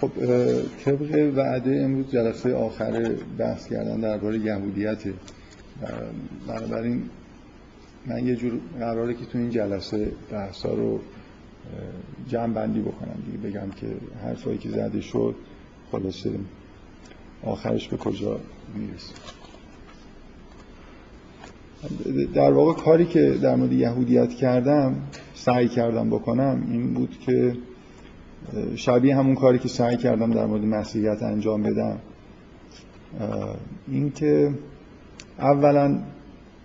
خب طبق وعده امروز جلسه آخر بحث کردن درباره یهودیت بنابراین من یه جور قراره که تو این جلسه بحثا رو جمع بندی بکنم دیگه بگم که حرفایی که زده شد خلاصه آخرش به کجا می‌رسه؟ در واقع کاری که در مورد یهودیت کردم سعی کردم بکنم این بود که شبیه همون کاری که سعی کردم در مورد مسیحیت انجام بدم. این که اولا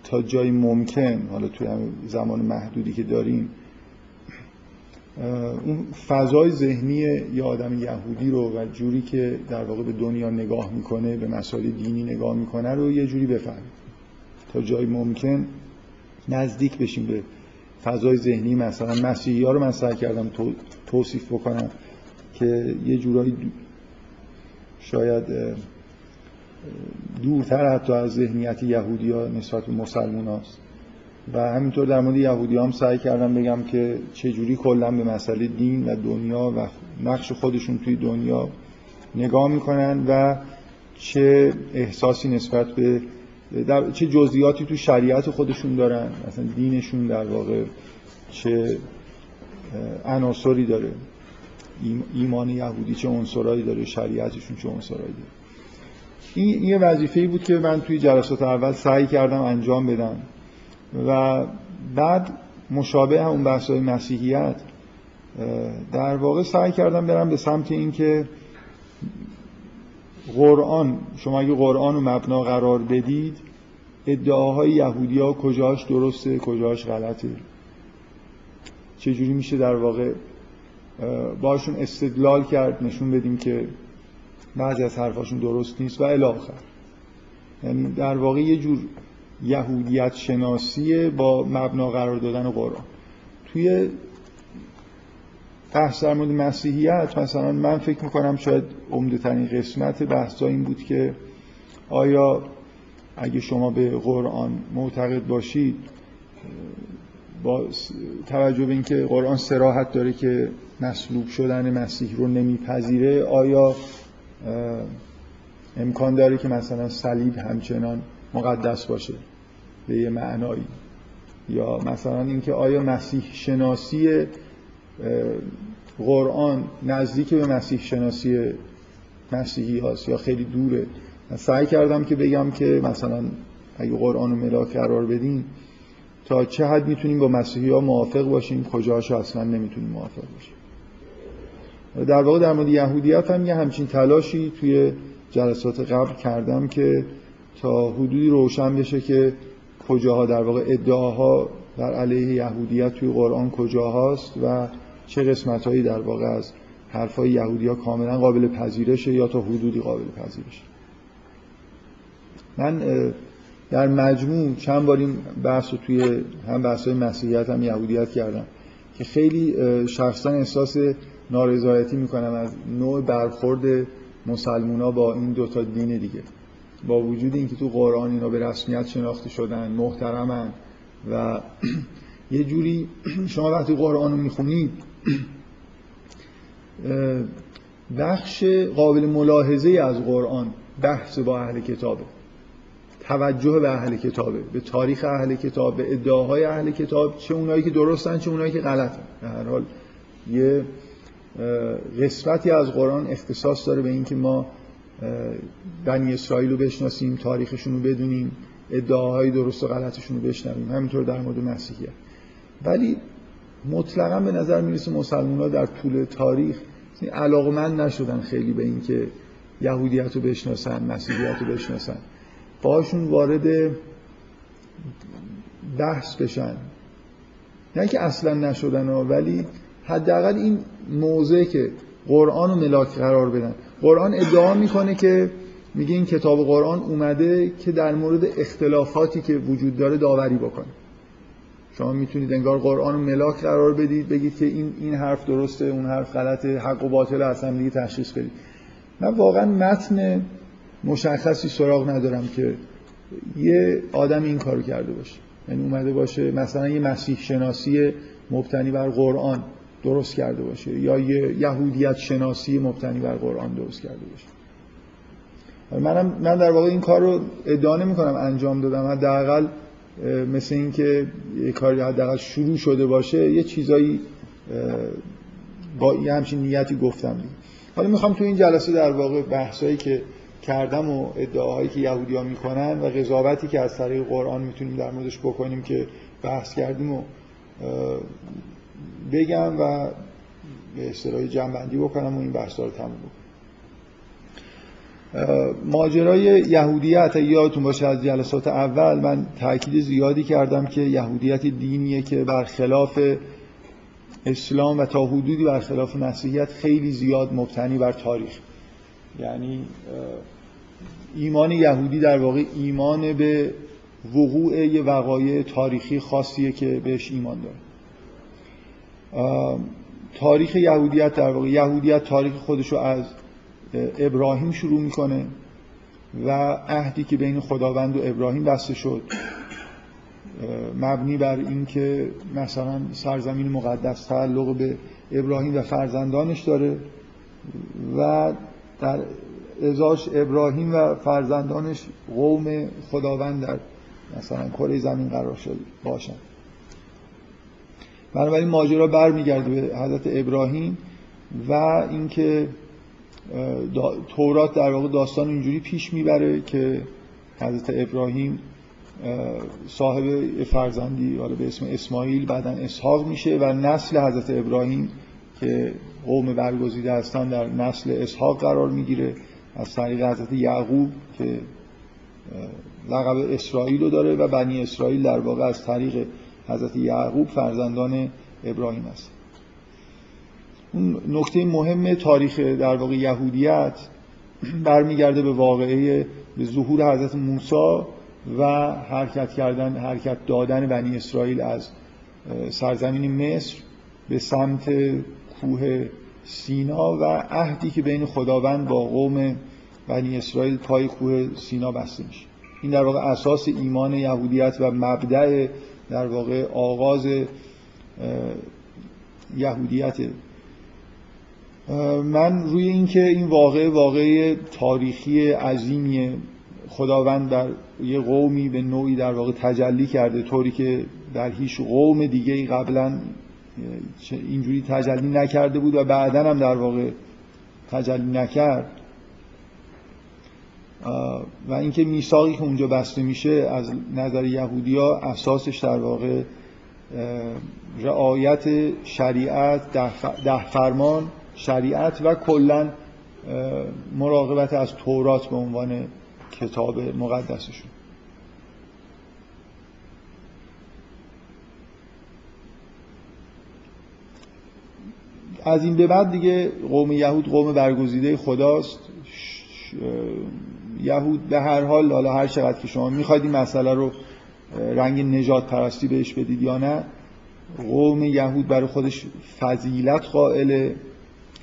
تا جایی ممکن حالا توی زمان محدودی که داریم اون فضای ذهنی یه آدم یهودی رو و جوری که در واقع به دنیا نگاه می‌کنه به مسائل دینی نگاه می‌کنه رو یه جوری بفهمیم تا جایی ممکن نزدیک بشیم به فضای ذهنی مثلا مسیحی ها رو من سعی کردم توصیف بکنم که یه جورایی شاید دورتر حتی از ذهنیت یهودی ها نسبت به مسلمون هاست. و همینطور در مورد یهودی هم سعی کردم بگم که چجوری کلا به مسئله دین و دنیا و نقش خودشون توی دنیا نگاه می‌کنن و چه احساسی نسبت به در چه جزئیاتی تو شریعت خودشون دارن؟ مثلا دینشون در واقع چه عناصری داره؟ ایمان یهودی چه عنصرایی داره؟ شریعتشون چه عنصرایی داره؟ این یه وظیفه بود که من توی جلسات اول سعی کردم انجام بدم و بعد مشابه اون بحث‌های مسیحیت در واقع سعی کردم برم به سمت اینکه قرآن شما اگه قرآن رو مبنا قرار بدید ادعاهای یهودی ها کجاش درسته کجاش غلطه؟ چجوری میشه در واقع باشون استدلال کرد نشون بدیم که بعضی از حرفاشون درست نیست و الاخر یعنی در واقع یه جور یهودیت شناسی با مبنا قرار دادن قرآن. توی بحث در مورد مسیحیت مثلا من فکر می‌کنم شاید عمده ترین قسمت بحثا این بود که آیا اگه شما به قرآن معتقد باشید با توجه به اینکه قرآن سراحت داره که مصلوب شدن مسیح رو نمیپذیره آیا امکان داره که مثلا صلیب همچنان مقدس باشه به یه معنایی؟ یا مثلا اینکه آیا مسیح شناسی قرآن نزدیک به مسیح شناسی مسیحی هاست یا خیلی دوره. من سعی کردم که بگم که مثلا اگه قرآن رو ملاک قرار بدیم تا چه حد می‌تونیم با مسیحی ها موافق باشیم کجاش اصلا نمی‌تونیم موافق باشیم. در واقع در مورد یهودیت هم یه همچین تلاشی توی جلسات قبل کردم که تا حدودی روشن بشه که کجاها در واقع ادعاها در علیه یهودیت توی قرآن کجاهاست و چه قسمت هایی در واقع از حرفای یهودی ها کاملا قابل پذیرشه یا تا حدودی قابل پذیرشه. من در مجموع چند بار این بحث رو توی هم بحث های مسیحیت هم یهودیت کردم که خیلی شخصا احساس نارضایتی می‌کنم از نوع برخورد مسلمونا با این دوتا دین دیگه. با وجود اینکه تو قرآن اینا به رسمیت شناخته شدن محترمن و یه جوری شما وقتی قرآن رو می‌خونید بخش قابل ملاحظه از قرآن بحث با اهل کتابه. توجه به اهل کتابه به تاریخ اهل کتاب به ادعاهای اهل کتاب چه اونایی که درستن چه اونایی که غلطن. به هر حال یه قسمتی از قرآن اختصاص داره به اینکه ما بنی اسرائیل رو بشناسیم تاریخشون رو بدونیم ادعاهای درست و غلطشون رو بشنویم. همینطور در مورد مسیحیت. ولی مطلقا به نظر می‌رسه مسلمان ها در طول تاریخ علاقمند نشدن خیلی به اینکه یهودیت رو بشناسن مسیحیت رو بشناسن. باشون وارد بحث بشن. نه که اصلا نشدن ها ولی حداقل این موضع که قرآن رو ملاک قرار بدن. قرآن ادعا می‌کنه که میگه این کتاب قرآن اومده که در مورد اختلافاتی که وجود داره داوری بکنه. شما می‌تونید انگار قرآن ملاک قرار بدید بگید که این این حرف درسته اون حرف غلطه حق و باطل اصلا دیگه تشخیص بدید. من واقعا متن مشخصی سراغ ندارم که یه آدم این کارو کرده باشه. یعنی اومده باشه مثلا یه مسیح شناسی مبتنی بر قرآن درست کرده باشه یا یه یهودیت شناسی مبتنی بر قرآن درست کرده باشه. منم من در واقع این کار رو ادعا نمی کنم انجام دادم. حداقل مثل اینکه یه کاری حداقل شروع شده باشه یه چیزایی با یه همچین نیتی گفتم دید. حالا می‌خوام تو این جلسه در واقع بحثایی که کردم و ادعاهایی که یهودی ها می‌کنن و قضاوتی که از طریق قرآن می‌تونیم در موردش بکنیم که بحث کردیم و بگم و به اصطلاح جنبندی بکنم و این بحث رو تموم بکنم ماجرای یهودیت یادتون باشه از جلسات اول من تاکید زیادی کردم که یهودیت دینیه که برخلاف اسلام و تا حدودی برخلاف مسیحیت خیلی زیاد مبتنی بر تاریخ. یعنی ایمان یهودی در واقع ایمان به وقوع یه وقایع تاریخی خاصیه که بهش ایمان داره. تاریخ یهودیت در واقع یهودیت تاریخ خودشو از ابراهیم شروع می‌کنه و عهدی که بین خداوند و ابراهیم بسته شد مبنی بر اینکه مثلا سرزمین مقدس تعلق به ابراهیم و فرزندانش داره و در ازاش ابراهیم و فرزندانش قوم خداوند در مثلا کره زمین قرار شد باشن. بنابراین ماجرا برمیگرده به حضرت ابراهیم و اینکه تورات در واقع داستان اینجوری پیش می‌بره که حضرت ابراهیم صاحب فرزندی حالا به اسم اسماعیل بعدا اسحاق میشه و نسل حضرت ابراهیم که قوم برگزیده هستن در نسل اسحاق قرار می‌گیره از طریق حضرت یعقوب که لقب اسرائیل رو داره و بنی اسرائیل در واقع از طریق حضرت یعقوب فرزندان ابراهیم است. نکته مهم تاریخ در واقع یهودیت برمیگرده به واقعه به ظهور حضرت موسی و حرکت کردن حرکت دادن بنی اسرائیل از سرزمین مصر به سمت کوه سینا و عهدی که بین خداوند با قوم بنی اسرائیل پای کوه سینا بسته میشه. این در واقع اساس ایمان یهودیت و مبدع در واقع آغاز یهودیت من روی اینکه این واقع واقع تاریخی عظیمیه. خداوند در یه قومی به نوعی در واقع تجلی کرده طوری که در هیچ قوم دیگه قبلا اینجوری تجلی نکرده بود و بعدا هم در واقع تجلی نکرد. و اینکه میثاقی که اونجا بسته میشه از نظر یهودیا اساسش در واقع رعایت شریعت ده فرمان شریعت و کلا مراقبت از تورات به عنوان کتاب مقدسشون. از این به بعد دیگه قوم یهود قوم برگزیده خداست. یهود به هر حال حالا هر چقدر که شما می‌خواید این مسئله رو رنگ نجات پرستی بهش بدید یا نه قوم یهود برای خودش فضیلت قائله.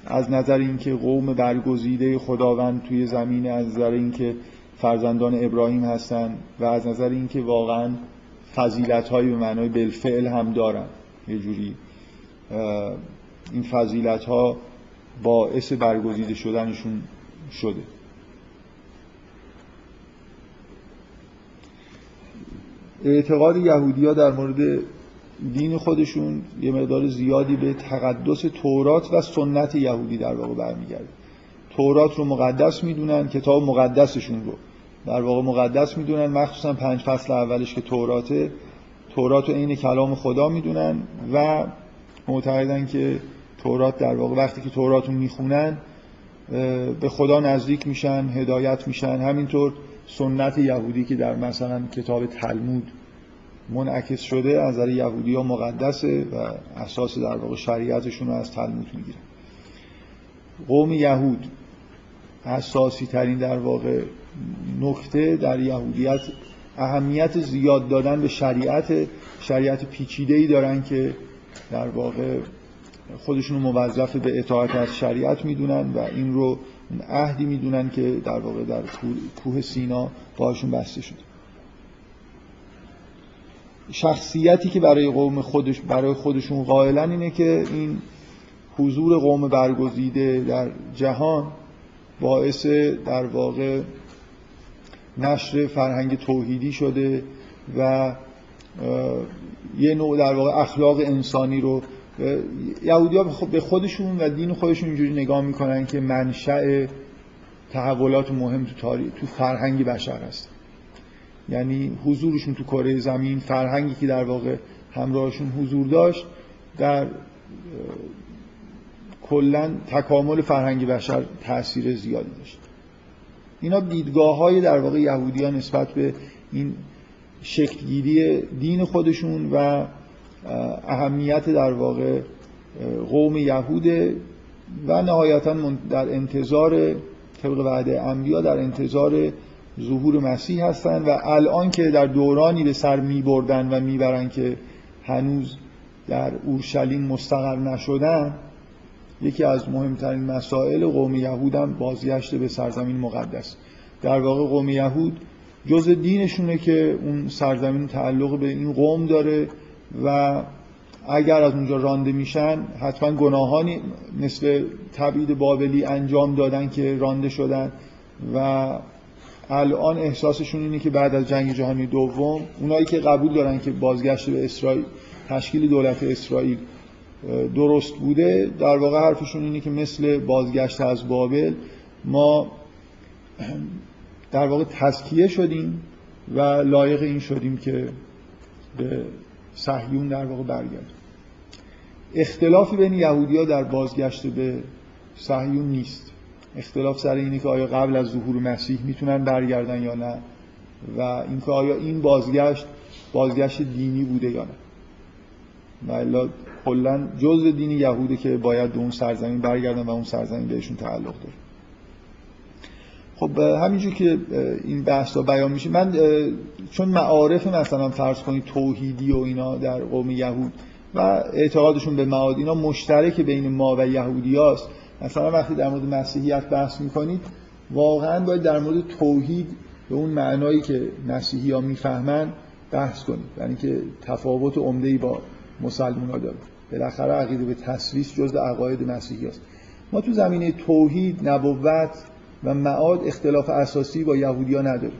از نظر اینکه قوم برگزیده خداوند توی زمین از نظر اینکه فرزندان ابراهیم هستن و از نظر اینکه واقعا فضیلت به معنای بالفعل هم دارن. یه جوری این فضیلت ها باعث برگزیده شدنشون شده. اعتقاد یهودی در مورد دین خودشون یه مقدار زیادی به تقدس تورات و سنت یهودی در واقع برمیگرده. تورات رو مقدس می‌دونن کتاب مقدسشون رو در واقع مقدس می‌دونن مخصوصا پنج فصل اولش که توراته. تورات رو عین کلام خدا می‌دونن و معتقدن که تورات در واقع وقتی که تورات رو می‌خونن به خدا نزدیک میشن هدایت میشن. همینطور سنت یهودی که در مثلا کتاب تلمود منعکس شده از نظر یهودی ها مقدسه و اساس در واقع شریعتشون رو از تلمود می‌گیرن. قوم یهود اساسی ترین در واقع نکته در یهودیت اهمیت زیاد دادن به شریعت شریعت پیچیده ای دارن که در واقع خودشون موظف به اطاعت از شریعت می‌دونن و این رو عهدی می‌دونن که در واقع در کوه سینا باهاشون بسته شده. شخصیتی که برای قوم خودش برای خودشون قائلن اینه که این حضور قوم برگزیده در جهان باعث در واقع نشر فرهنگ توحیدی شده و یه نوع در واقع اخلاق انسانی رو یهودی ها به خودشون و دین خودشون اینجوری نگاه می‌کنن که منشأ تحولات مهم تو تاریخ تو فرهنگ بشر هست. یعنی حضورشون تو کره زمین فرهنگی که در واقع همراهشون حضور داشت در کلا تکامل فرهنگ بشر تاثیر زیادی داشت. اینا دیدگاه های در واقع یهودی ها نسبت به این شکلگیری دین خودشون و اهمیت در واقع قوم یهود و نهایتا در انتظار طبق وعده انبیا در انتظار ظهور مسیح هستند و الان که در دورانی به سر می بردن و می‌برن که هنوز در اورشلیم مستقر نشدن یکی از مهمترین مسائل قوم یهود هم بازگشت به سرزمین مقدس. در واقع قوم یهود جز دینشونه که اون سرزمین تعلق به این قوم داره و اگر از اونجا رانده میشن حتما گناهانی مثل تبعید بابلی انجام دادن که رانده شدن و الان احساسشون اینه که بعد از جنگ جهانی دوم اونایی که قبول دارن که بازگشت به اسرائیل تشکیل دولت اسرائیل درست بوده در واقع حرفشون اینه که مثل بازگشت از بابل ما در واقع تسکیه شدیم و لایق این شدیم که به صهیون در واقع برگردیم. اختلافی بین یهودیا در بازگشت به صهیون نیست. اختلاف سر اینه که آیا قبل از ظهور مسیح می‌تونن برگردن یا نه و اینکه آیا این بازگشت بازگشت دینی بوده یا نه. و کلا جز دین یهوده که باید به اون سرزمین برگردن و اون سرزمین بهشون تعلق داره. خب همینجور که این بحث بیان میشه من چون معارف مثلا فرض کنید توحیدی و اینا در قوم یهود و اعتقادشون به معاد اینا مشترک بین ما و یهودی هاست مثلا وقتی در مورد مسیحیت بحث می‌کنید واقعا باید در مورد توحید به اون معنایی که مسیحی ها می‌فهمن بحث کنید. یعنی که تفاوت عمده با مسلمان ها داره بالاخره عقیده به تسلیس جز عقاید مسیحی هست. ما تو زمینه توحید نبوت و معاد اختلاف اساسی با یهودی ها نداریم.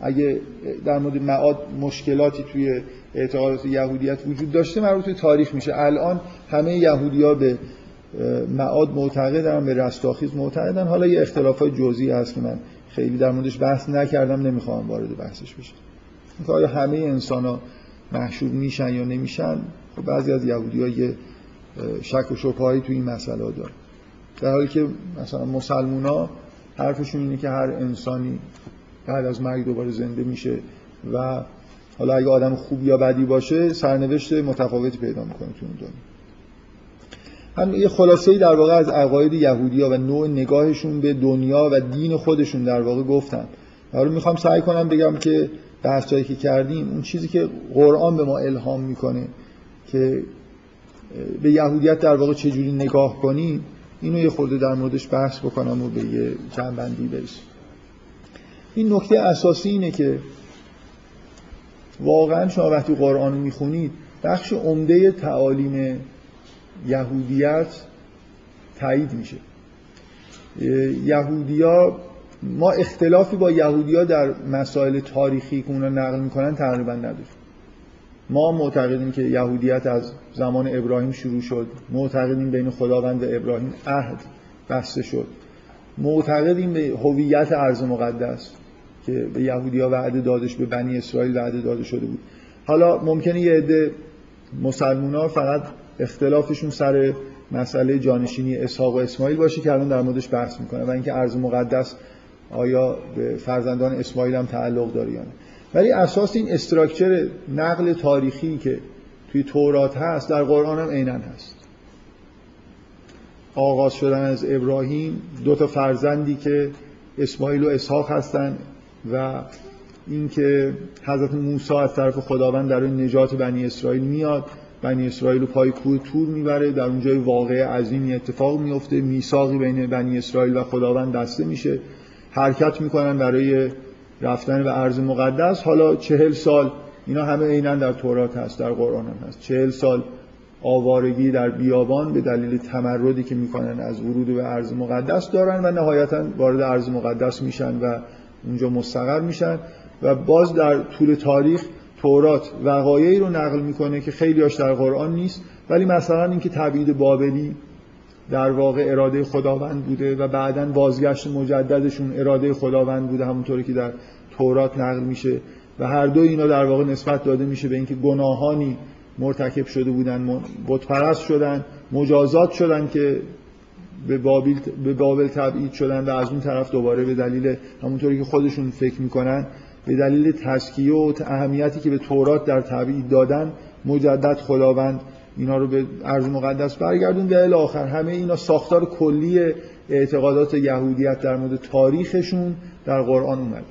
اگه در مورد معاد مشکلاتی توی اعتقادات یهودیت وجود داشته مربوط به تاریخ میشه. الان همه یهودی ها به معاد معتقدن به رستاخیز معتقدن. حالا یه اختلاف های جزئی هست که من خیلی در موردش بحث نکردم نمی‌خوام وارد بحثش بشم. اینکه آیا همه انسان ها محشور میشن یا نمیشن؟ خب بعضی از یهودی ها یه شک و شبهایی توی این مسئله دارن. در حالی که مثلا مسلمون ها حرفشون اینه که هر انسانی بعد از مرگ دوباره زنده میشه و حالا اگه آدم خوب یا بدی باشه سرنوشت متفاوتی پیدا می‌کنه تو اون دنیا. هم یه خلاصه در واقع از عقاید یهودی ها و نوع نگاهشون به دنیا و دین خودشون در واقع گفتن. حالا می‌خوام سعی کنم بگم که بحثایی که کردیم اون چیزی که قرآن به ما الهام می‌کنه که به یهودیت در واقع چجوری نگاه کنیم اینو یه خورده در موردش بحث بکنم و به یه جنبندی برسیم. این نکته اساسی اینه که واقعا شما وقتی قرآن می‌خونید بخش عمده تعالیم یهودیت تایید میشه. یهودیا ما اختلافی با یهودیا در مسائل تاریخی که اونا نقل می‌کنن تقریبا نداریم. ما معتقدیم که یهودیت از زمان ابراهیم شروع شد. معتقدیم بین خداوند و ابراهیم عهد بسته شد. معتقدیم به هویت ارض مقدس که به یهودیا وعده دادش به بنی اسرائیل وعده داده شده بود. حالا ممکنه یه عده مسلمونا فقط اختلافشون سر مسئله جانشینی اسحاق و اسماعیل باشه که الان در موردش بحث می‌کنه و اینکه ارض مقدس آیا به فرزندان اسماعیل هم تعلق داره یا نه. ولی اساس این استراکچر نقل تاریخی که توی تورات هست در قرآن هم عینا هست. آغاز شدن از ابراهیم دو تا فرزندی که اسماعیل و اسحاق هستن و اینکه حضرت موسی از طرف خداوند در نجات بنی اسرائیل میاد. بنی اسرائیل رو پای کوه تور می‌بره. در اونجای واقع عظیمی اتفاق میفته میثاقی بین بنی اسرائیل و خداوند بسته میشه. حرکت می‌کنن برای رفتن به ارض مقدس. حالا چهل سال اینا همه عینا در تورات هست در قرآن هم هست. چهل سال آوارگی در بیابان به دلیل تمردی که می‌کنن از ورود به ارض مقدس دارن و نهایتا وارد ارض مقدس میشن و اونجا مستقر میشن. و باز در طول تاریخ تورات وقایعی رو نقل می‌کنه که خیلی هاش در قرآن نیست ولی مثلا اینکه تبعید بابلی در واقع اراده خداوند بوده و بعدا بازگشت مجددشون اراده خداوند بوده همونطوری که در تورات نقل میشه و هر دو اینا در واقع نسبت داده میشه به اینکه گناهانی مرتکب شده بودن بتپرست شدن مجازات شدن که به بابل, به بابل تبعید شدن و از اون طرف دوباره به دلیل همونطوری که خودشون فکر می‌کنن به دلیل تسکیه و اهمیتی که به تورات در تبعید دادن مجدد خداوند اینا رو به ارض مقدس برگردون و آخر همه اینا ساختار کلی اعتقادات یهودیت در مورد تاریخشون در قرآن اومد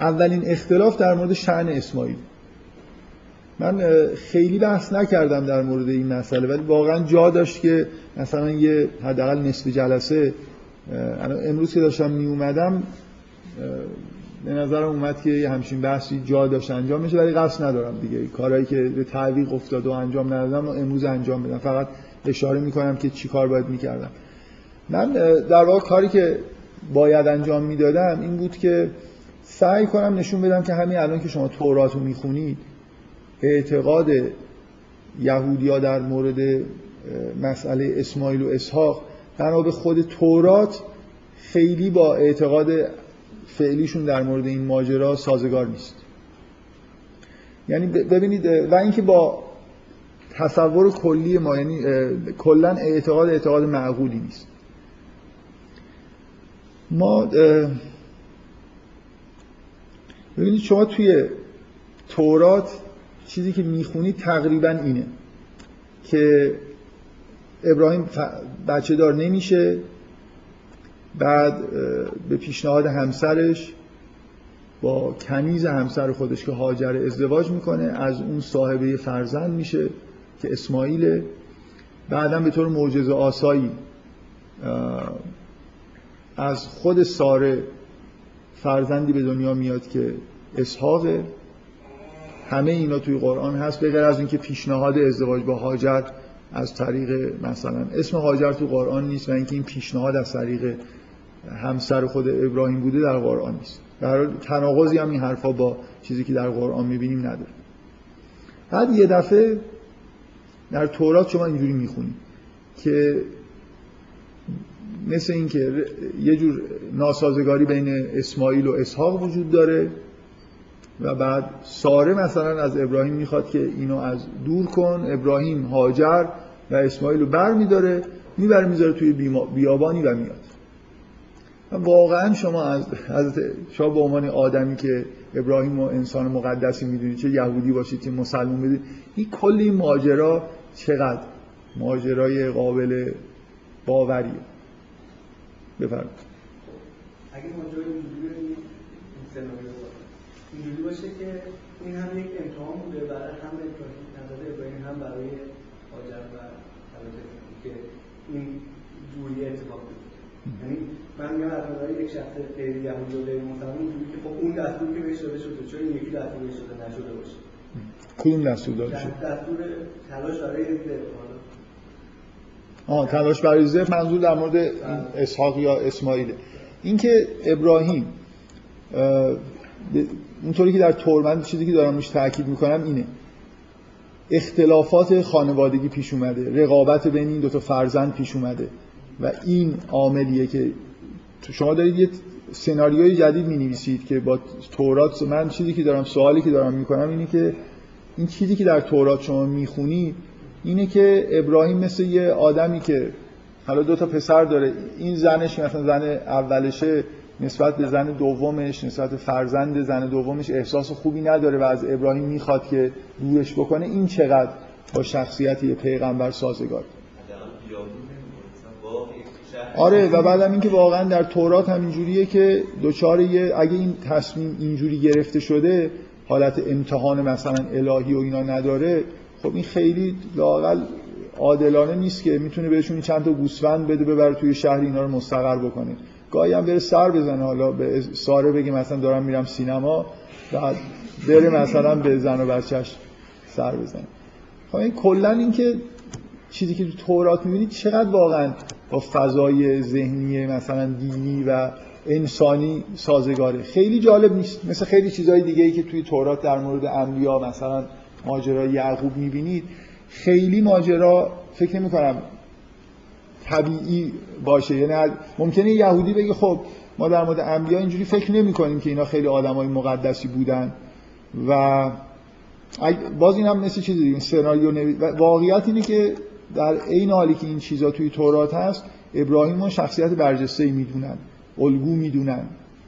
اولین اختلاف در مورد شعن اسماعیل. من خیلی بحث نکردم در مورد این مسئله ولی واقعا جا داشت که مثلا یه حداقل نصف جلسه امروز که داشتم می اومدم به نظرم اومد که همچین بحثی جا داشت انجام میشه ولی قصد ندارم دیگه. کارهایی که به تعویق افتاد و انجام ندادم و امروز انجام بدم. فقط اشاره می‌کنم که چی کار باید می‌کردم. من در واقع کاری که باید انجام می‌دادم این بود که سعی کنم نشون بدم که همین الان که شما تورات رو می‌خونید اعتقاد یهودیا در مورد مسئله اسماعیل و اسحاق بنا به خود تورات خیلی با اعتقاد فعلیشون در مورد این ماجرا سازگار نیست. یعنی ببینید و اینکه با تصور کلی ما یعنی کلا اعتقاد اعتقاد معقولی نیست. ما ببینید شما توی تورات چیزی که می‌خونید تقریبا اینه که ابراهیم بچه دار نمیشه. بعد به پیشنهاد همسرش با کنیز همسر خودش که هاجر ازدواج می‌کنه از اون صاحبه فرزند میشه که اسماعیل. بعدا به طور معجزه آسایی از خود ساره فرزندی به دنیا میاد که اسحاق همه اینا توی قرآن هست غیر از اینکه پیشنهاد ازدواج با هاجر از طریق مثلا اسم هاجر تو قرآن نیست و اینکه این پیشنهاد از طریق همسر خود ابراهیم بوده در قرآن نیست. در تناقضی هم این حرفا با چیزی که در قرآن می‌بینیم نداره. بعد یه دفعه در تورات شما اینجوری می‌خونید که مثل اینکه یه جور ناسازگاری بین اسماعیل و اسحاق وجود داره و بعد ساره مثلا از ابراهیم می‌خواد که اینو از دور کن ابراهیم هاجر و اسماعیل رو بر میداره می‌بره می‌ذاره توی بیابانی و میاد. واقعا شما از حضرت شما به عنوان آدمی که ابراهیم و انسان مقدسی می‌دونید چه یهودی باشید چه مسلمان بدید این کلی ماجرا چقدر؟ ماجرای قابل باوریه. بفرمایید. اگه ماجرای اینجوری باشه که این هم یک امتحان بوده برای هم ابراهیم هم برای هاجر و که این جوری اتفاق یعنی من میگم از نظر یک شخص غیر یهودی و غیر مسلمان اینجوری که خب اون دستور که بهش داده شده چون یکی دستور بهش داده نشده باشه؟ کدوم دستور داده شده؟ دستور تلاش برای آه تلاش برای ذبح منظور در مورد اسحاق یا اسماعیل اینکه ابراهیم اونطوری که در تورمند چیزی که دارم روش تاکید می‌کنم اینه. اختلافات خانوادگی پیش اومده رقابت بین این دو تا فرزند پیش اومده. و این عاملیه که شما دارید یه سناریوی جدید می نویسید که با تورات من چیزی که دارم سوالی که دارم می‌کنم اینه که این چیزی که در تورات شما می‌خونید اینه که ابراهیم مثل یه آدمی که حالا دو تا پسر داره این زنش مثلا زن اولشه نسبت به زن دومش نسبت فرزند زن دومش احساس خوبی نداره و از ابراهیم می‌خواد که دورش بکنه این چقدر با شخصیت یه پیغمبر سازگار؟ آره و بعدم اینکه واقعا در تورات هم اینجوریه که دوچار یه اگه این تصمیم اینجوری گرفته شده حالت امتحان مثلا الهی و اینا نداره خب این خیلی لاقل عادلانه نیست که می‌تونه بهشون چند تا گوسفند بده ببره توی شهر اینا رو مستقر بکنه. گاهی هم بره سر بزنه حالا به ساره بگه مثلا دارم میرم سینما بعد بره مثلا به زن و بچهش سر بزنه. خب این کلا اینکه چیزی که تو تورات می‌بینید چقدر واقعا با فضای ذهنی مثلا دینی و انسانی سازگاره. خیلی جالب نیست. مثل خیلی چیزهای دیگه ای که توی تورات در مورد انبیا مثلا ماجرای یعقوب می‌بینید خیلی ماجرا فکر نمی کنم طبیعی باشه. یعنی ممکنه یهودی بگه خب ما در مورد انبیا اینجوری فکر نمی کنیم که اینا خیلی آدمای مقدسی بودن. و باز این هم مثل چیزی دیگه سناریو نوید واقعیت اینه که در عین حالی که این چیزا توی تورات هست ابراهیم شخصیت برجسته می‌دونن الگو می‌دونن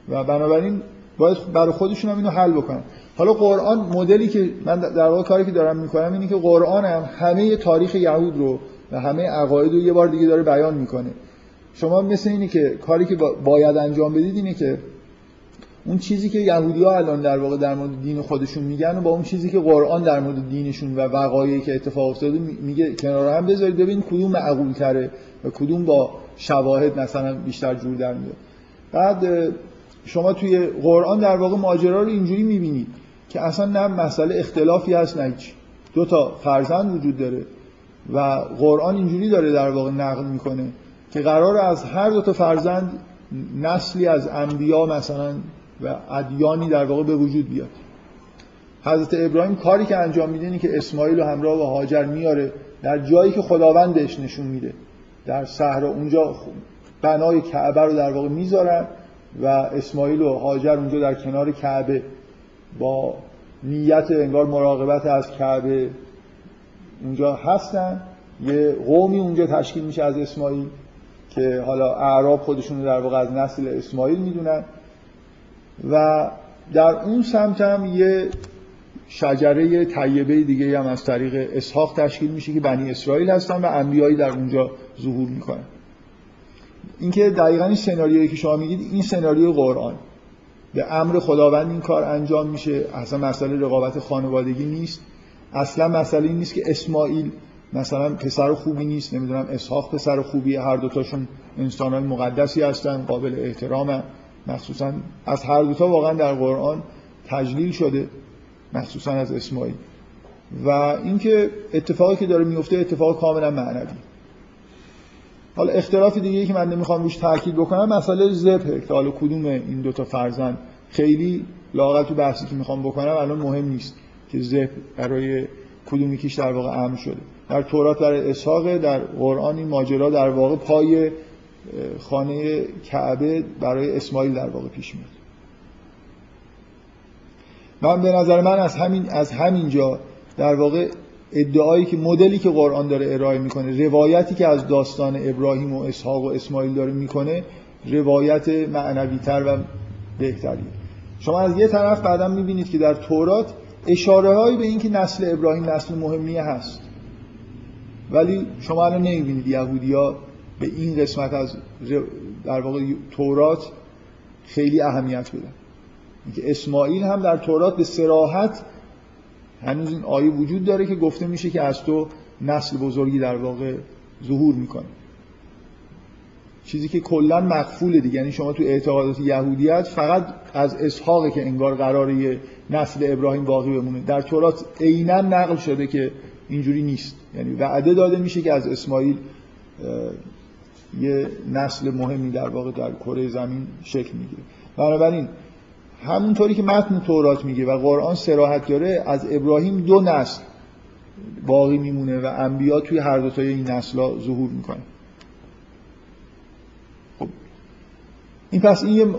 و بنابراین باید برای خودشون هم اینو حل بکنن. حالا قرآن مدلی که من در واقع کاری که دارم می‌کنم اینه که قرآن هم همه تاریخ یهود رو و همه عقاید رو یه بار دیگه داره بیان می‌کنه. شما مثل اینه که کاری که باید انجام بدید اینه که اون چیزی که یهودی ها الان در واقع در مورد دین خودشون میگن و با اون چیزی که قرآن در مورد دینشون و وقایعی که اتفاق افتاده میگه کنار هم بذارید. ببین کدوم معقول تره و کدوم با شواهد مثلا بیشتر جور در میاد. بعد شما توی قرآن در واقع ماجرا رو اینجوری می‌بینید که اصلا نه مسئله اختلافی هست نه هیچ. دو تا فرزند وجود داره و قرآن اینجوری داره در واقع نقل می‌کنه که قرار از هر دو تا فرزند نسلی از انبیا مثلا و ادیانی در واقع به وجود بیاد. حضرت ابراهیم کاری که انجام میده اینه که اسماعیل و همراه و هاجر میاره در جایی که خداوندش نشون میده. در صحرا اونجا بنای کعبه رو در واقع می‌ذارن و اسماعیل و هاجر اونجا در کنار کعبه با نیت انگار مراقبت از کعبه اونجا هستن. یه قومی اونجا تشکیل میشه از اسماعیل که حالا اعراب خودشون رو در واقع از نسل اسماعیل می‌دونن. و در اون سمت هم یه شجره طیبه دیگه هم از طریق اسحاق تشکیل میشه که بنی اسرائیل هستن و انبیایی در اونجا ظهور می‌کنن. اینکه دقیقا این سناریویی که شما میگید این سناریو قرآن. به امر خداوند این کار انجام میشه. اصلا مسئله رقابت خانوادگی نیست. اصلا مسئله این نیست که اسماعیل مثلا پسر خوبی نیست. نمی‌دونم اسحاق پسر خوبی هر دوتاشون انسان مقدسی هستن قابل احترامن. مخصوصا از هر دوتا واقعا در قرآن تجلیل شده مخصوصا از اسماعیل. و اینکه اتفاقی که داره میفته اتفاق کاملا معنوی. حالا اختلاف دیگه که من نمی‌خوام روش تاکید بکنم مسئله زبه که حالا کدوم این دوتا فرزند؟ خیلی لاغت تو بحثی که می‌خوام بکنم الان مهم نیست که زب برای کدوم یکیش در واقع امر شده. در تورات برای اسحاق در قرآن این ماجرا در واقع پای خانه کعبه برای اسماعیل در واقع پیش میاد. من به نظر من از همین از همینجا در واقع ادعایی که مدلی که قرآن داره ارائه می‌کنه روایتی که از داستان ابراهیم و اسحاق و اسماعیل داره می‌کنه روایت معنوی تر و بهتری شما از یه طرف بعدا می‌بینید که در تورات اشاره هایی به اینکه نسل ابراهیم نسل مهمیه هست. ولی شما الان نمی‌بینید یهودی ها به این قسمت از در واقع تورات خیلی اهمیت بدن اینکه اسماعیل هم در تورات به سراحت هنوز این آیه وجود داره که گفته میشه که از تو نسل بزرگی در واقع ظهور می‌کنه. چیزی که کلا مقفوله دیگه. یعنی شما تو اعتقادات یهودیت فقط از اسحاق که انگار قراره نسل ابراهیم باقی بمونه. در تورات عینا نقل شده که اینجوری نیست. یعنی وعده داده میشه که از اسماعیل یه نسل مهمی در واقع در کره زمین شکل می‌گیره. بنابراین همونطوری که متن تورات میگه و قرآن سراحت داره از ابراهیم دو نسل باقی میمونه و انبیا توی هر دو تای این نسلا ظهور می‌کنه. خب این پس این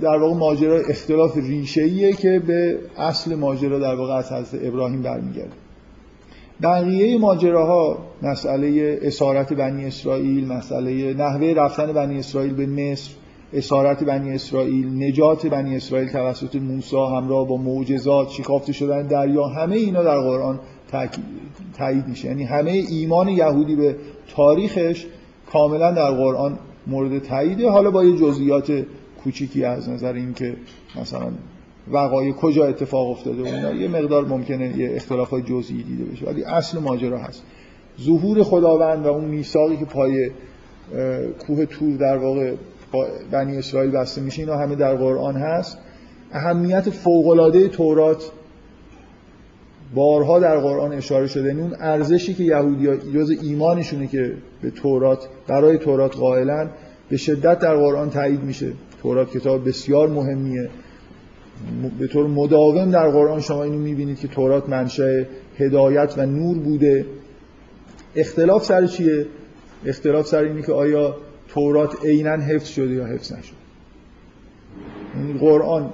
در واقع ماجرا اختلاف ریشه که به اصل ماجرا در واقع از حضرت ابراهیم برمیگرده. بقیه ماجراها مسئله اسارت بنی اسرائیل مسئله نحوه رفتن بنی اسرائیل به مصر اسارت بنی اسرائیل نجات بنی اسرائیل توسط موسی همراه با معجزات شکافته شدن دریا همه اینا در قرآن تایید میشه. یعنی همه ایمان یهودی به تاریخش کاملا در قرآن مورد تاییده حالا با یه جزئیات کوچیکی از نظر اینکه مثلا وقایع کجا اتفاق افتاده و اینا یه مقدار ممکنه یه اختلاف های جزئی دیده بشه ولی اصل ماجرا هست. ظهور خداوند و اون میثاقی که پای کوه تور در واقع بنی اسرائیل بسته میشه اینا همه در قرآن هست. اهمیت فوق‌العاده تورات بارها در قرآن اشاره شده. این اون ارزشی که یهودی جز ایمانشونه که به تورات برای تورات قائلن به شدت در قرآن تایید میشه. تورات کتاب بسیار مهمیه. به طور مداوم در قرآن شما اینو می‌بینید که تورات منشأ هدایت و نور بوده. اختلاف سر چیه؟ اختلاف سر اینه که آیا تورات عینا حفظ شده یا حفظ نشده. یعنی قرآن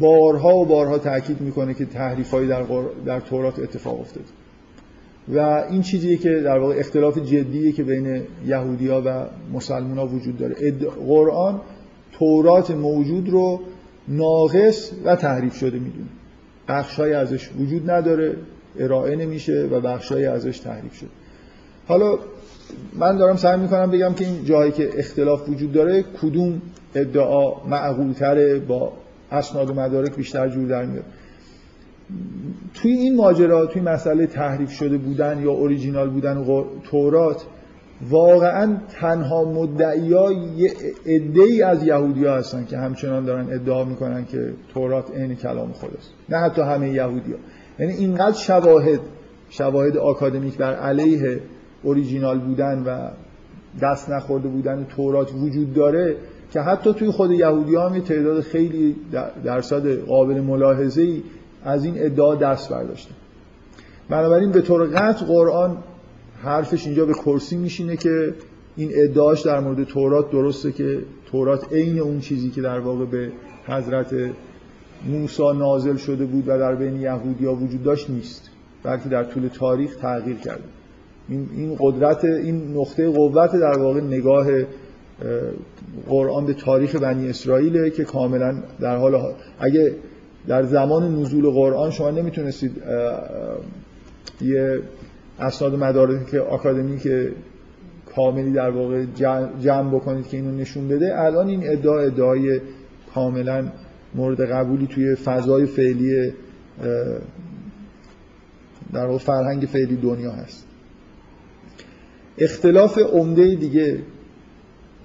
بارها و بارها تاکید می‌کنه که تحریفایی در, در تورات اتفاق افتاده. و این چیزیه که در واقع اختلاف جدیه که بین یهودیا و مسلمان ها وجود داره. قرآن تورات موجود رو ناقص و تحریف شده می‌دونه. بخشای ازش وجود نداره ارائه نمیشه و بخشای ازش تحریف شده. حالا من دارم سعی می‌کنم بگم که این جایی که اختلاف وجود داره کدوم ادعا معقولتره با اسناد و مدارک بیشتر جور در میاد. توی این ماجرا توی مسئله تحریف شده بودن یا اوریجینال بودن تورات واقعا تنها مدعیا یه ای از یهودی ها هستن که همچنان دارن ادعا می‌کنن که تورات عین کلام خداست نه حتی همه یهودی ها یعنی اینقدر شواهد شواهد آکادمیک بر علیه اوریجینال بودن و دست نخورده بودن تورات وجود داره که حتی توی خود یهودی هم تعداد خیلی درصد قابل ملاحظه ای از این ادعا دست برداشتن. بنابراین به طور قطع قرآن حرفش اینجا به کرسی میشینه که این ادعاش در مورد تورات درسته که تورات عین اون چیزی که در واقع به حضرت موسی نازل شده بود و در بین یهودیا وجود داشت نیست بلکه در طول تاریخ تغییر کرده. این قدرت این نقطه قوت در واقع نگاه قرآن به تاریخ بنی اسرائیل که کاملا در حال اگه در زمان نزول قرآن شما نمی‌تونستید یه اسناد مدارک که کاملی در واقع جمع بکنید که اینو نشون بده الان این ادعا ادعای کاملا مورد قبولی توی فضای فعلی در واقع فرهنگ فعلی دنیا هست. اختلاف عمده دیگه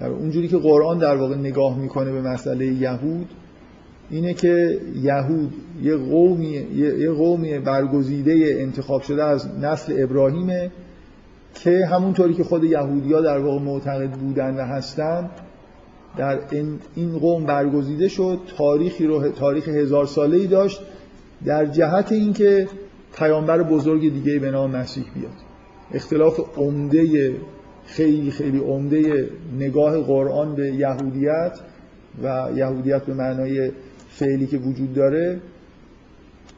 اونجوری که قرآن در واقع نگاه می‌کنه به مسئله یهود اینه که یهود یه قومی یه قومی برگزیده انتخاب شده از نسل ابراهیمه که همونطوری که خود یهودیا در واقع معتقد بودن و هستن در این قوم برگزیده شد تاریخی رو تاریخ هزار ساله ای داشت در جهت اینکه پیامبر بزرگ دیگه به نام مسیح بیاد. اختلاف عمده خیلی خیلی عمده نگاه قرآن به یهودیت و یهودیت به معنای فعلی که وجود داره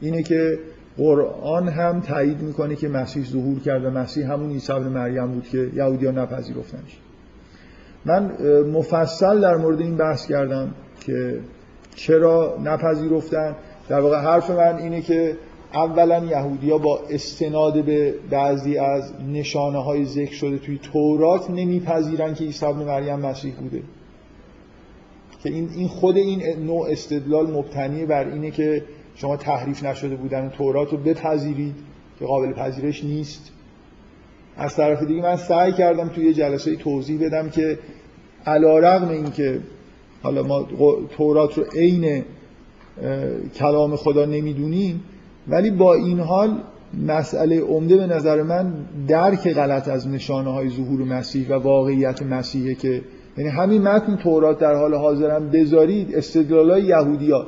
اینه که قرآن هم تایید می‌کنه که مسیح ظهور کرد و مسیح همون عیسی ابن مریم بود که یهودیان نپذیرفتنش من مفصل در مورد این بحث کردم که چرا نپذیرفتن. در واقع حرف من اینه که اولا یهودیا با استناد به بعضی از نشانه های ذکر شده توی تورات نمیپذیرن که عیسی ابن مریم مسیح بوده. که این این خود این نوع استدلال مبتنی بر اینه که شما تحریف نشده بودن تورات رو بپذیرید که قابل پذیرش نیست. از طرف دیگه من سعی کردم توی جلسه توضیح بدم که علا رغم این که حالا ما تورات رو عین کلام خدا نمی‌دونیم ولی با این حال مسئله عمده به نظر من درک غلط از نشانه های ظهور مسیح و واقعیت مسیحه که یعنی همین متن تورات در حال حاضرم بذارید استدلال های یهودیا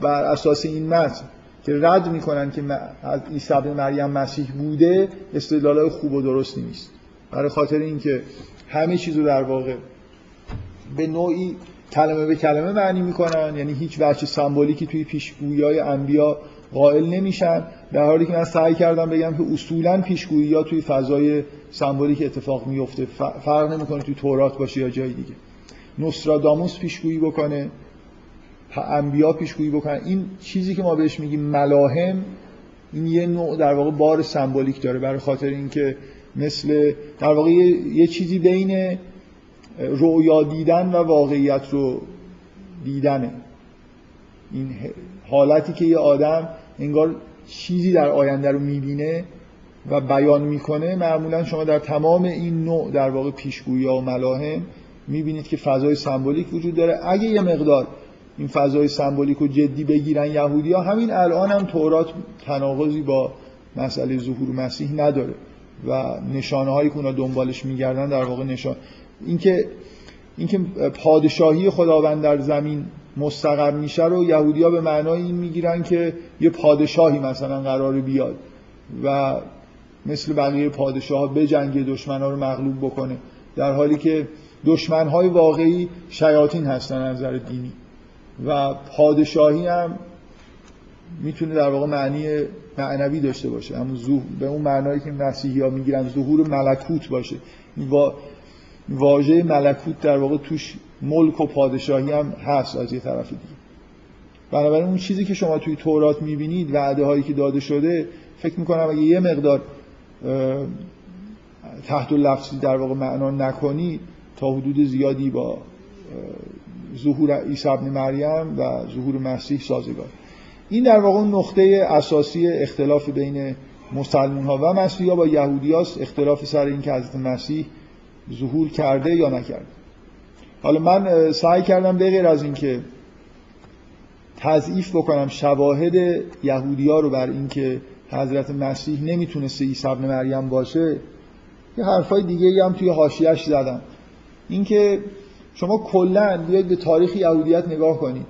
بر اساس این متن که رد می‌کنن که از عیسی مریم مسیح بوده استدلال های خوب و درستی نیست. برای خاطر اینکه همه چیز رو در واقع به نوعی کلمه به کلمه معنی می‌کنن یعنی هیچ وجه سمبولیکی توی پیشگویی های انبیا قائل نمیشن در حالی که من سعی کردم بگم که اصولا پیشگویی یا توی فضای سمبولیک اتفاق میفته فرق نمی‌کنه توی تورات باشه یا جای دیگه. نوستراداموس پیشگویی بکنه انبیا پیشگویی بکنن این چیزی که ما بهش میگیم ملاهم این یه نوع در واقع بار سمبولیک داره. برای خاطر اینکه مثل در واقع یه, چیزی بین رؤیا دیدن و واقعیت رو دیدنه. این حالتی که یه آدم انگار چیزی در آینده رو می‌بینه و بیان می‌کنه. معمولا شما در تمام این نوع در واقع پیشگویی و ملاهم می‌بینید که فضای سمبولیک وجود داره. اگه یه مقدار این فضای سمبولیک و جدی بگیرن یهودی ها همین الان هم تورات تناقضی با مسئله ظهور مسیح نداره و نشانه هایی که دنبالش میگردن در واقع نشان اینکه اینکه پادشاهی خداوند در زمین مستقر میشه رو یهودیا به معنای این می‌گیرن که یه پادشاهی مثلا قرار بیاد و مثل بقیه پادشاه ها به جنگ دشمن ها رو مغلوب بکنه در حالی که دشمن های واقعی شیاطین هستن از نظر دینی و پادشاهی هم می‌تونه در واقع معنی معنوی داشته باشه همون به اون معنایی که مسیحی ها می‌گیرن ظهور ملکوت باشه. وا... واژه ملکوت در واقع توش ملک و پادشاهی هم هست از یه طرف دیگه. بنابراین اون چیزی که شما توی تورات می‌بینید وعده هایی که داده شده فکر می‌کنم اگه یه مقدار تحت لفظی در واقع معنا نکنید تا حدود زیادی با ظهور عیسی ابن مریم و ظهور مسیح سازگار. این در واقع نقطه اساسی اختلاف بین مسلمان ها و مسیحی ها با یهودی اختلاف سر این که حضرت مسیح ظهور کرده یا نکرده. حالا من سعی کردم به غیر از اینکه تضعیف بکنم شواهد یهودی رو بر اینکه حضرت مسیح نمی‌تونسته عیسی ابن مریم باشه یه حرفای دیگه هم توی حاشیهش زدم. اینکه شما کلا بیاید به تاریخ یهودیت نگاه کنید.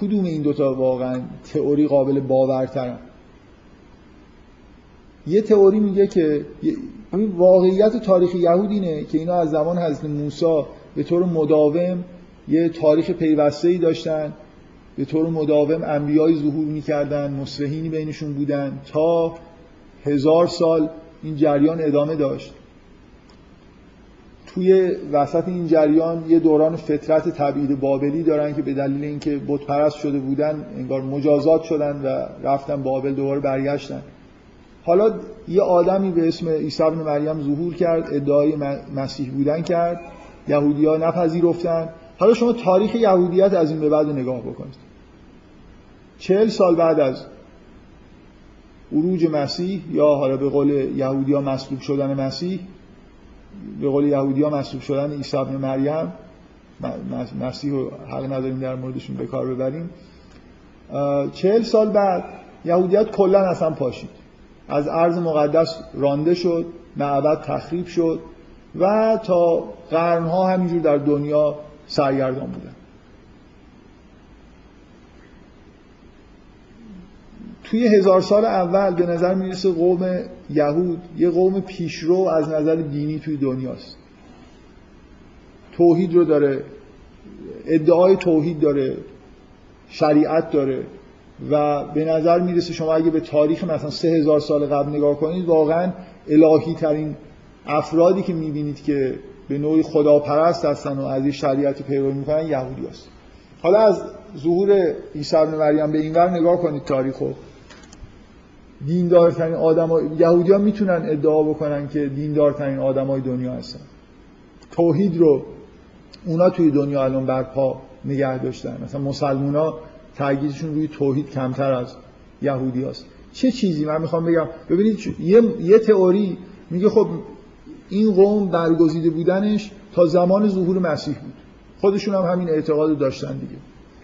کدوم این دوتا واقعا تئوری قابل باورترن؟ یه تئوری میگه که واقعیت تاریخ یهود اینه که اینا از زمان حضرت موسی به طور مداوم یه تاریخ پیوسته ای داشتن به طور مداوم انبیای ظهور می‌کردن مصلحینی بینشون بودن تا هزار سال این جریان ادامه داشت. توی وسط این جریان یه دوران فطرت تبعید بابلی دارن که به دلیل اینکه بت شده بودن انگار مجازات شدن و رفتن بابل دوباره برگشتن. حالا یه آدمی به اسم عیسی بن مریم ظهور کرد ادعای مسیح بودن کرد یهودی ها نپذیرفتن. حالا شما تاریخ یهودیت از این به بعد نگاه بکنید. چهل سال بعد از عروج مسیح یا حالا به قول یهودی ها مصلوب شدن مسیح به قول یهودی ها مصلوب شدن عیسی ابن مریم مسیح رو حق نداریم در موردشون به کار ببریم. چهل سال بعد یهودیت کلا اصلا پاشید. از ارض مقدس رانده شد معبد تخریب شد و تا قرنها همینجور در دنیا سرگردان بودن. توی هزار سال اول به نظر می‌رسه قوم یهود یه قوم پیشرو از نظر دینی توی دنیاست توحید رو داره ادعای توحید داره شریعت داره. و به نظر می‌رسه شما اگه به تاریخ مثلا سه هزار سال قبل نگاه کنید واقعا الهی ترین افرادی که می‌بینید که به نوعی خداپرست هستن و از این شریعتی پیروی می‌کنن یهودی هست. حالا از ظهور عیسی ابن مریم به این ور نگاه کنید تاریخو. دیندارترین آدم ها... یهودی ها می‌تونن ادعا بکنن که دیندارترین آدم های دنیا هستن. توحید رو اونا توی دنیا الان برپا نگه داشتن. مثلا مسلمون ها تاکیدشون روی توحید کمتر از یهودی هست. چه چیزی؟ من می‌خوام بگم ببینید یه, یه تئوری میگه خب این قوم برگزیده بودنش تا زمان ظهور مسیح بود. خودشون هم همین اعتقاد داشتن دیگه.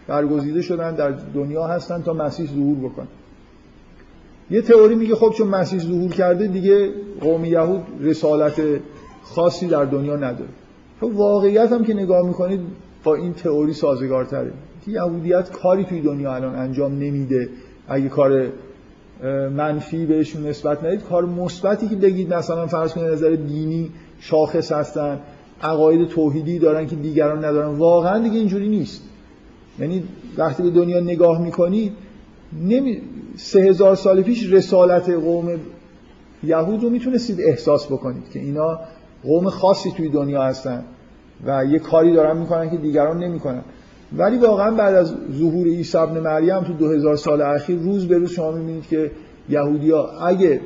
برگزیده شدن در دنیا هستن تا مسیح ظهور بکنه یه تئوری میگه خب چون مسیح ظهور کرده دیگه قوم یهود رسالت خاصی در دنیا نداره. خب واقعیت هم که نگاه می‌کنید با این تئوری سازگارتره. یهودیت کاری توی دنیا الان انجام نمیده. اگه کار منفی بهشون نسبت ندید کار مثبتی که بگید مثلا فرض کنید نظر دینی شاخص هستن عقاید توحیدی دارن که دیگران ندارن. واقعا دیگه اینجوری نیست. یعنی وقتی به دنیا نگاه می‌کنید نمی... سه هزار سال پیش رسالت قوم یهود رو می‌تونستید احساس بکنید که اینا قوم خاصی توی دنیا هستن و یه کاری دارن می‌کنن که دیگران نمی‌کنن. ولی واقعا بعد از ظهور عیسی ابن مریم تو 2000 سال اخیر روز به روز شما می‌بینید که یهودیا اگه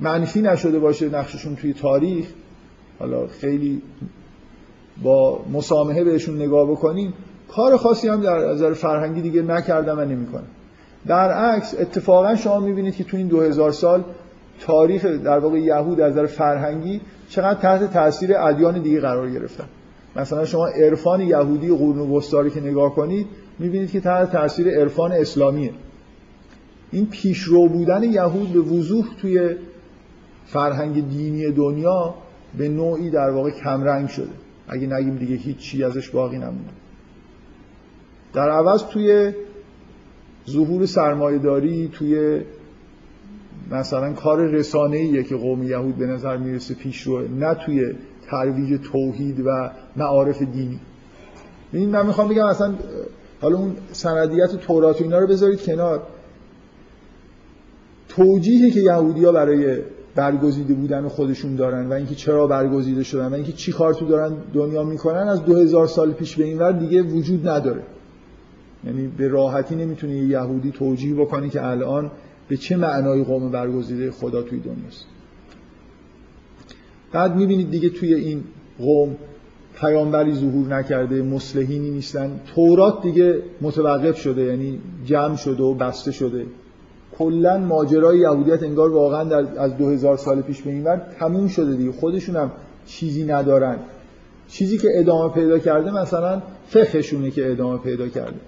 منفی نشده باشه نقششون توی تاریخ حالا خیلی با مسامحه بهشون نگاه بکنیم کار خاصی هم در نظر فرهنگی دیگه نکردن و نمی‌کنن. در عکس اتفاقا شما می‌بینید که تو این 2000 سال تاریخ در واقع یهود از نظر فرهنگی چقدر تحت تاثیر ادیان دیگه قرار گرفتن. مثلا شما عرفان یهودی قرون وسطا رو که نگاه کنید می‌بینید که تحت تاثیر عرفان اسلامیه. این پیشرو بودن یهود به وضوح توی فرهنگ دینی دنیا به نوعی در واقع کمرنگ شده. اگه نگیم دیگه هیچ چی ازش باقی نمونده. در عوض توی ظهور سرمایهداری توی مثلا کار رسانه ایه که قوم یهود به نظر می‌رسه پیشروه نه توی ترویج توحید و معارف دینی. این من می‌خوام بگم اصلا حالا اون سندیت تورات و اینا رو بذارید کنار. توجیهی که یهودیا برای برگزیده بودن خودشون دارن و اینکه چرا برگزیده شدن و اینکه چی کار تو دارن دنیا می‌کنن از 2000 سال پیش به این ور دیگه وجود نداره. یعنی به راحتی نمی‌تونه یه یهودی توجیه بکنه که الان به چه معنای قوم برگزیده خدا توی دنیاست. بعد می‌بینید دیگه توی این قوم پیامبری ظهور نکرده مسلحینی نیستن. تورات دیگه متوقف شده یعنی جمع شده و بسته شده. کلا ماجرای یهودیت انگار واقعا در از 2000 سال پیش به این ور تموم شده دیگه. خودشون هم چیزی ندارن. چیزی که ادامه پیدا کرده مثلا فقهشونه که ادامه پیدا کرده.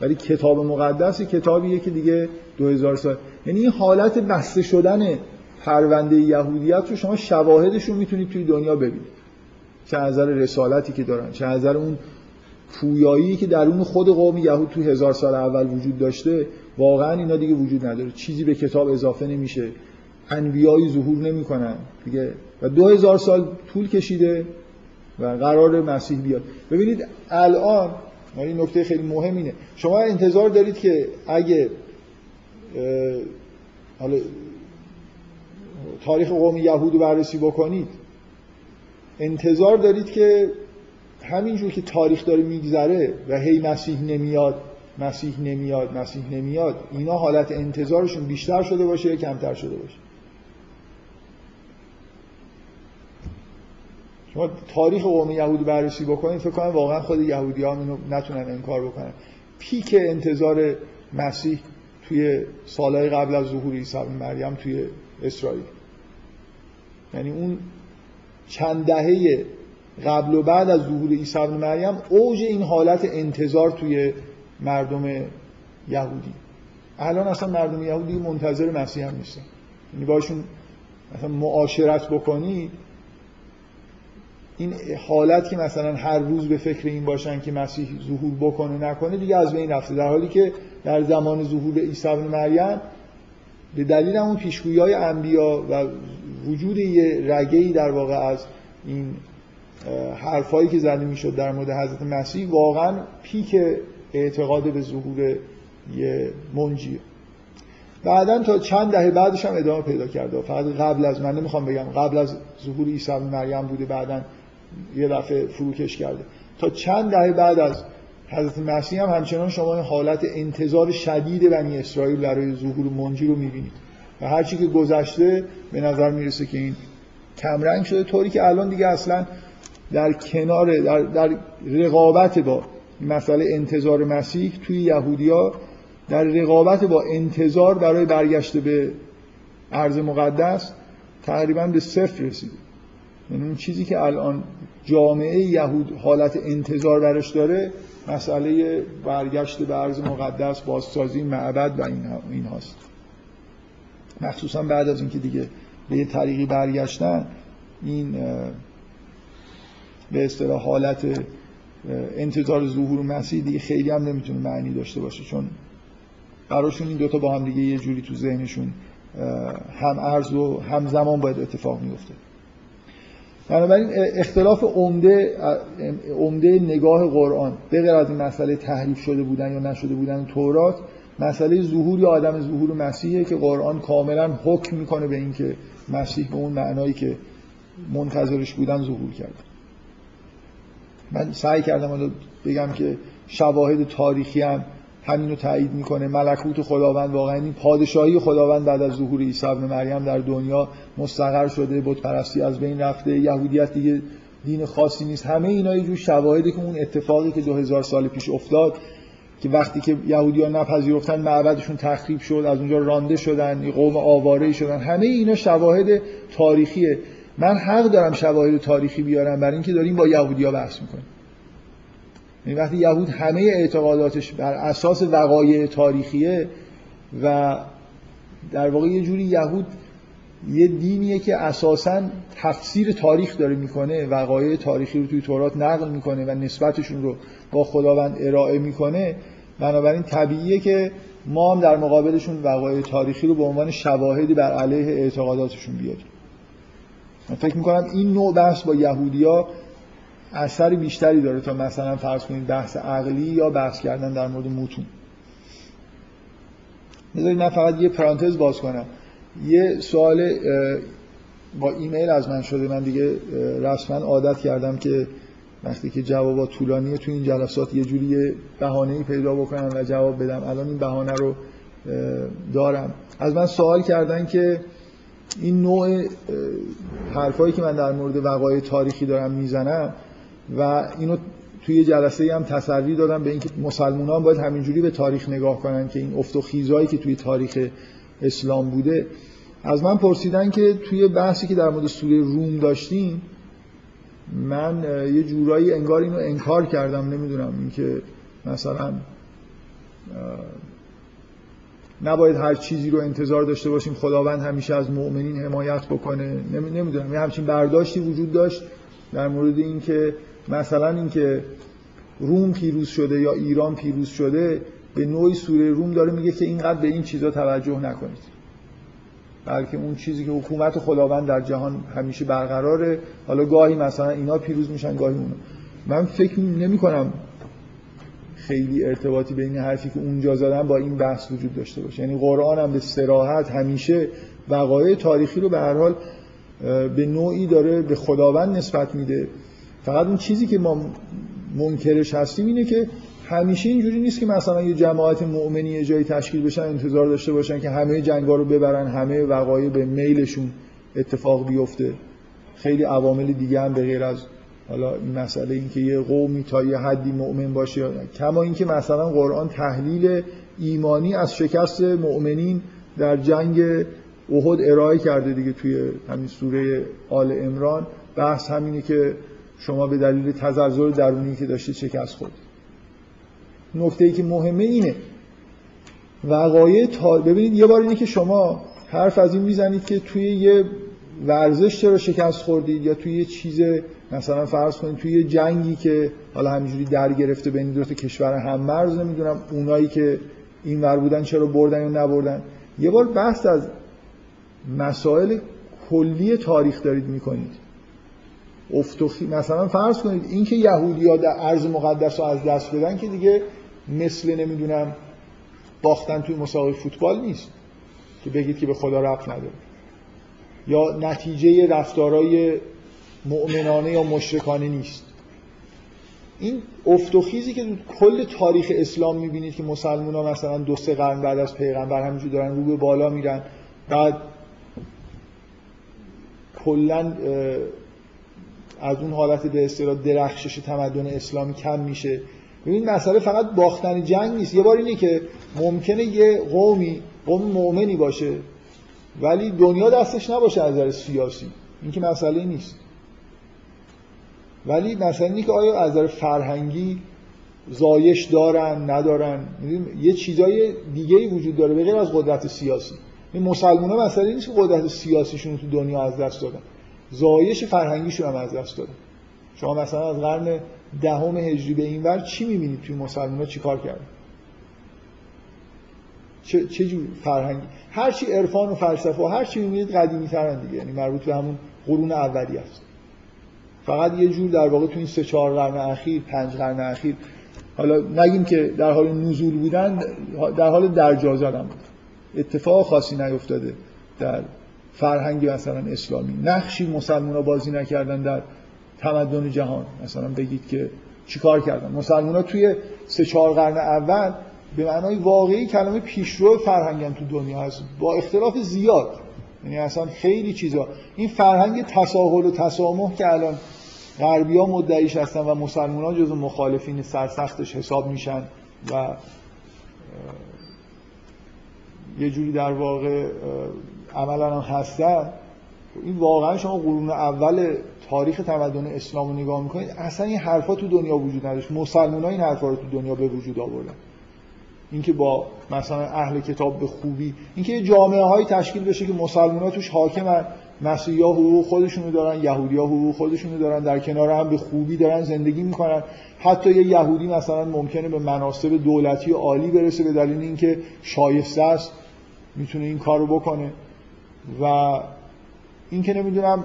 ولی کتاب مقدس کتابیه که دیگه 2000 سال یعنی این حالت بسته شدن پرونده یهودیت رو شما شواهدش رو می‌تونید توی دنیا ببینید. چه نظر رسالتی که دارن چه نظر اون پویایی که درون خود قوم یهود تو هزار سال اول وجود داشته واقعا اینا دیگه وجود نداره. چیزی به کتاب اضافه نمیشه. انبیایی ظهور نمی‌کنن. دیگه و دو هزار سال طول کشیده و قرار مسیح بیاد. ببینید الان این نکته خیلی مهم اینه. شما انتظار دارید که اگه حالا تاریخ قوم یهود رو بررسی بکنید انتظار دارید که همینجور که تاریخ داره میگذره و هی مسیح نمیاد مسیح نمیاد مسیح نمیاد اینا حالت انتظارشون بیشتر شده باشه یا کمتر شده باشه. شما تاریخ قوم یهود بررسی بکنید فکر کنم واقعا خود یهودی ها اینو نتونن انکار بکنن. پیک انتظار مسیح توی سالهای قبل از ظهور عیسی مریم توی اسرائیل. یعنی اون چند دهه قبل و بعد از ظهور عیسی ابن مریم اوج این حالت انتظار توی مردم یهودی. الان اصلا مردم یهودی منتظر مسیح هم نیستن. یعنی باشون مثلا معاشرت بکنید این حالت که مثلا هر روز به فکر این باشن که مسیح ظهور بکنه نکنه دیگه از بین رفته. در حالی که در زمان ظهور عیسی ابن مریم به دلیل اون پیشگویی های انبیا و وجود یه رگه‌ای در واقع از این حرفایی که زده می‌شد در مورد حضرت مسیح واقعا پیک اعتقاد به ظهور یه منجیه. بعدا تا چند دهه بعدش هم ادامه پیدا کرده فقط قبل از من نمی‌خوام بگم قبل از ظهور عیسی مریم بوده بعدا یه دفعه فروکش کرده. تا چند دهه بعد از حضرت مسیح هم همچنان شما این حالت انتظار شدید بنی اسرائیل برای ظهور منجی رو می‌بینید. و هرچی که گذشته به نظر می‌رسه که این کمرنگ شده طوری که الان دیگه اصلا در کنار در, در رقابت با مسئله انتظار مسیح توی یهودیا در رقابت با انتظار برای برگشت به ارز مقدس تقریبا به صفر رسیده. یعنی اون چیزی که الان جامعه یهود حالت انتظار برش داره مسئله برگشت به ارز مقدس بازسازی معبد و این هاست مخصوصا بعد از اینکه دیگه به یه طریقی برگشتن این به اصطلاح حالت انتظار ظهور مسیح دیگه خیلی هم نمی‌تونه معنی داشته باشه. چون براشون این دوتا با هم دیگه یه جوری تو ذهنشون هم ارز و هم زمان باید اتفاق میفته بنابراین اختلاف عمده عمده نگاه قرآن به غیر از این مسئله تحریف شده بودن یا نشده بودن تورات مسئله ظهور یا آدم ظهور مسیحه که قرآن کاملا حکم می‌کنه به اینکه مسیح به اون معنایی که منتظرش بودن ظهور کرده من سعی کردم بگم که شواهد تاریخی هم همین رو تایید می‌کنه. ملکوت خداوند واقعا این پادشاهی خداوند بعد از ظهور عیسی ابن مریم در دنیا مستقر شده بت پرستی از بین رفته یهودیت دیگه دین خاصی نیست. همه اینا یه جور شواهدی که اون اتفاقی که 2000 سال پیش افتاد که وقتی که یهودیان نپذیرفتن معبدشون تخریب شد از اونجا رانده شدن قوم آواره شدن. همه اینا شواهد تاریخیه. من حق دارم شواهد تاریخی بیارم برای اینکه داریم با یهودیا بحث می‌کنیم. یعنی وقتی یهود همه اعتقاداتش بر اساس وقایع تاریخیه و در واقع یه جوری یهود یه دینیه که اساسا تفسیر تاریخ داره می‌کنه وقایع تاریخی رو توی تورات نقل می‌کنه و نسبتشون رو با خداوند ارائه می‌کنه. بنابراین طبیعیه که ما هم در مقابلشون وقایع تاریخی رو به عنوان شواهدی بر علیه اعتقاداتشون بیاریم. من فکر می‌کنم این نوع بحث با یهودیا اثر بیشتری داره تا مثلا فرض کنید بحث عقلی یا بحث کردن در مورد متون بذارید من فقط یه پرانتز باز کنم. یه سوال با ایمیل از من شده من دیگه رسما عادت کردم که وقتی که جوابات طولانیه تو این جلسات یه جوری بهانه‌ای پیدا بکنم و جواب بدم. الان این بهانه رو دارم. از من سوال کردن که این نوع حرفایی که من در مورد وقایع تاریخی دارم می‌زنم و اینو توی جلسه هم تسری دادم به اینکه مسلمانان باید همینجوری به تاریخ نگاه کنن که این افت و خیزایی که توی تاریخ اسلام بوده. از من پرسیدن که توی بحثی که در مورد سوره روم داشتیم من یه جورایی انگار اینو انکار کردم نمی‌دونم اینکه مثلا نباید هر چیزی رو انتظار داشته باشیم خداوند همیشه از مؤمنین حمایت بکنه. نمی‌دونم یه همچین برداشتی وجود داشت در مورد اینکه مثلا اینکه روم پیروز شده یا ایران پیروز شده. به نوعی سوره روم داره میگه که اینقدر به این چیزا توجه نکنید. بلکه اون چیزی که حکومت خداوند در جهان همیشه برقراره. حالا گاهی مثلا اینا پیروز میشن گاهی اونا. من فکر نمی کنم خیلی ارتباطی بین حرفی که اونجا زدن با این بحث وجود داشته باشه. یعنی قرآن هم به سراحت همیشه وقایع تاریخی رو به هر حال به نوعی داره به خداوند نسبت میده. فقط اون چیزی که ما منکرش هستیم اینه که همیشه اینجوری نیست که مثلا یه جماعت مؤمنی یه جایی تشکیل بشن انتظار داشته باشن که همه جنگا رو ببرن همه وقایع به میلشون اتفاق بیفته. خیلی عوامل دیگه هم به غیر از حالا این مسئله اینکه یه قومی تا یه حدی مؤمن باشه. کما اینکه مثلا قرآن تحلیل ایمانی از شکست مؤمنین در جنگ احد ارائه کرده دیگه توی همین سوره آل امران بحث همینه که شما به دلیل تزلزل درونی که داشتید شکست خورد. نکته ای که مهمه اینه. وقایع تا... ببینید یه بار اینه که شما حرف از این می‌زنید که توی یه ورزش چرا شکست خوردید یا توی یه چیز مثلا فرض کنید توی یه جنگی که حالا همینجوری در گرفته بین دو تا کشور هم مرز نمی‌دونم اونایی که این ور بودن چرا بردن یا نبردن. یه بار بحث از مسائل کلی تاریخ دارید می‌کنید. افتخی مثلا فرض کنید اینکه یهودی‌ها در ارز مقدس رو از دست بدن که دیگه مثل نمی‌دونم باختن توی مسابقه فوتبال نیست که بگید که به خدا رفت نداره. یا نتیجه رفتارای مؤمنانه یا مشرکانه نیست. این افتخیزی که کل تاریخ اسلام می‌بینید که مسلمان ها مثلا دو سه قرن بعد از پیغمبر همینجور دارن رو به بالا میرن بعد کلا از اون حالت به اصطلاح درخشش تمدن اسلامی کم میشه. ببین مسئله فقط باختن جنگ نیست. یه بار اینه که ممکنه یه قومی قوم مؤمنی باشه ولی دنیا دستش نباشه از نظر سیاسی. این که مسئله نیست. ولی مسئله اینه که آیا از نظر فرهنگی زایش دارن ندارن؟ یه چیزای دیگه ای وجود داره به غیر از قدرت سیاسی. این مسلمان ها مسئله نیست که قدرت سیاسیشون تو دنیا از دست دادن. زایش فرهنگیشون هم از دست دادن. شما مثلا از قرن دهم هجری به این ور چی می‌بینید توی مسلمان ها چی کار کردن؟ چه, چه جور فرهنگی؟ هر چی عرفان و فلسفه و هر چی می‌بینید قدیمی ترن دیگه. یعنی مربوط به همون قرون اولی است. فقط یه جور در واقع تو این سه چهار قرن اخیر پنج قرن اخیر. حالا نگیم که در حال نزول بودن در حال درجا زدن بود. اتفاق خاصی نیفتاده در فرهنگ مثلا اسلامی. نقشی مسلمان بازی نکردن در تمدن جهان. مثلا بگید که چیکار کردن؟ مسلمان ها توی سه چهار قرن اول به معنای واقعی کلمه پیشرو فرهنگم تو دنیا هست. با اختلاف زیاد. یعنی اصلا خیلی چیزا. این فرهنگ تساهل و تسامح که الان غربی ها مدعیش هستن و مسلمان ها جز مخالفین سرسختش حساب میشن و یه جوری در واقع عملا هم هستن. این واقعا شما قرون اول تاریخ تمدن اسلام رو نگاه می‌کنید اصلا این حرفا تو دنیا وجود نداشت. مسلمان ها این حرفا رو تو دنیا به وجود آوردن. اینکه با مثلا اهل کتاب به خوبی اینکه جامعه های تشکیل بشه که مسلمان ها توش حاکمن مسیحی ها حقوق خودشونو دارن یهودی ها حقوق خودشونو دارن در کنار هم به خوبی دارن زندگی می‌کنن. حتی یه یهودی مثلا ممکنه به مناصب دولتی عالی برسه به دلیل اینکه شایسته است می‌تونه این کارو بکنه. و اینکه نمی‌دونم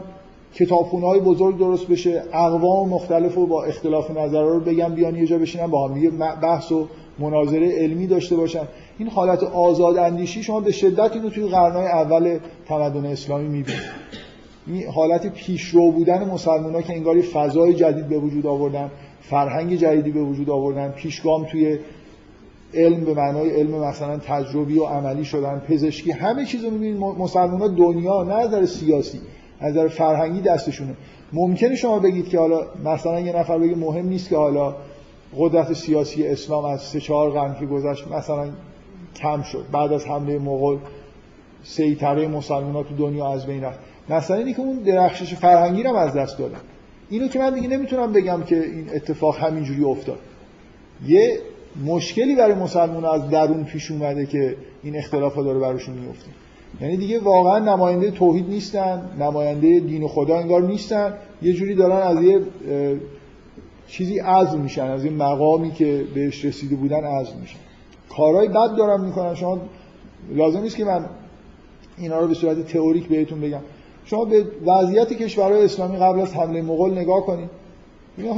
کتابخونه های بزرگ درست بشه اقوام مختلف و با اختلاف نظر رو بگم بیان یه جا بشینن با هم بحث و مناظره علمی داشته باشن. این حالت آزاد اندیشی شما به شدت اینو توی قرنهای اول تمدن اسلامی می‌بینید. این حالت پیشرو بودن مسلمان ها که انگاری فضای جدید به وجود آوردن فرهنگ جدیدی به وجود آوردن پیشگام توی علم به معنای علم مثلا تجربی و عملی شدن پزشکی همه چیز رو می‌بینید. مسلمان ها دنیا نه نظر سیاسی. از نظر فرهنگی دستشونه. ممکنه شما بگید که حالا مثلا یه نفر بگه مهم نیست که حالا قدرت سیاسی اسلام از سه چهار قرن که گذشت مثلا کم شد. بعد از حمله مغول سیطره مسلمان تو دنیا از بین رفت. مثلا اینی که اون درخشش فرهنگی رو از دست دادن. اینو که من دیگه نمی‌تونم بگم که این اتفاق همینجوری افتاد. یه مشکلی برای مسلمان از درون پیش اومده که این اختلاف ها داره براشون میفته یعنی دیگه واقعا نماینده توحید نیستن نماینده دین و خدا انگار نیستن. یه جوری دارن از یه چیزی عزم میشن از این مقامی که بهش رسیده بودن عزم میشن. کارهای بد دارن می‌کنن. شما لازم نیست که من اینا رو به صورت تئوریک بهتون بگم. شما به وضعیت کشورهای اسلامی قبل از حمله مغول نگاه کنید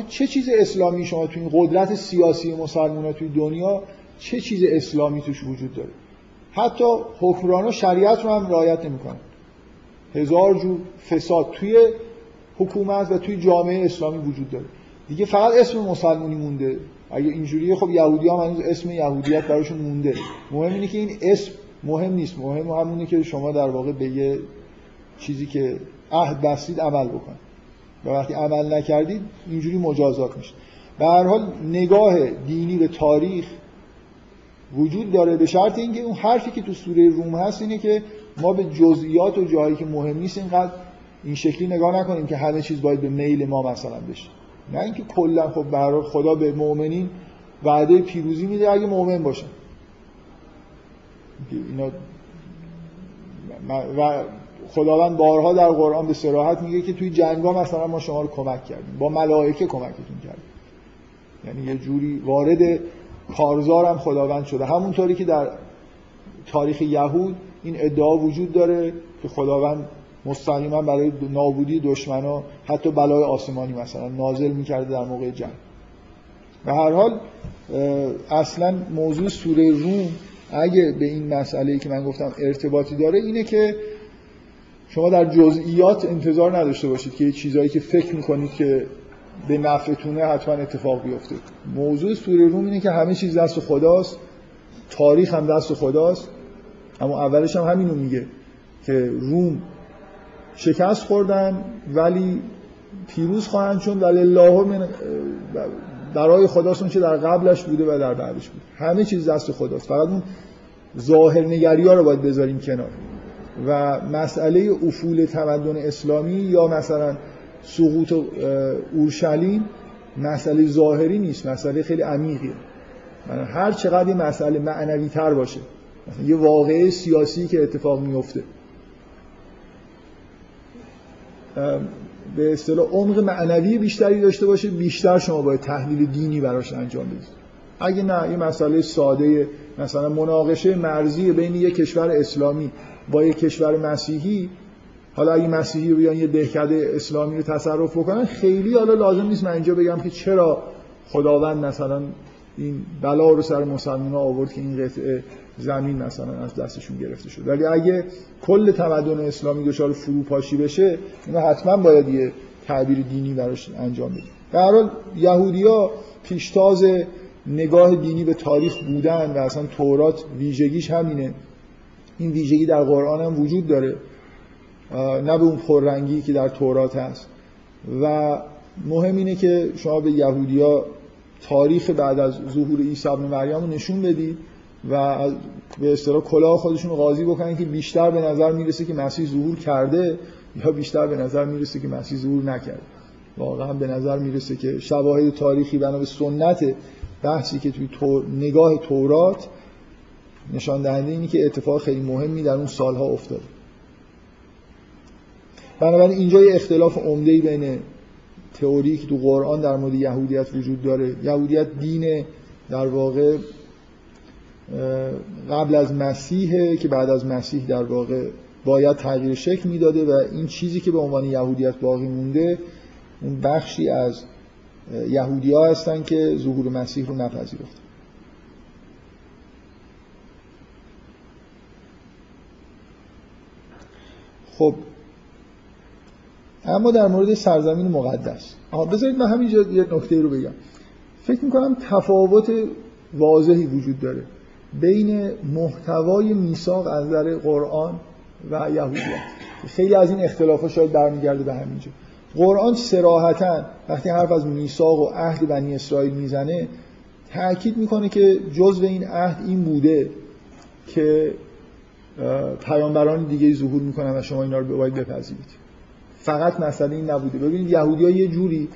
چه چیز اسلامی شما توی قدرت سیاسی مسلمان توی دنیا چه چیز اسلامی توش وجود داره؟ حتی حکمران شریعت رو هم رعایت نمی‌کنن. هزار جور فساد توی حکومت و توی جامعه اسلامی وجود داره. دیگه فقط اسم مسلمونی مونده. اگه اینجوریه خب یهودی هم هنوز اسم یهودیت براشون مونده. مهم اینه که این اسم مهم نیست. مهم همونه که شما در واقع به یه چیزی که عهد بستید عمل بکنید. و وقتی عمل نکردید اینجوری مجازات میشه. به هر حال نگاه دینی به تاریخ وجود داره. به شرط اینکه اون حرفی که تو سوره روم هست اینه که ما به جزئیات و جایی که مهم نیست اینقدر این شکلی نگاه نکنیم که همه چیز باید به میل ما مثلا بشه. نه اینکه کلا خب برای خدا به مؤمنین وعده پیروزی میده اگه مؤمن باشن اینا و خداوند بارها در قرآن به صراحت میگه که توی جنگا مثلا ما شما رو کمک کردیم. با ملائکه کمکتون کردیم. یعنی یه جوری وارد کارزارم خداوند شده. همونطوری که در تاریخ یهود این ادعا وجود داره که خداوند مستقیما برای نابودی دشمنا حتی بلای آسمانی مثلا نازل می‌کرده در موقع جنگ. و هر حال اصلا موضوع سوره روم اگه به این مسئله که من گفتم ارتباطی داره اینه که شما در جزئیات انتظار نداشته باشید که چیزهایی که فکر می‌کنید که به نفعتونه حتما اتفاق بیفته. موضوع سوره روم اینه که همه چیز دست خداست. تاریخ هم دست خداست. اما اولش هم همینو میگه که روم شکست خوردن ولی پیروز خواهند چون ولی الله من برای خداست چه در قبلش بوده و در بعدش بود همه چیز دست خداست. فقط اون ظاهر نگری ها رو باید بذاریم کنار. و مسئله افول تمدن اسلامی یا مثلا سقوط اورشلیم مسئله ظاهری نیست مسئله خیلی عمیقیه من هر چقدر این مسئله معنوی تر باشه مثلا یه واقعه سیاسی که اتفاق میفته به اصطلاح عمق معنوی بیشتری داشته باشه بیشتر شما باید تحلیل دینی براش انجام بدید. اگه نه یه مسئله ساده مثلا مناقشه مرزی بین یک کشور اسلامی با یک کشور مسیحی حالا اگه مسیحی رو بیان یه دهکده اسلامی رو تصرف بکنن خیلی حالا لازم نیست. من اینجا بگم که چرا خداوند مثلا این بلا رو سر مسلمان آورد که این قطعه زمین مثلا از دستشون گرفته شد. ولی اگه کل تمدن اسلامی دچار فروپاشی بشه اینا حتما باید یه تعبیر دینی براش انجام بدیم. در حال یهودیا پیشتاز نگاه دینی به تاریخ بودن و اصلا تورات ویژگیش همینه. این ویژگی در قرآن هم وجود داره. نه به اون پررنگی که در تورات هست. و مهم اینه که شما به یهودیا تاریخ بعد از ظهور عیسی ابن مریم رو نشون بدید و به اصطلاح کلاه خودشون رو قاضی بکنن که بیشتر به نظر می‌رسه که مسیح ظهور کرده یا بیشتر به نظر می‌رسه که مسیح ظهور نکرد واقعا به نظر می‌رسه که شواهد تاریخی بنا به سنت بحثی که توی تو... نگاه تورات نشان دهنده اینی که اتفاق خیلی مهمی در اون سالها افتاده. بنابراین اینجا یه اختلاف عمده بین تئوری که تو قرآن در مورد یهودیت وجود داره. یهودیت دین در واقع قبل از مسیحه که بعد از مسیح در واقع باید تغییر شکل می‌داده و این چیزی که به عنوان یهودیت باقی مونده اون بخشی از یهودی ها هستن که ظهور مسیح رو نپذیرفتن خب اما در مورد سرزمین مقدس. آها بذارید من همینجا یه نکته رو بگم. فکر می‌کنم تفاوت واضحی وجود داره بین محتوای میثاق از نظر قرآن و یهودیت. خیلی از این اختلافات شاید برمیگرده به همینجا. قرآن سراحتا وقتی حرف از میثاق و عهد بنی اسرائیل می‌زنه تأکید می‌کنه که جزء این عهد این بوده که پیامبران دیگه ظهور می‌کنن و شما اینا رو باید بپذیرید. فقط مسئله این نبوده. ببینید یهودی یه جوری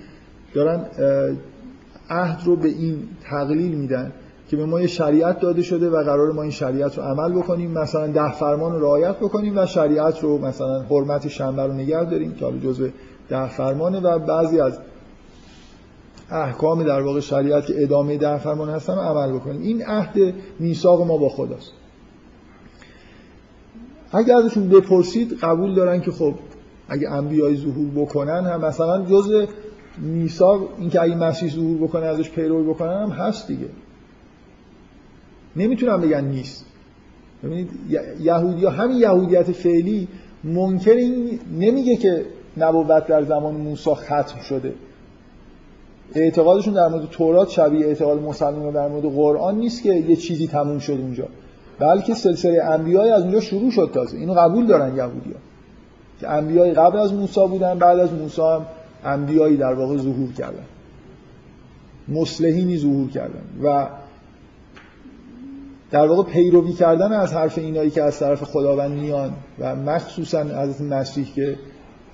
دارن عهد رو به این تقلیل میدن که به ما یه شریعت داده شده و قرار ما این شریعت رو عمل بکنیم مثلا ده فرمان رو رعایت بکنیم و شریعت رو مثلا حرمت شنبه رو نگه داریم که حالا جزء ده فرمانه و بعضی از احکام در واقع شریعت که ادامه ده فرمان هستن عمل بکنیم. این عهد میثاق ما با خداست. اگر ازشون بپرسید قبول دارن که خب اگه انبیای ظهور بکنن هم مثلا جزء میثاق اینکه اگه مسیح ظهور بکنه ازش پیروی بکنن هم هست دیگه. نمی‌تونم بگن نیست. ببینید یهودی ها همین یهودیت فعلی منکر این نمیگه که نبوت در زمان موسی ختم شده. اعتقادشون در مورد تورات شبیه اعتقاد مسلمان در مورد قرآن نیست که یه چیزی تموم شد اونجا. بلکه سلسله انبیای از اونجا شروع شد تازه. اینو قبول دارن یهودی ها که انبیای قبل از موسی بودن بعد از موسی هم انبیایی در واقع ظهور کردن. مسلحینی ظهور کردن و در واقع پیروی کردن از حرف اینایی که از طرف خداوند میان و مخصوصا از مسیح که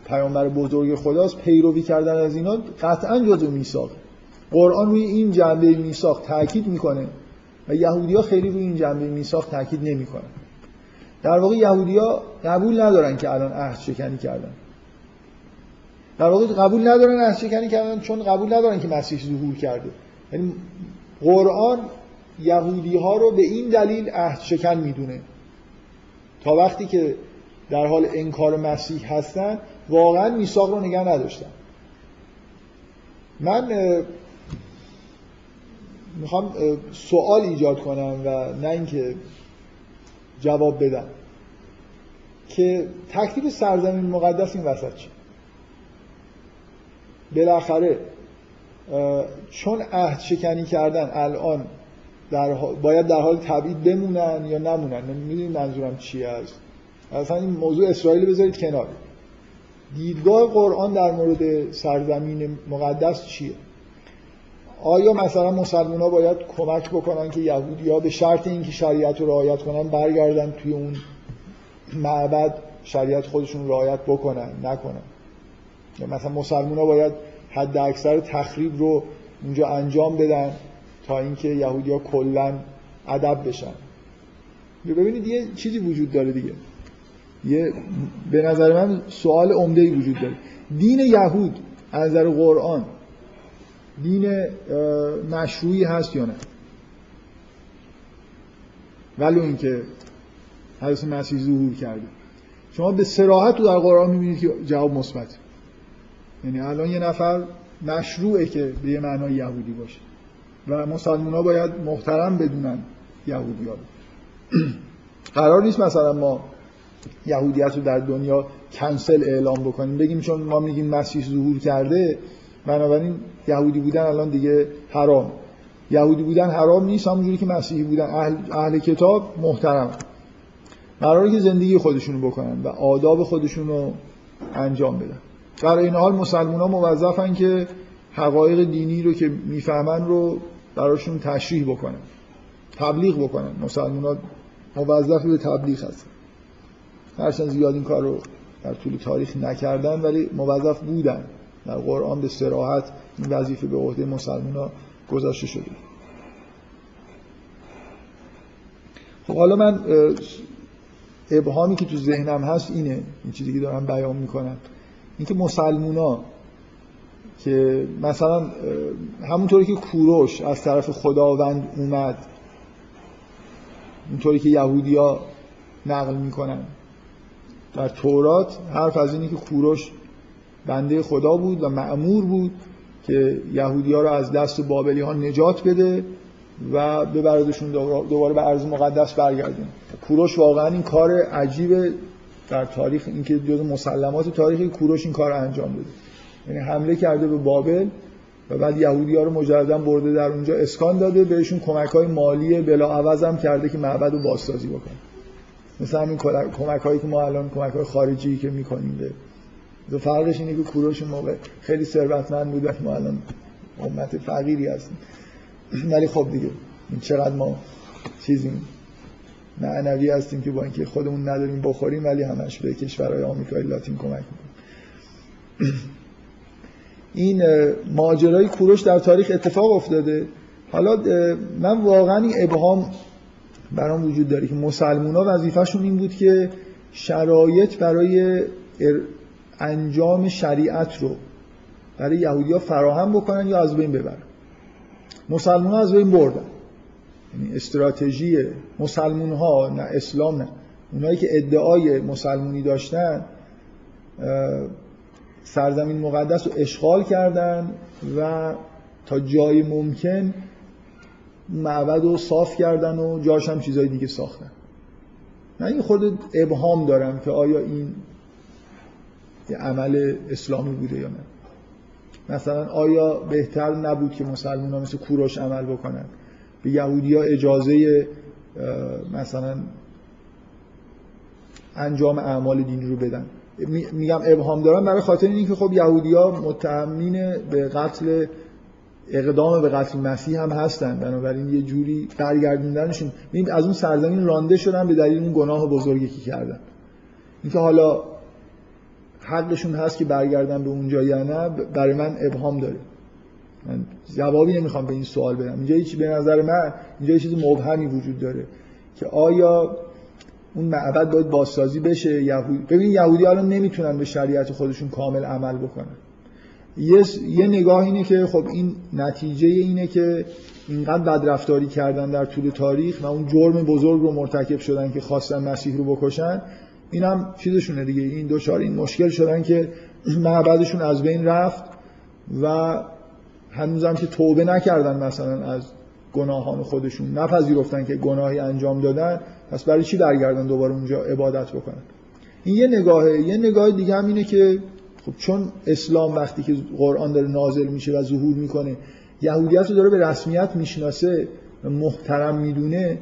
پیامبر بزرگ خداست پیروی کردن از اینا قطعا جزو میثاق. قرآن روی این جنبه میثاق تاکید می‌کنه و یهودیا خیلی روی این جنبه میثاق تاکید نمی‌کنن. در واقع یهودیا قبول ندارن که الان عهد شکنی کردن. در واقع قبول ندارن عهد شکنی کردن چون قبول ندارن که مسیح ظهور کرده. یعنی قرآن یهودی ها رو به این دلیل عهد شکن می‌دونه. تا وقتی که در حال انکار مسیح هستن واقعا میثاق رو نگه نداشتن. من می‌خوام سوال ایجاد کنم و نه اینکه جواب بدم. که تکلیف سرزمین مقدس این وسط چی؟ بالاخره چون عهد شکنی کردن الان در باید در حال تبعید بمونن یا نمونن؟ می‌دونید منظورم چی است اصلا این موضوع اسرائیل بذارید کنار. دیدگاه قرآن در مورد سرزمین مقدس چیه؟ آیا مثلا مسلمان ها باید کمک بکنن که یهودی ها به شرط اینکه شریعت رو رعایت کنن برگردن توی اون معبد شریعت خودشون رعایت بکنن نکنن؟ یا مثلا مسلمان ها باید حد اکثر تخریب رو اونجا انجام بدن تا اینکه یهودی ها کلا ادب بشن؟ ببینید یه چیزی وجود داره دیگه. یه به نظر من سوال عمده وجود داره. دین یهود از نظر قرآن دین مشروعی هست یا نه؟ ولو اینکه حضرت مسیح ظهور کرده. شما به سراحت تو در قرآن می‌بینید که جواب مثبت. یعنی الان یه نفر مشروعه که به یه معنای یهودی باشه. و مسلمان ها باید محترم بدونن یهودی ها قرار نیست مثلا ما یهودیت رو در دنیا کنسل اعلام بکنیم. بگیم چون ما میگیم مسیح ظهور کرده بنابراین یهودی بودن الان دیگه حرام. یهودی بودن حرام نیست همونجوری که مسیحی بودن. اهل, اهل کتاب محترم. قراره که زندگی خودشونو بکنن و آداب خودشون رو انجام بدن. در این حال مسلمان ها موظفن که حقایق دینی رو که می‌فهمن رو براشون تشریح بکنن. تبلیغ بکنن. مسلمان ها موظف به تبلیغ هستن. هرچند زیاد این کار رو در طول تاریخ نکردن ولی موظف بودن. در قرآن به سراحت این وظیفه به عهده مسلمان گذاشته شده. خب حالا من ابهامی که تو ذهنم هست اینه این چیزی که دارم بیان می‌کنم. اینکه مسلمونا که مثلا همونطوری که کوروش از طرف خداوند اومد اینطوری که یهودیا نقل می‌کنن. در تورات حرف از اینه که کوروش بنده خدا بود و معمور بود که یهودی ها رو از دست بابلی ها نجات بده و ببردشون دوباره به عرض مقدس برگردون کوروش واقعا این کار عجیب در تاریخ اینکه جز مسلمات تاریخی کوروش این کار انجام بده. یعنی حمله کرده به بابل و بعد یهودی ها رو مجددا برده در اونجا اسکان داده بهشون کمک های مالی بلا عوض هم کرده که معبد رو بازسازی بکنه مثل همین کمک هایی که ما الان کمک های خارجی که می‌کنیم به فرقش اینه که کوروش موقع خیلی ثروتمند بود ما الان امت فقیری هستیم. ولی خب دیگه چقدر ما چیزیم معنوی هستیم که با اینکه خودمون نداریم بخوریم ولی همش به کشورهای آمریکای لاتین کمک می‌کنیم این ماجرای کوروش در تاریخ اتفاق افتاده. حالا من واقعا این ابهام برام وجود داره که مسلمونا وظیفهشون این بود که شرایط برای انجام شریعت رو برای یهودی ها فراهم بکنن یا از بین ببرن؟ مسلمان از بین بردن. یعنی استراتژی مسلمون ها نه اسلام نه. اونایی که ادعای مسلمونی داشتن سرزمین مقدس رو اشغال کردن و تا جای ممکن معبد رو صاف کردن و جاش هم چیزای دیگه ساختن. من این خود ابهام دارم که آیا این یه عمل اسلامی بوده یا نه. مثلا آیا بهتر نبود که مسلمان ها مثل کوروش عمل بکنن؟ به یهودی ها اجازه مثلا انجام اعمال دینی رو بدن. میگم ابهام دارم برای خاطر اینکه خب یهودی ها متهمین به قتل اقدام به قتل مسیح هم هستن. بنابراین یه جوری برگردوندنشون. از اون سرزمین رانده شدن به دلیل اون گناه بزرگی که کردن. اینکه حالا حقشون هست که برگردن به اونجا یا نه برای من ابهام داره. من جوابی نمی‌خوام به این سوال بدم. اینجا چیزی به نظر من اینجا چیز مبهمی وجود داره که آیا اون معبد باید بازسازی بشه؟ یهود ببین یهودی الان نمی‌تونن به شریعت خودشون کامل عمل بکنن. یه, یه نگاه اینه که خب این نتیجه اینه که اینقدر بدرفتاری کردن در طول تاریخ و اون جرم بزرگ رو مرتکب شدن که خواستن مسیح رو بکشن. این هم چیزشونه دیگه. این دوچار این مشکل شدن که معبدشون از بین رفت و هنوزم که توبه نکردن مثلا از گناهان خودشون. نپذیرفتن که گناهی انجام دادن. پس برای چی برگردن دوباره اونجا عبادت بکنن؟ این یه نگاهه. یه نگاه دیگه هم اینه که خب چون اسلام وقتی که قرآن داره نازل میشه و ظهور می‌کنه یهودیت رو داره به رسمیت می‌شناسه و محترم می‌دونه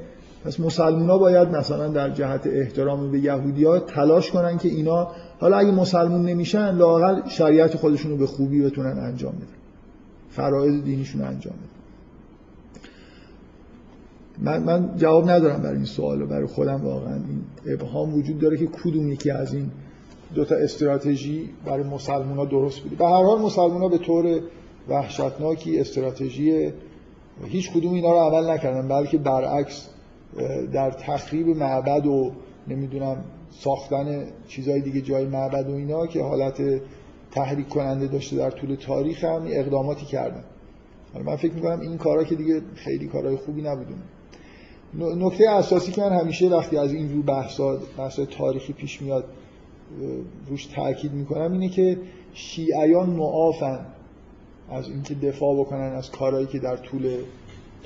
پس مسلمان ها باید مثلا در جهت احترام به یهودی ها تلاش کنن که اینا حالا اگه مسلمون نمیشن لاقل شریعت خودشون رو به خوبی بتونن انجام بدن. فرائض دینیشون انجام بدن. من, من جواب ندارم برای این سوال برای خودم واقعا. این ابهام وجود داره که کدوم یکی از این دو تا استراتژی برای مسلمان ها درست بوده. به هر حال مسلمان ها به طور وحشتناکی استراتژی هیچ کدوم اینا رو عمل نکردن بلکه برعکس در تخریب معبد و نمی‌دونم ساختن چیزهای دیگه جای معبد و اینا که حالت تحریک کننده داشته در طول تاریخ هم اقداماتی کردن. من فکر می‌کنم این کارا که دیگه خیلی کارهای خوبی نبودون نکته اساسی که من همیشه وقتی از اینجور بحثا بحث تاریخی پیش میاد روش تاکید می‌کنم اینه که شیعیان معافن از اینکه دفاع بکنن از کارهایی که در طول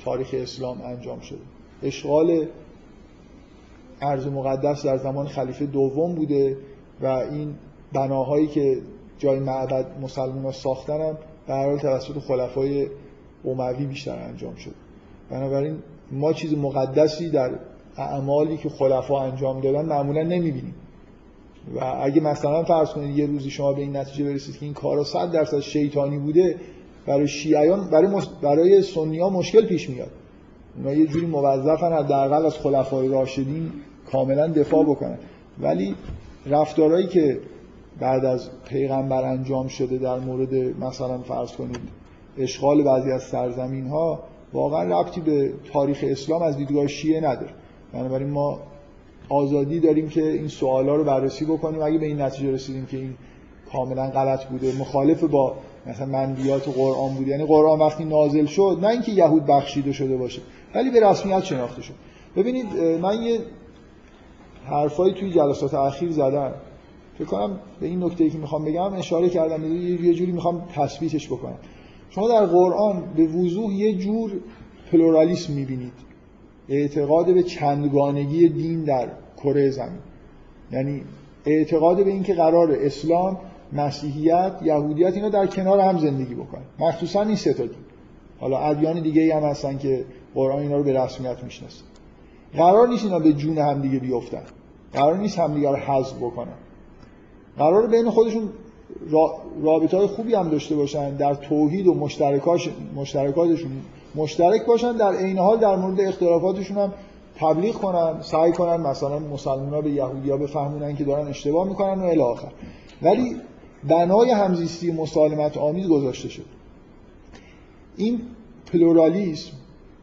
تاریخ اسلام انجام شده. اشغال ارز مقدس در زمان خلیفه دوم بوده و این بناهایی که جای معبد مسلمان ساختن هم به توسط خلفای اموی بیشتر انجام شد. بنابراین ما چیز مقدسی در اعمالی که خلفا انجام دادن معمولا نمی‌بینیم. و اگه مثلا فرض کنید یه روزی شما به این نتیجه برسید که این کارا صد درصد شیطانی بوده برای شیعیان برای مس... برای سنی ها مشکل پیش میاد. اونا یه جوری موظفن حداقل از خلفای راشدین کاملا دفاع بکنن. ولی رفتارهایی که بعد از پیغمبر انجام شده در مورد مثلا فرض کنید اشغال بعضی از سرزمین ها واقعا ربطی به تاریخ اسلام از دیدگاه شیعه نداره. بنابراین ما آزادی داریم که این سوالا رو بررسی بکنیم. اگه به این نتیجه رسیدیم که این کاملا غلط بوده مخالف با مثلا منبیات قرآن بود یعنی قرآن وقتی نازل شد نه اینکه یهود بخشیده شده باشه ولی به رسمیت شناخته شد. ببینید من یه حرفایی توی جلسات اخیر زدم. فکر کنم به این نکته که می‌خوام بگم اشاره کردم یه جوری می‌خوام تثبیتش بکنم. شما در قرآن به وضوح یه جور پلورالیسم می‌بینید. اعتقاد به چندگانگی دین در کره زمین. یعنی اعتقاد به اینکه قرار اسلام مسیحیت یهودیت اینا در کنار هم زندگی بکنن مخصوصا این سه حالا ادیان دیگه هم هستن که قرآن اینا رو به رسمیت می‌شناسه قرار نیست اینا به جون هم دیگه بیفتن. قرار نیست همدیگه رو حذف بکنن. قرار بین خودشون رابطه های خوبی هم داشته باشن در توحید و مشترکاش مشترکاتشون. مشترک باشن در عین حال در مورد اختلافاتشون هم تبلیغ کنن سعی کنن مثلا مسلمان ها به یهودی ها بفهمونن که دارن اشتباه می‌کنن و الی آخر. ولی بنای همزیستی مسالمت آمیز گذاشته شد. این پلورالیسم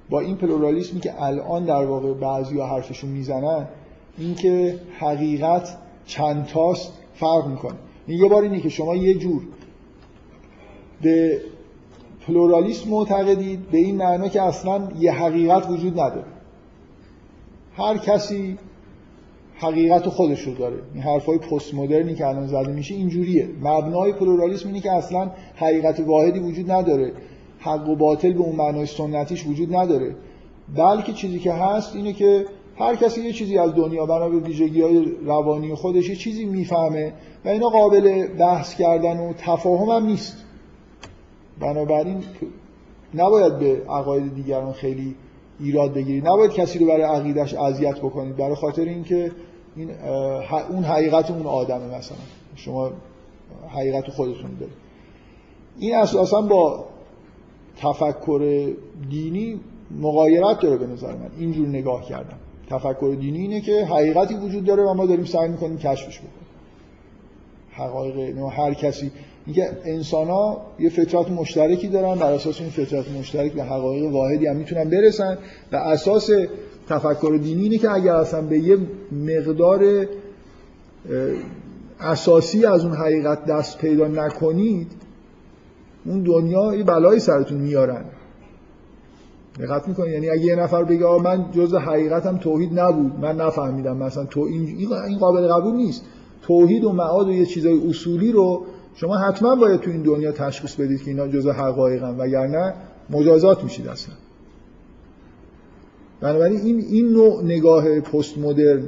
با این پلورالیسمی که الان در واقع بعضی ها حرفشون می‌زنن اینکه حقیقت چند تاست فرق می‌کنه. یه بار اینه که شما یه جور به پلورالیسم معتقدید به این معنا که اصلا یه حقیقت وجود نداره. هر کسی حقیقت خودش رو داره. این حرفای پست مدرنی که الان زده میشه اینجوریه. مبنای پلورالیسم اینه که اصلا حقیقت واحدی وجود نداره. حق و باطل به اون معنای سنتیش وجود نداره. بلکه چیزی که هست اینه که هر کسی یه چیزی از دنیا بنا به ویژگی های روانی خودش یه چیزی می‌فهمه و اینا قابل بحث کردن و تفاهم هم نیست. بنابراین نباید به عقاید دیگران خیلی ایراد بگیرید. نباید کسی رو برای عقیدش اذیت بکنید. برای خاطر اینکه این اون حقیقت اون آدمه مثلا. شما حقیقت خودتون دارید این اساسا با تفکر دینی مقایرت داره به نظر من. اینجور نگاه کردم تفکر دینی اینه که حقیقتی وجود داره و ما داریم سعی می‌کنیم کشفش بکنیم. حقایق هر کسی. میگه انسان ها یه فطرت مشترکی دارن بر اساس این فطرت مشترک به حقایق واحدی هم می‌تونن برسن. و اساس تفکر دینی اینه که اگر اصلا به یه مقدار اساسی از اون حقیقت دست پیدا نکنید اون دنیا یه بلایی سرتون میارن. دقت می‌کنید یعنی اگه یه نفر بگه من جز حقیقتم توحید نبود من نفهمیدم مثلا تو این این قابل قبول نیست. توحید و معاد و یه چیزای اصولی رو شما حتما باید تو این دنیا تشخیص بدید که اینا جزء حقایقن وگرنه مجازات میشید اصلا. بنابراین این این نوع نگاه پست مدرن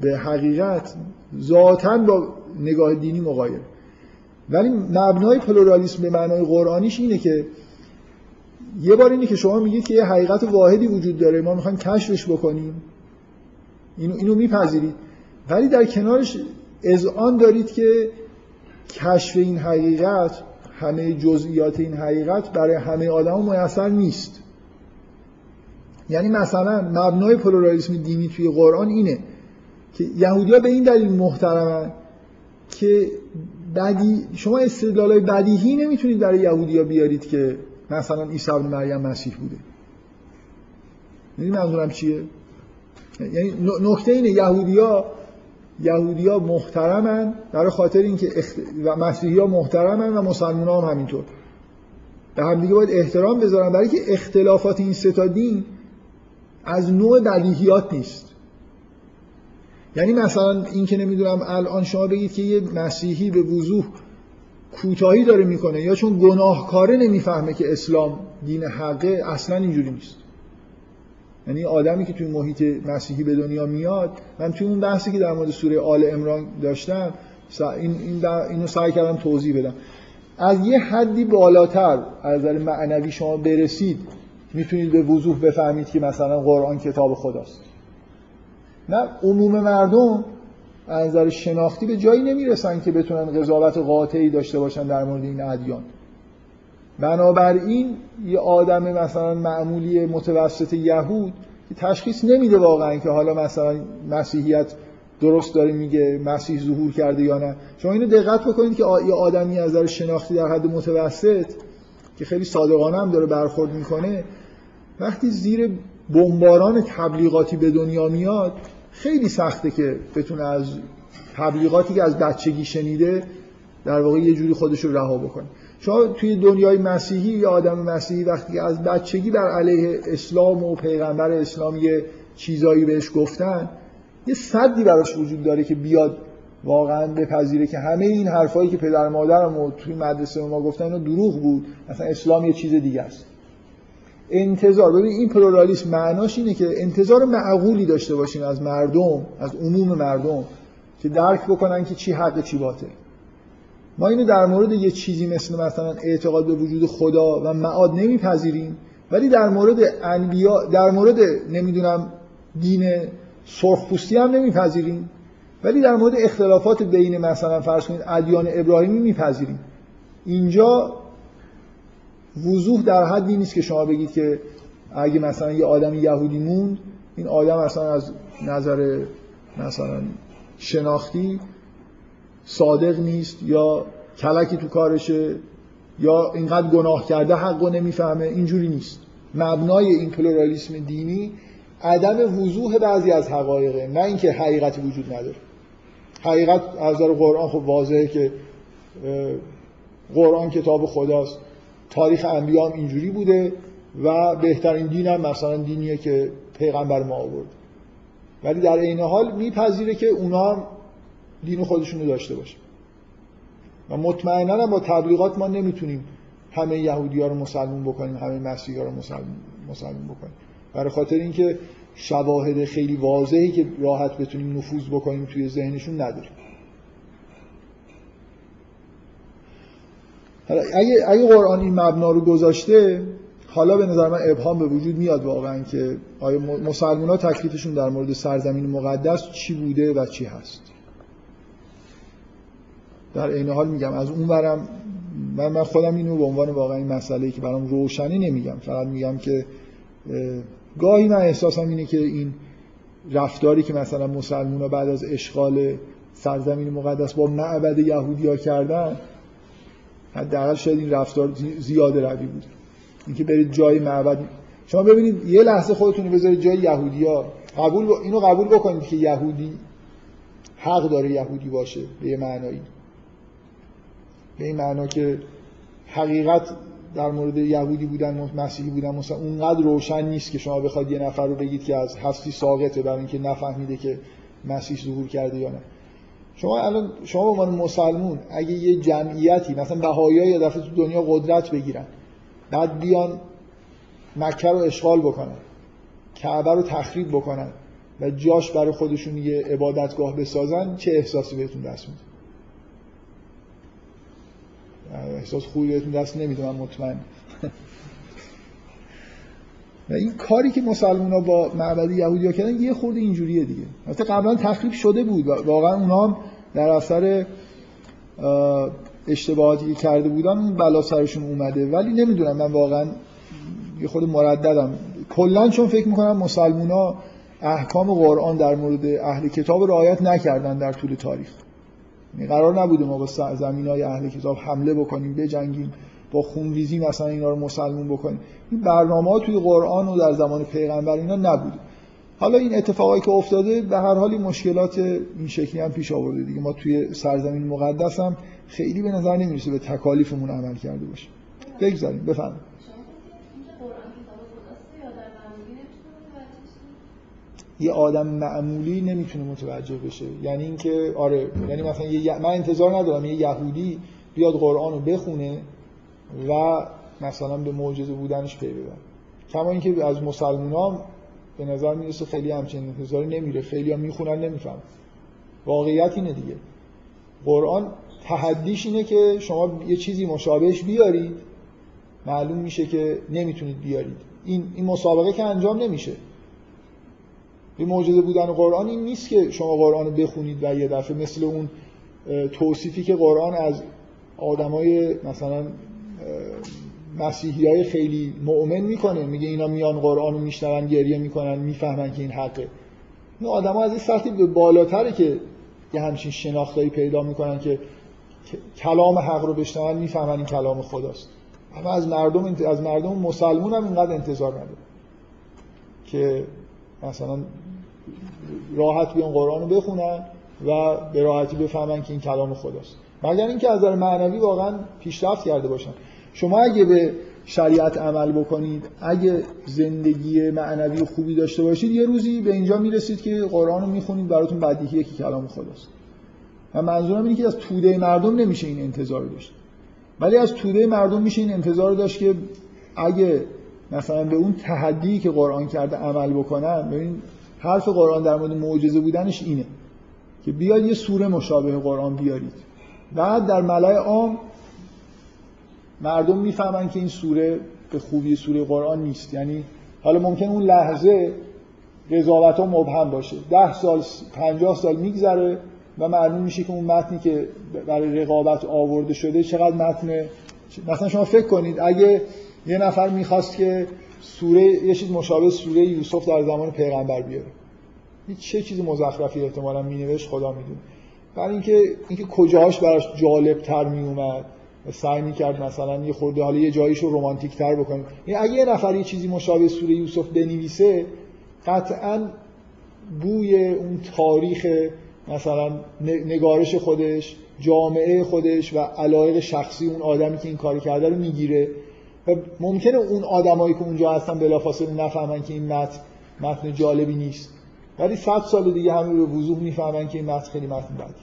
به حقیقت ذاتا با نگاه دینی مقایر ولی مبنای پلورالیسم به معنای قرآنیش اینه که یه بار اینه که شما میگید که یه حقیقت واحدی وجود داره ما می‌خوایم کشفش بکنیم. اینو اینو میپذیرید. ولی در کنارش آن دارید که کشف این حقیقت همه جزئیات این حقیقت برای همه آدم میسر نیست. یعنی مثلا مبنای پلورالیسم دینی توی قرآن اینه که یهودیا به این دلیل محترمن که بدی شما استدلالای بدیهی نمی‌تونید برای یهودیا بیارید که مثلا عیسی ابن مریم مسیح بوده. می‌دونی منظورم چیه؟ یعنی نکته اینه یهودیا یهودیا محترمن برای خاطر اینکه اخت... و مسیحی ها محترمن و مسلمان ها هم همینطور. به همدیگه باید احترام بذارن. برای که اختلافات این ستا دین از نوع بدیهیات نیست. یعنی مثلا این که نمی‌دونم الان شما بگید که یه مسیحی به وضوح کوتاهی داره می‌کنه یا چون گناهکاره نمی‌فهمه که اسلام دین حقه اصلا اینجوری نیست. یعنی آدمی که توی محیط مسیحی به دنیا میاد من توی اون بحثی که در مورد سوره آل امران داشتم این این اینو سعی کردم توضیح بدم. از یه حدی بالاتر از نظر معنوی شما برسید می‌تونید به وضوح بفهمید که مثلا قرآن کتاب خداست. نه عموم مردم از نظر شناختی به جایی نمی‌رسن که بتونن قضاوت قاطعی داشته باشن در مورد این ادیان. بنابراین یه آدم مثلا معمولی متوسط یهود که تشخیص نمیده واقعا که حالا مثلا مسیحیت درست داره میگه مسیح ظهور کرده یا نه. شما اینو دقت بکنید که یه آدمی از نظر شناختی در حد متوسط که خیلی صادقانه هم داره برخورد می‌کنه وقتی زیر بمباران تبلیغاتی به دنیا میاد خیلی سخته که بتونه از تبلیغاتی که از بچگی شنیده در واقع یه جوری خودش رو رها بکنه. شما توی دنیای مسیحی یا آدم مسیحی وقتی از بچگی بر علیه اسلام و پیغمبر اسلام یه چیزایی بهش گفتن یه صدی براش وجود داره که بیاد واقعا بپذیره که همه این حرفایی که پدر مادرم و توی مدرسه ما گفتن دروغ بود. مثلا اسلام یه چیز دیگه است. انتظار. ببین این پلورالیسم معناش اینه که انتظار معقولی داشته باشیم از مردم از عموم مردم که درک بکنن که چی حق چی باطل. ما اینو در مورد یه چیزی مثل مثلا اعتقاد به وجود خدا و معاد نمیپذیریم ولی در مورد انبیا در مورد نمی‌دونم دین سرخپوستی هم نمیپذیریم ولی در مورد اختلافات بین مثلا فرض کنید ادیان ابراهیمی میپذیریم. اینجا وضوح در حدی نیست که شما بگید که اگه مثلا یه آدم یهودی موند این آدم اصلا از نظر مثلا شناختی صادق نیست یا کلکی تو کارشه یا اینقدر گناه کرده حق نمی‌فهمه اینجوری نیست. مبنای این پلورالیسم دینی عدم وضوح بعضی از حقایقه نه اینکه حقیقتی وجود نداره. حقیقت از نظر قرآن خب واضحه که قرآن کتاب خداست. تاریخ انبیا هم اینجوری بوده و بهترین دین هم مثلا دینیه که پیغمبر ما آورد. ولی در این حال میپذیره که اونا هم دین خودشون رو داشته باشه. و مطمئنا با تبلیغات ما نمی‌تونیم همه یهودی ها رو مسلمون بکنیم همه مسیحی ها رو مسلمون, مسلمون بکنیم. برای خاطر اینکه شواهد خیلی واضحی که راحت بتونیم نفوذ بکنیم توی ذهنشون نداریم. اگه, اگه قرآن این مبنا رو گذاشته حالا به نظر من ابهام به وجود میاد واقعا که آیا مسلمان ها تکلیفشون در مورد سرزمین مقدس چی بوده و چی هست؟ در این حال میگم از اون برم من, من خودم اینو به عنوان واقعا این مسئله که برام روشنی نمیگم. فقط میگم که گاهی من احساسم اینه که این رفتاری که مثلا مسلمان ها بعد از اشغال سرزمین مقدس با معبد یهودی ها کردن حداقل شاید این رفتار زیاده روی بود. اینکه برید جای معبد. شما ببینید یه لحظه خودتون بذارید جای یهودیا قبول اینو قبول بکنید که یهودی حق داره یهودی باشه به یه معنایی. به این معنا که حقیقت در مورد یهودی بودن مسیحی بودن مثلا اونقدر روشن نیست که شما بخواید یه نفر رو بگید که از هستی ساقطه برای اینکه نفهمیده که مسیح ظهور کرده یا نه. شما الان شما به عنوان مسلمون اگه یه جمعیتی مثلا بهایی‌ها یه دفعه تو دنیا قدرت بگیرن بعد بیان مکه رو اشغال بکنن کعبه رو تخریب بکنن و جاش برای خودشون یه عبادتگاه بسازن چه احساسی بهتون دست میده؟ احساس خوبی بهتون دست نمیده من مطمئن و این کاری که مسلمان ها با معبد یهودی کردن یه خورده اینجوریه دیگه. مثلا قبلا تخریب شده بود واقعا اونا هم در اثر اشتباهاتی که کرده بودن بلا سرشون اومده. ولی نمی‌دونم من واقعا یه خود مرددم. کلا چون فکر می‌کنم مسلمان ها احکام قرآن در مورد اهل کتاب رعایت نکردن در طول تاریخ. یعنی قرار نبوده ما با زمین های اهل کتاب حمله بکنیم بجنگیم. با خونریزی مثلا اینا رو مسلمون بکنیم. این برنامه ها توی قرآن و در زمان پیغمبر اینا نبوده. حالا این اتفاقایی که افتاده به هر حال مشکلات این شکلی هم پیش آورده دیگه. ما توی سرزمین مقدس هم خیلی به نظر نمی‌رسه به تکالیفمون عمل کرده باشه بگذاریم بفرمایید. یه آدم معمولی نمی‌تونه متوجه بشه. یعنی اینکه آره یعنی مثلا یه من انتظار ندارم یه یهودی بیاد قرآن رو بخونه و مثلا به معجزه بودنش پی ببره کما اینکه از مسلمان به نظر می‌رسه خیلی همچین انتظاری نمیره. خیلی هم می‌خونن نمیفهم واقعیت اینه دیگه. قرآن تحدیش اینه که شما یه چیزی مشابهش بیارید معلوم میشه که نمی‌تونید بیارید. این, این مسابقه که انجام نمیشه. به معجزه بودن قرآن این نیست که شما قرآن رو بخونید و یه دفعه مثل اون توصیفی که قرآن از آدمای مثلا مسیحی های خیلی مؤمن می‌کنه. میگه اینا میان قرآن رو میشنون گریه می‌کنن می‌فهمن که این حقه. این آدما از این سطحی به بالاتره که یه همچین شناختایی پیدا می‌کنن که کلام حق رو بشنون می‌فهمن این کلام خداست. اما از مردم از مردم مسلمون هم اینقدر انتظار نداره که مثلا راحت بیان قرآن رو بخونن و به راحتی بفهمن که این کلام خداست. مگر اینکه از نظر معنوی واقعا پیشرفت کرده باشن. شما اگه به شریعت عمل بکنید اگه زندگی معنوی خوبی داشته باشید یه روزی به اینجا می‌رسید که قرآن رو می‌خونید براتون بدیهیه که کلام خداست. و منظورم اینه که از توده مردم نمیشه این انتظار داشت. ولی از توده مردم میشه این انتظار داشت که اگه مثلا به اون تحدی که قرآن کرده عمل بکنن ببین حرف قرآن در مورد معجزه بودنش اینه که بیاد یه سوره مشابه قرآن بیارید. بعد در ملای عام مردم می‌فهمن که این سوره به خوبی سوره قرآن نیست. یعنی حالا ممکن اون لحظه قضاوت ها مبهم باشه. ده سال پنجاه سال میگذره و معلوم میشه که اون متنی که برای رقابت آورده شده چقدر متن مثلا شما فکر کنید اگه یه نفر می‌خواست که سوره یه چیز مشابه سوره یوسف در زمان پیغمبر بیاره. چه چیز مزخرفی احتمالا مینوشت خدا می‌دونه. برای اینکه اینکه کجاش براش جالب تر میومد سعی می‌کرد مثلا یه خورده حالا یه جاییشو رومانتیک تر بکنه. یعنی اگه یه نفر یه چیزی مشابه سوره یوسف بنویسه قطعا بوی اون تاریخ مثلا نگارش خودش جامعه خودش و علایق شخصی اون آدمی که این کار کرده رو می‌گیره. و ممکنه اون آدمایی که اونجا هستن بلافاصله نفهمن که این متن متن جالبی نیست. ولی صد سال دیگه همه به وضوح می‌فهمن که این متن خیلی متن بدی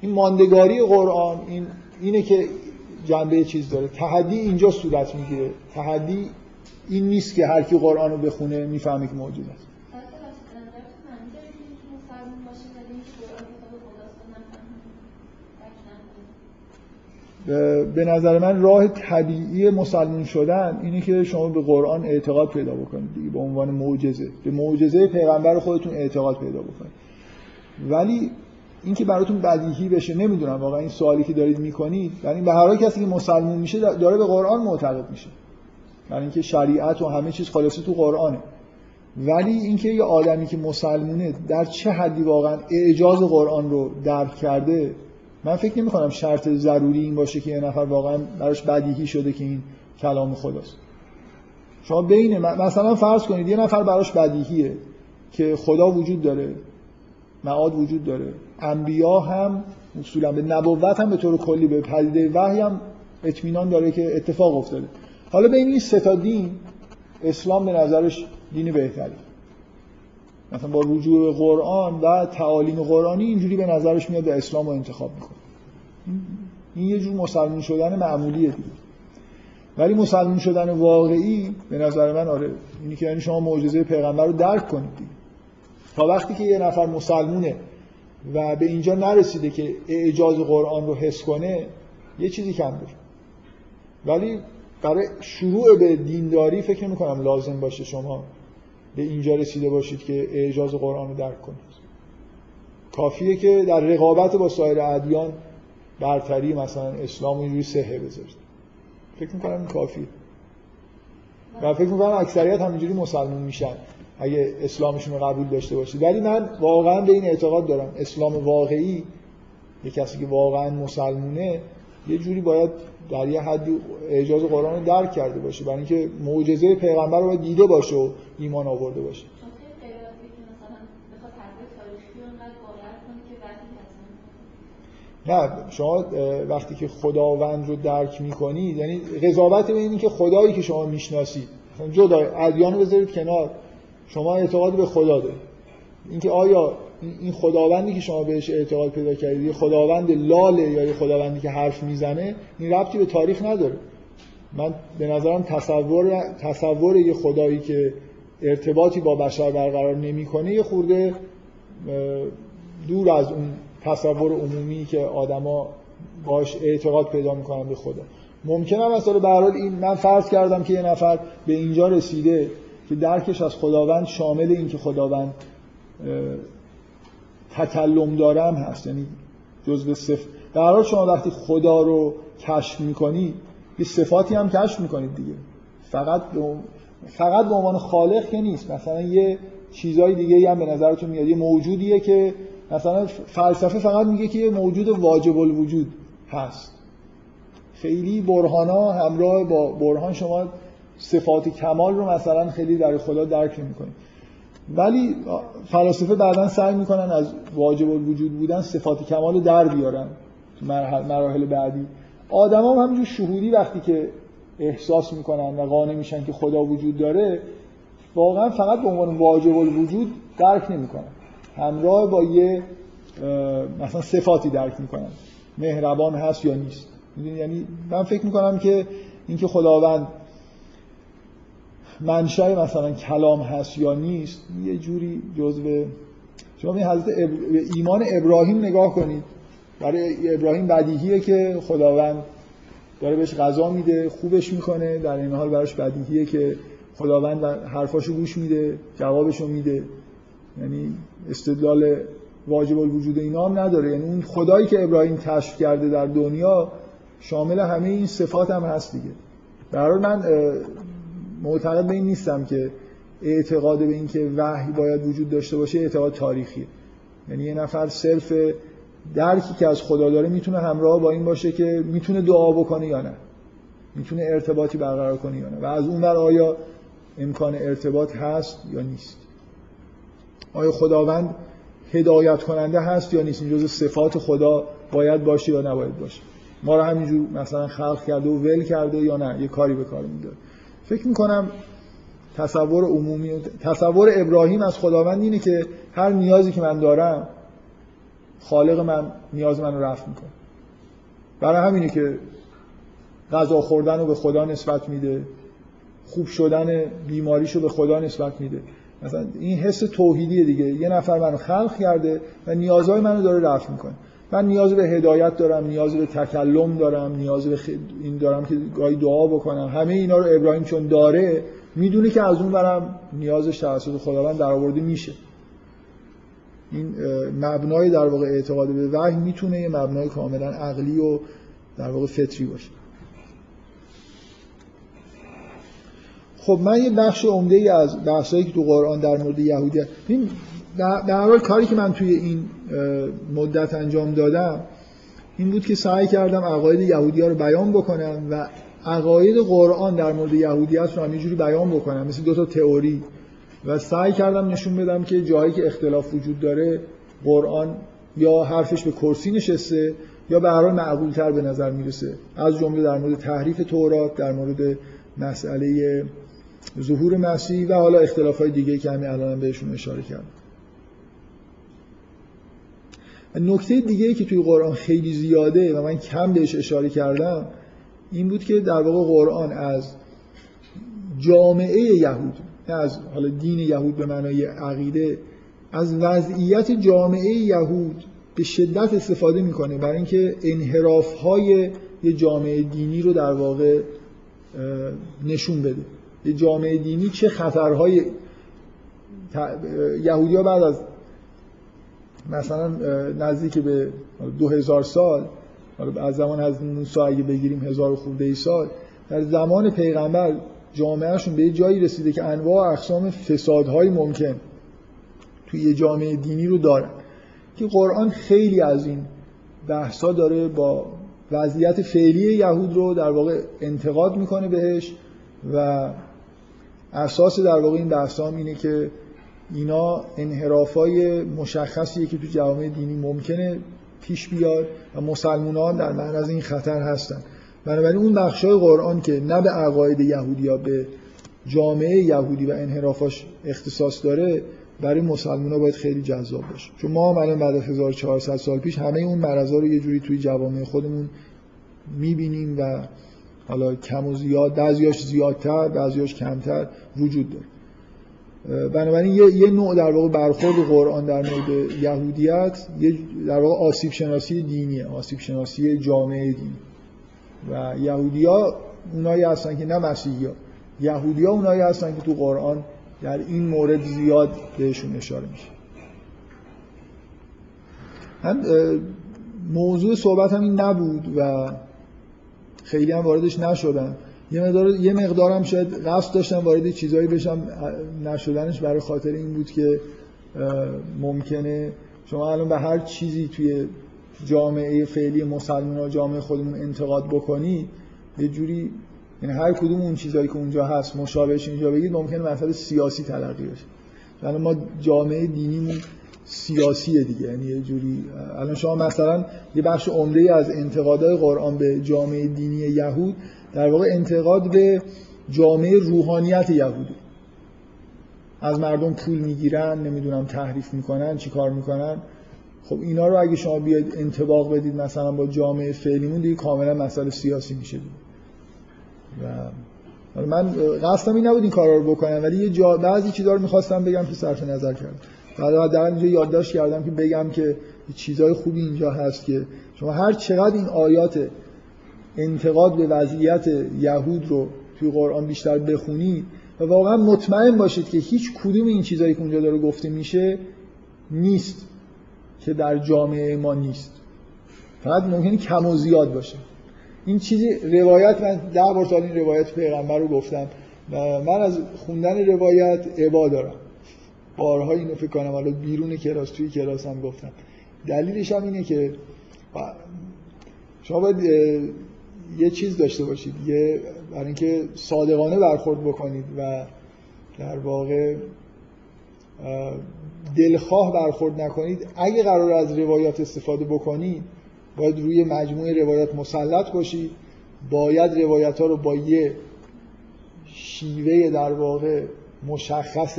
این ماندگاری قرآن این اینه که جنبه چیز داره. تحدی اینجا صورت می‌گیره. تحدی این نیست که هر کی قرآن رو بخونه می‌فهمه که موجود است. به نظر من راه طبیعی مسلمون شدن اینه که شما به قرآن اعتقاد پیدا بکنید. دیگه به عنوان معجزه. به معجزه پیغمبر خودتون اعتقاد پیدا بکنید. ولی اینکه براتون بدیهی بشه نمی‌دونم واقعا این سوالی که دارید می‌کنید یعنی به هر کسی که مسلمون میشه داره به قرآن معتقد میشه. یعنی اینکه شریعت و همه چیز خالصه تو قرآنه. ولی اینکه یه آدمی که مسلمونه در چه حدی واقعا اعجاز قرآن رو درک کرده من فکر نمی کنم شرط ضروری این باشه که یه نفر واقعا براش بدیهی شده که این کلام خداست. شما بین مثلا فرض کنید یه نفر براش بدیهیه که خدا وجود داره معاد وجود داره. انبیا هم اصولا به نبوت هم به طور کلی به پدیده وحی هم اطمینان داره که اتفاق افتاده. حالا بین این سه تا دین اسلام به نظرش دین بهتری. مثلا با رجوع به قرآن و تعالیم قرآنی اینجوری به نظرش میاد و اسلام رو انتخاب می‌کنه. این یه جور مسلمون شدن معمولیه. دیگه ولی مسلمون شدن واقعی به نظر من آره اینی که یعنی شما معجزه پیغمبر رو درک کنید. دیگه تا وقتی که یه نفر مسلمونه و به اینجا نرسیده که اعجاز قرآن رو حس کنه یه چیزی کم داره ولی برای شروع به دینداری فکر نمی کنم لازم باشه شما به اینجا رسیده باشید که اعجاز قرآن رو درک کنید. کافیه که در رقابت با سایر ادیان برتری مثلا اسلام رو اینجوری سهه بذارید. فکر می‌کنم این کافیه. و فکر می‌کنم اکثریت همینجوری مسلمون میشن. اگه اسلامشون رو قبول داشته باشید ولی من واقعا به این اعتقاد دارم. اسلام واقعی یه کسی که واقعا مسلمونه یه جوری باید در یه حدی اعجاز قرآن رو درک کرده باشه. برای اینکه معجزه پیغمبر رو دیده باشه و ایمان آورده باشه. نه شما وقتی که خداوند رو درک می‌کنید یعنی قضاوت به اینی که خدایی که شما می‌شناسید جدا ادیان رو بذارید کنار. شما اعتقاد به خدا دارید. اینکه آیا این خداوندی که شما بهش اعتقاد پیدا کردید یه خداوند لاله یا یه خداوندی که حرف می‌زنه این ربطی به تاریخ نداره. من به نظرم تصور تصور یه خدایی که ارتباطی با بشر برقرار نمی‌کنه یه خورده دور از اون تصور عمومی که آدما باش اعتقاد پیدا می‌کنن به خدا. ممکنه مثلا به این من فرض کردم که یه نفر به اینجا رسیده که درکش از خداوند شامل این که خداوند تکلم دارم هست. یعنی جزء صف در حال شما وقتی خدا رو کشف می‌کنید یه صفاتی هم کشف می‌کنید دیگه. فقط فقط به عنوان خالق که نیست. مثلا یه چیزای دیگه هم به نظرتون میاد. یه موجودیه که مثلا فلسفه فقط میگه که یه موجود واجب الوجود هست. خیلی برهانا همراه با برهان شما صفات کمال رو مثلا خیلی در خدا درک نمی‌کنید ولی فلاسفه بعدا سعی می‌کنن از واجب الوجود بودن صفات کمال رو در بیارن مراحل بعدی. آدم هم همینجور شهودی وقتی که احساس می‌کنن و قانع میشن که خدا وجود داره واقعا فقط به عنوان واجب الوجود درک نمی‌کنن. همراه با یه مثلا صفاتی درک می‌کنن. مهربان هست یا نیست. یعنی من فکر می‌کنم که اینکه خداوند منشأ مثلا کلام هست یا نیست یه جوری جزء شما این حضرت ایمان ابراهیم نگاه کنید. برای ابراهیم بدیهیه که خداوند داره بهش غذا میده خوبش می‌کنه در این حال براش بدیهیه که خداوند حرفاشو گوش میده جوابشو میده. یعنی استدلال واجب الوجود اینا هم نداره. یعنی اون خدایی که ابراهیم کشف کرده در دنیا شامل همه این صفات هم هست دیگه. در من معتقد به این نیستم که اعتقاد به اینکه وحی باید وجود داشته باشه اعتقاد تاریخی یعنی یه نفر صرف درکی که از خدا داره می‌تونه همراه با این باشه که می‌تونه دعا بکنه یا نه. می‌تونه ارتباطی برقرار کنه یا نه. و از اون بر آیا امکان ارتباط هست یا نیست؟ آیا خداوند هدایت کننده هست یا نیست؟ این جزء صفات خدا باید باشه یا نباید باشه. ما رو همینجور مثلا خلق کرده و ول کرده یا نه؟ یه کاری به کار میده فکر می‌کنم تصور عمومی تصور ابراهیم از خداوند اینه که هر نیازی که من دارم خالق من نیاز من رو رفت می‌کنه. برای همینه که غذا خوردن رو به خدا نسبت میده خوب شدن بیماریش رو به خدا نسبت میده. مثلا این حس توحیدیه دیگه. یه نفر منو خلق کرده و نیازهای منو داره رفت می‌کنه. من نیاز به هدایت دارم نیاز به تکلم دارم نیاز به این دارم که گاهی دعا بکنم. همه اینا رو ابراهیم چون داره می‌دونه که از اون برم نیازش توسط خداوند درآورده میشه. این مبنای در واقع اعتقاد به وحی می‌تونه یه مبنای کاملا عقلی و در واقع فطری باشه. خب من یه بخش عمده ای از بحثایی که تو قرآن در مورد یهودیت در حال کاری که من توی این مدت انجام دادم این بود که سعی کردم عقاید یهودی ها رو بیان بکنم و عقاید قرآن در مورد یهودیت رو همینجوری بیان بکنم مثل دو تا تئوری. و سعی کردم نشون بدم که جایی که اختلاف وجود داره قرآن یا حرفش به کرسی نشسته یا به هر معقول تر به نظر می‌رسه. از جمله در مورد تحریف تورات در مورد مسئله ظهور مسیح و حالا اختلاف های دیگه که همین الان بهشون اشاره کردم. نکته دیگه که توی قرآن خیلی زیاده و من کم بهش اشاره کردم این بود که در واقع قرآن از جامعه یهود نه از حالا دین یهود به معنای عقیده از وضعیت جامعه یهود به شدت استفاده می‌کنه برای اینکه انحراف های یه جامعه دینی رو در واقع نشون بده. یه جامعه دینی چه خطرهای یهودی ها بعد از مثلا نزدیک به دو هزار سال از زمان از موسی اگه بگیریم هزار خورده ای سال در زمان پیغمبر جامعهشون به یه جایی رسیده که انواع اقسام فسادهای ممکن توی یه جامعه دینی رو دارن. که قرآن خیلی از این بحثا داره با وضعیت فعلی یهود رو در واقع انتقاد می‌کنه بهش و اساس در واقع این بحثا اینه که اینا انحرافای مشخصیه که تو جوامع دینی ممکنه پیش بیاد و مسلمانان در معرض این خطر هستن. بنابراین اون بخشای قرآن که نه به عقاید یهودی یا به جامعه یهودی و انحرافاش اختصاص داره برای مسلمان ها باید خیلی جذاب باشه. چون ما هم الان بعد از 1400 سال پیش همه اون مرزا رو یه جوری توی جوامع خودمون می‌بینیم و حالا کم و زیاد بعضیاش زیادتر بعضیاش کمتر وجود داره. بنابراین یه،, یه نوع در واقع برخورد قرآن در مورد یهودیت یه در واقع آسیب شناسی دینیه آسیب شناسی جامعه دینی. و یهودیا اونایی هستن که نه مسیحی ها یهودیا اونایی هستن که تو قرآن در این مورد زیاد بهشون اشاره میشه. من موضوع صحبت هم این نبود و خیلی هم واردش نشدم. یه مقدار یه مقدارم شاید قصد داشتم وارد چیزایی بشم نشدنش برای خاطر این بود که ممکنه شما الان به هر چیزی توی جامعه فعلی مسلمان و جامعه خودمون انتقاد بکنی یه جوری یعنی هر کدوم اون چیزایی که اونجا هست مشابهش اینجا بگید ممکنه مسئله سیاسی تلقی بشه. الان ما جامعه دینیمون سیاسیه دیگه. یعنی یه جوری الان شما مثلا یه بخش عمده از انتقادهای قرآن به جامعه دینی یهود در واقع انتقاد به جامعه روحانیت یهودی. از مردم پول می‌گیرن نمی‌دونم تحریف می‌کنن چی کار می‌کنن. خب اینا رو اگه شما بیاید انتباق بدید مثلا با جامعه فعلیمون دیگه کاملا مسئله سیاسی میشه دیگه. و من قصدم این نبود این کارا رو بکنم ولی یه جا بعضی چیزا رو می‌خواستم بگم که صرف نظر کردم. بعد در اینجا یادداشت کردم که بگم که چیزای خوبی اینجا هست که شما هر چقدر این آیات انتقاد به وضعیت یهود رو توی قرآن بیشتر بخونید و واقعا مطمئن باشید که هیچ کدوم این چیزایی که اونجا داره گفته میشه نیست که در جامعه ما نیست. فقط ممکنه کم و زیاد باشه. این چیزی روایت من ده بار سال این روایت پیغمبر رو گفتم و من از خوندن روایت عبا دارم. بارها اینو فکر کنم حالا بیرون کلاس توی کلاس هم گفتم. دلیلش هم اینه که شما باید یه چیز داشته باشید یه برای اینکه صادقانه برخورد بکنید و در واقع دلخواه برخورد نکنید. اگه قرار از روایات استفاده بکنید باید روی مجموعه روایات مسلط باشید. باید روایت ها رو با یه شیوه در واقع مشخص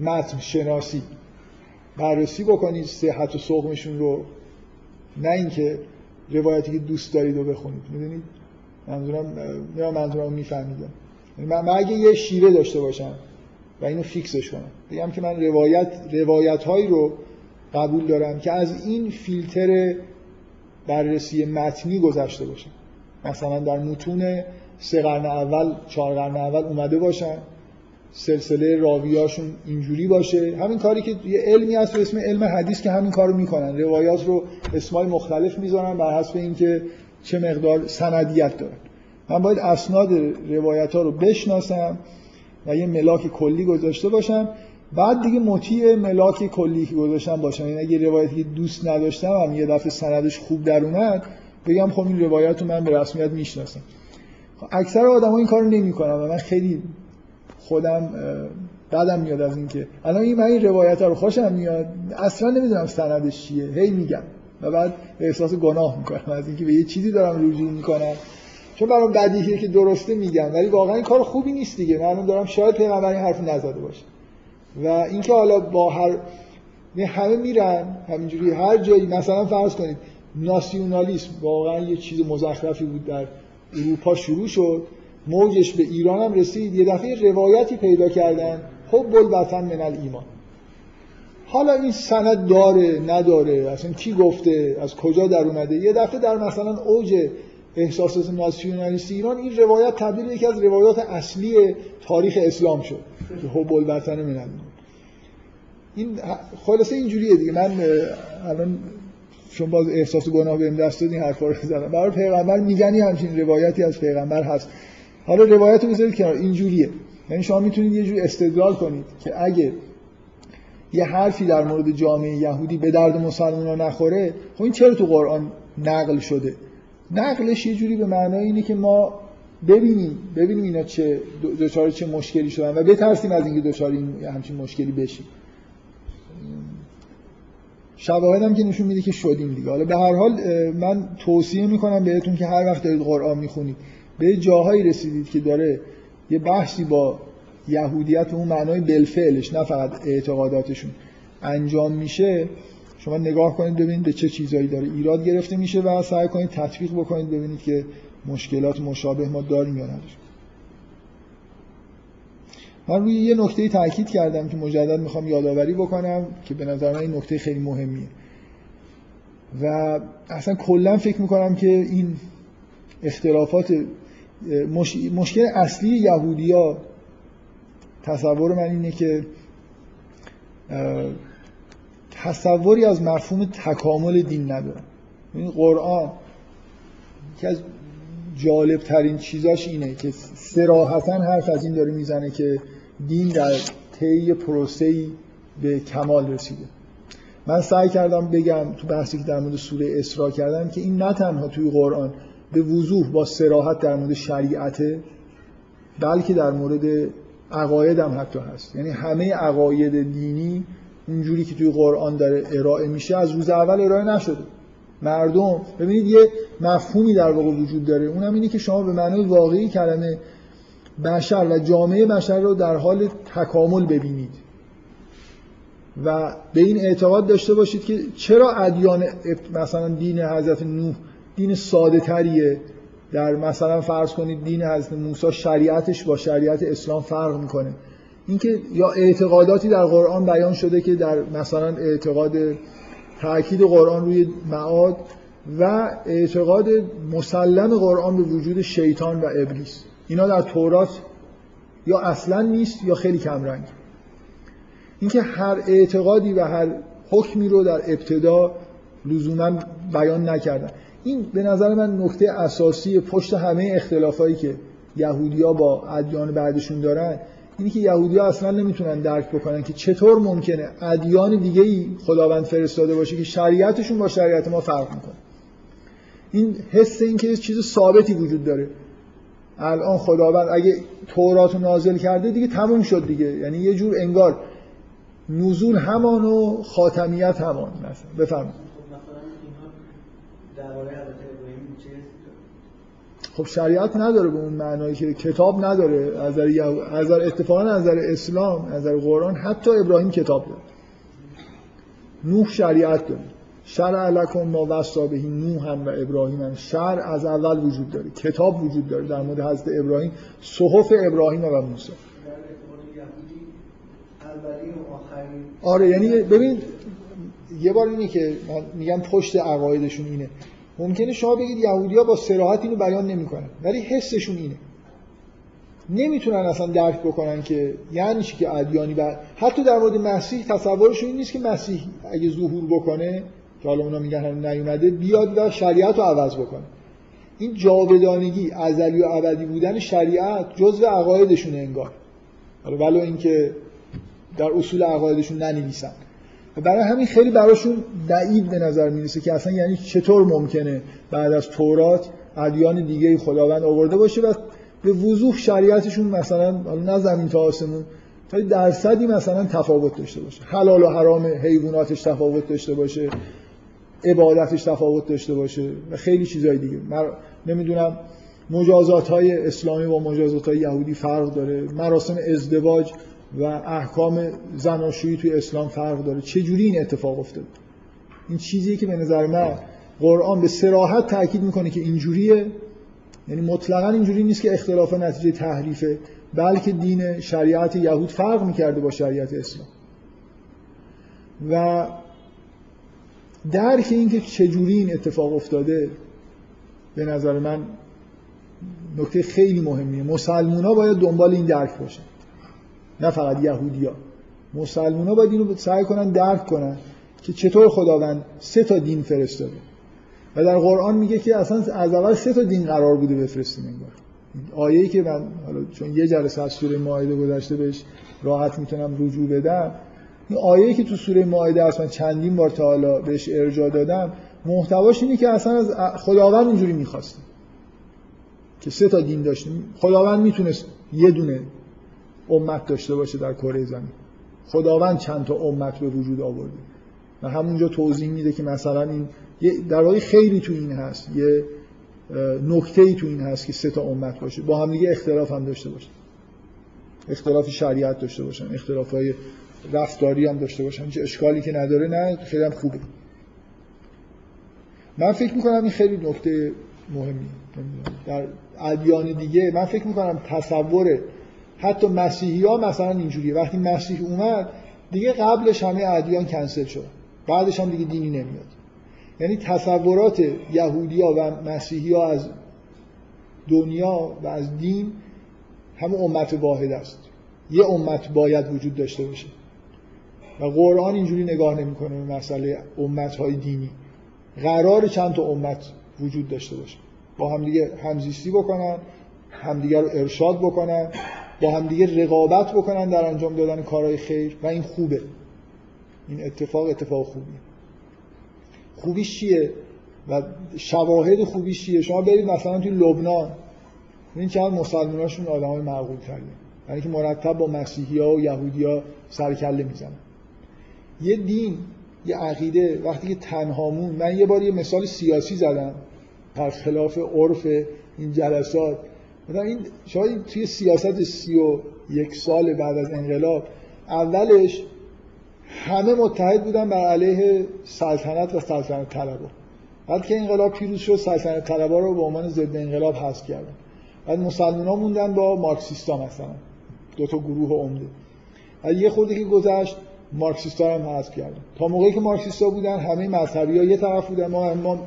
متن شناسی بررسی بکنید صحت و سقمشون رو. نه اینکه روایتی که دوست دارید رو بخونید. می‌دونید؟ منظورم نه منظورم میفهمیدم. یعنی من اگه یه شیوه داشته باشم و اینو فیکسش کنم بگم که من روایت روایت هایی رو قبول دارم که از این فیلتر بررسی متنی گذشته باشم مثلا در متون سه قرن اول چهار قرن اول اومده باشن. سلسله راویاشون اینجوری باشه. همین کاری که یه علمی هست به اسم علم حدیث که همین کارو می‌کنن. روایات رو اسمای مختلف می‌ذارن بر حسب اینکه چه مقدار سندیت دارن. من باید اسناد روایت ها رو بشناسم و یه ملاک کلی گذاشته باشم. بعد دیگه مطیع ملاک کلی که گذاشتم باشم. یعنی اگه روایتی که دوست نداشتم هم یه دفعه سندش خوب در اومد بگم خب این روایت رو من به رسمیت می‌شناسم. خب اکثر آدما این کارو نمی‌کنن و من خیلی خودم بعدم میاد از اینکه الان این من این روایت رو خوشم میاد. اصلا نمی‌دونم سندش چیه. هی میگم. و بعد احساس گناه می‌کنم. از اینکه به یه چیزی دارم رجوع می‌کنم. چون برام بدیهیه که درسته میگم. ولی واقعا این کار خوبی نیست دیگه. من دارم شاید پیغمبر این حرف نزده باشه. و اینکه حالا با هر همه میرن همینجوری. هر جایی مثلا فرض کنید ناسیونالیسم واقعا یه چیز مزخرفی بود در اروپا شروع شد. موجش به ایران هم رسید یه دفعه روایتی پیدا کردن حب الوطن من ایمان حالا این سند داره نداره اصلا کی گفته از کجا در اومده؟ یه دفعه در مثلا اوج احساسات ناسیونالیستی ایران این روایت تبدیل یکی از روایات اصلی تاریخ اسلام شد که حب الوطن من ایمان این خلاصه اینجوریه دیگه. من الان چون باز احساس گناه بهم دست داد این حرفا رو زدم. برای پیغمبر میگنی همچین روایتی از پیغمبر هست. حالا روایت رو بذارید کنار. اینجوریه. یعنی شما می‌تونید یه جوری استدلال کنید که اگه یه حرفی در مورد جامعه یهودی به درد مسلمان نخوره خب این چرا تو قرآن نقل شده؟ نقلش یه جوری به معنای اینه که ما ببینیم ببینیم اینا چه دچار چه مشکلی شدن و بترسیم از اینکه دچار این همچین مشکلی بشیم. شواهد هم که نشون میده که شدیم دیگه. حالا به هر حال من توصیه می‌کنم بهتون که هر وقت دارید قرآن می‌خونید. به جاهایی رسیدید که داره یه بحثی با یهودیت اون معنای بلفعلش نه فقط اعتقاداتشون انجام میشه شما نگاه کنید ببینید به چه چیزایی داره ایراد گرفته میشه و سعی کنید تطبیق بکنید ببینید که مشکلات مشابه ما داریم یا نداریم. من روی یه نکته تاکید کردم که مجدد می‌خوام یادآوری بکنم که به نظر من این نکته خیلی مهمیه. و اصلا کلا فکر می‌کنم که این اختلافات مشکل اصلی یهودیا تصور من اینه که تصوری از مفهوم تکامل دین ندارن این قرآن که از جالب ترین چیزاش اینه که سراحتا حرف از این داره می‌زنه که دین در طی پروسه‌ای به کمال رسیده. من سعی کردم بگم تو بحثی که در مورد سوره اسراء کردم که این نه تنها توی قرآن به وضوح با سراحت در مورد شریعته بلکه در مورد عقاید هم حتی هست. یعنی همه عقاید دینی اونجوری که توی قرآن داره ارائه میشه از روز اول ارائه نشده. مردم ببینید یه مفهومی در واقع وجود داره. اونم اینه که شما به معنای واقعی کلمه بشر و جامعه بشر رو در حال تکامل ببینید. و به این اعتقاد داشته باشید که چرا ادیان مثلا دین حضرت نوح دین ساده تریه. در مثلا فرض کنید دین حضرت موسی شریعتش با شریعت اسلام فرق می‌کنه. اینکه یا اعتقاداتی در قرآن بیان شده که در مثلا اعتقاد تاکید قرآن روی معاد و اعتقاد مسلم قرآن به وجود شیطان و ابلیس. اینا در تورات یا اصلا نیست یا خیلی کم رنگ اینکه هر اعتقادی و هر حکمی رو در ابتدا لزوما بیان نکردن. این به نظر من نکته اساسی پشت همه اختلافایی که یهودیا با ادیان بعدشون دارن اینی که یهودیا اصلا نمی‌تونن درک بکنن که چطور ممکنه ادیان دیگه ای خداوند فرستاده باشه که شریعتشون با شریعت ما فرق می‌کنه. این حس این که چیز ثابتی وجود داره. الان خداوند اگه تورات رو نازل کرده دیگه تموم شد دیگه. یعنی یه جور انگار نزول همان و خاتمیت همان. مثلا بفرمایید. خب شریعت نداره به اون معنایی که کتاب نداره. از نظر اتفاقا از نظر اسلام از نظر قرآن حتی ابراهیم کتاب داره. نوح شریعت داره. شرع لکم ما وصا بهی نوح هم و ابراهیم هم. شرع از اول وجود داره. کتاب وجود داره. در مورد حضرت ابراهیم صحف ابراهیم و موسی. آره یعنی ببین یه بار اینه که میگم پشت عقایدشون اینه. ممکنه شما بگید یهودیا با صراحت اینو بیان نمی‌کنن ولی حسشون اینه. نمی‌تونن اصلا درک بکنن که یعنی چی که ادیانی بعد حتی در مورد مسیح تصورشون این نیست که مسیح اگه ظهور بکنه که حالا اونا میگن هم نیومده بیاد و شریعت رو عوض بکنه. این جاودانگی ازلی و ابدی بودن شریعت جزء عقایدشون انگار. حالا ولو اینکه در اصول عقایدشون ننویسن. برای همین خیلی براشون بعید به نظر می‌رسه که اصلا یعنی چطور ممکنه بعد از تورات ادیان دیگه خداوند آورده باشه و به وضوح شریعتشون مثلا نه زمین تا آسمون تا درصدی مثلا تفاوت داشته باشه. حلال و حرام حیواناتش تفاوت داشته باشه عبادتش تفاوت داشته باشه و خیلی چیزای دیگه. من نمی‌دونم مجازات های اسلامی با مجازات های یهودی فرق داره مراسم ازدواج و احکام زناشویی توی اسلام فرق داره. چه جوری این اتفاق افتاد؟ این چیزی که به نظر من قرآن به سراحت تاکید می‌کنه که اینجوریه. یعنی مطلقا اینجوری نیست که اختلاف نتیجه تحریفه بلکه دین شریعت یهود فرق می‌کرده با شریعت اسلام. و درک اینکه چجوری این اتفاق افتاده به نظر من نکته خیلی مهمیه. مسلمونا باید دنبال این درک باشن. نه فقط یهودیا مسلمان ها باید اینو سعی کنن درک کنن که چطور خداوند سه تا دین فرستاده. و در قرآن میگه که اصلا از اول سه تا دین قرار بوده بفرستیم انگار. آیه‌ای که من حالا چون یه جلسه از سوره مائده گذشته بهش راحت می‌تونم رجوع بدم این آیه‌ای که تو سوره مائده من چندین بار تا حالا بهش ارجاع دادم محتواش اینه که اصلا از خداوند اینجوری می‌خواست که سه تا دین داشتیم. خداوند می‌تونست یه دونه امت داشته باشه در کره زمین. خداوند چند تا امت به وجود آورده. و همونجا توضیح میده که مثلا این در واقع خیلی تو این هست. یه نکته ای تو این هست که سه تا امت باشه. با هم دیگه اختلاف هم داشته باشه اختلاف شریعت داشته باشن. اختلاف های رفتاری هم داشته باشن. چه اشکالی که نداره نه خیلی هم خوبه. من فکر می‌کنم این خیلی نکته مهمی در ادیان دیگه من فکر می‌کنم تصور حتی مسیحی ها مثلا اینجوریه. وقتی مسیح اومد دیگه قبلش همه ادیان کنسل شد. بعدش هم دیگه دینی نمیاد. یعنی تصورات یهودی ها و مسیحی ها از دنیا و از دین همه امت واحد است. یه امت باید وجود داشته باشه. و قرآن اینجوری نگاه نمی‌کنه به مسئله امت های دینی. قرار چند تا امت وجود داشته باشه. با همدیگه همزیستی بکنن همدیگه رو ارشاد بکنن. با همدیگه رقابت بکنن در انجام دادن کارهای خیر و این خوبه. این اتفاق اتفاق خوبیه. خوبیش چیه؟ و شواهد خوبیش چیه؟ شما برید مثلا توی لبنان. این چند مسلماناشون آدم های معقول تریه یعنی که مرتب با مسیحی ها و یهودی ها سرکله می‌زنن. یه دین یه عقیده وقتی که تنهامون من یه بار یه مثال سیاسی زدم. در خلاف عرف این جلسات. این شاید توی سیاست سی و یک سال بعد از انقلاب اولش همه متحد بودن بر علیه سلطنت و سلطنت طلبا. بعد که انقلاب پیروز شد سلطنت طلبا رو به عنوان ضد انقلاب حذف کردن. بعد مسلمان ها موندن با مارکسیستا مثلا. دو تا گروه عمده. بعد یه خورده که گذشت مارکسیستا هم حذف کردن. تا موقعی که مارکسیستا بودن همه مذهبی ها یه طرف بودن. ما ما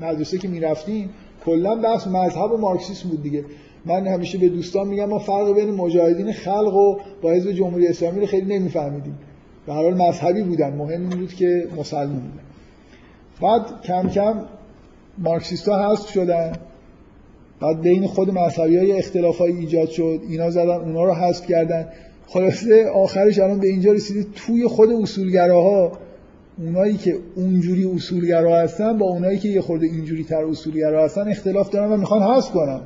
مدرسه که می‌رفتیم کلا بحث مذهب و مارکسیسم بود دیگه. من همیشه به دوستان میگم ما فرق بین مجاهدین خلق و با حزب جمهوری اسلامی رو خیلی نمیفهمیدیم. به هر حال مذهبی بودن. مهم این بود که مسلمان بودن. بعد کم کم مارکسیستا حذف شدن. بعد بین خود مذهبی های اختلاف های ایجاد شد. اینا زدن اونا رو حذف کردن. خلاصه آخرش الان به اینجا رسیده توی خود اصولگراها اونایی که اونجوری اصولگرا هستن با اونایی که یه خورده اینجوری تر اصولگرا هستن اختلاف دارن و می‌خوان حذف کنن.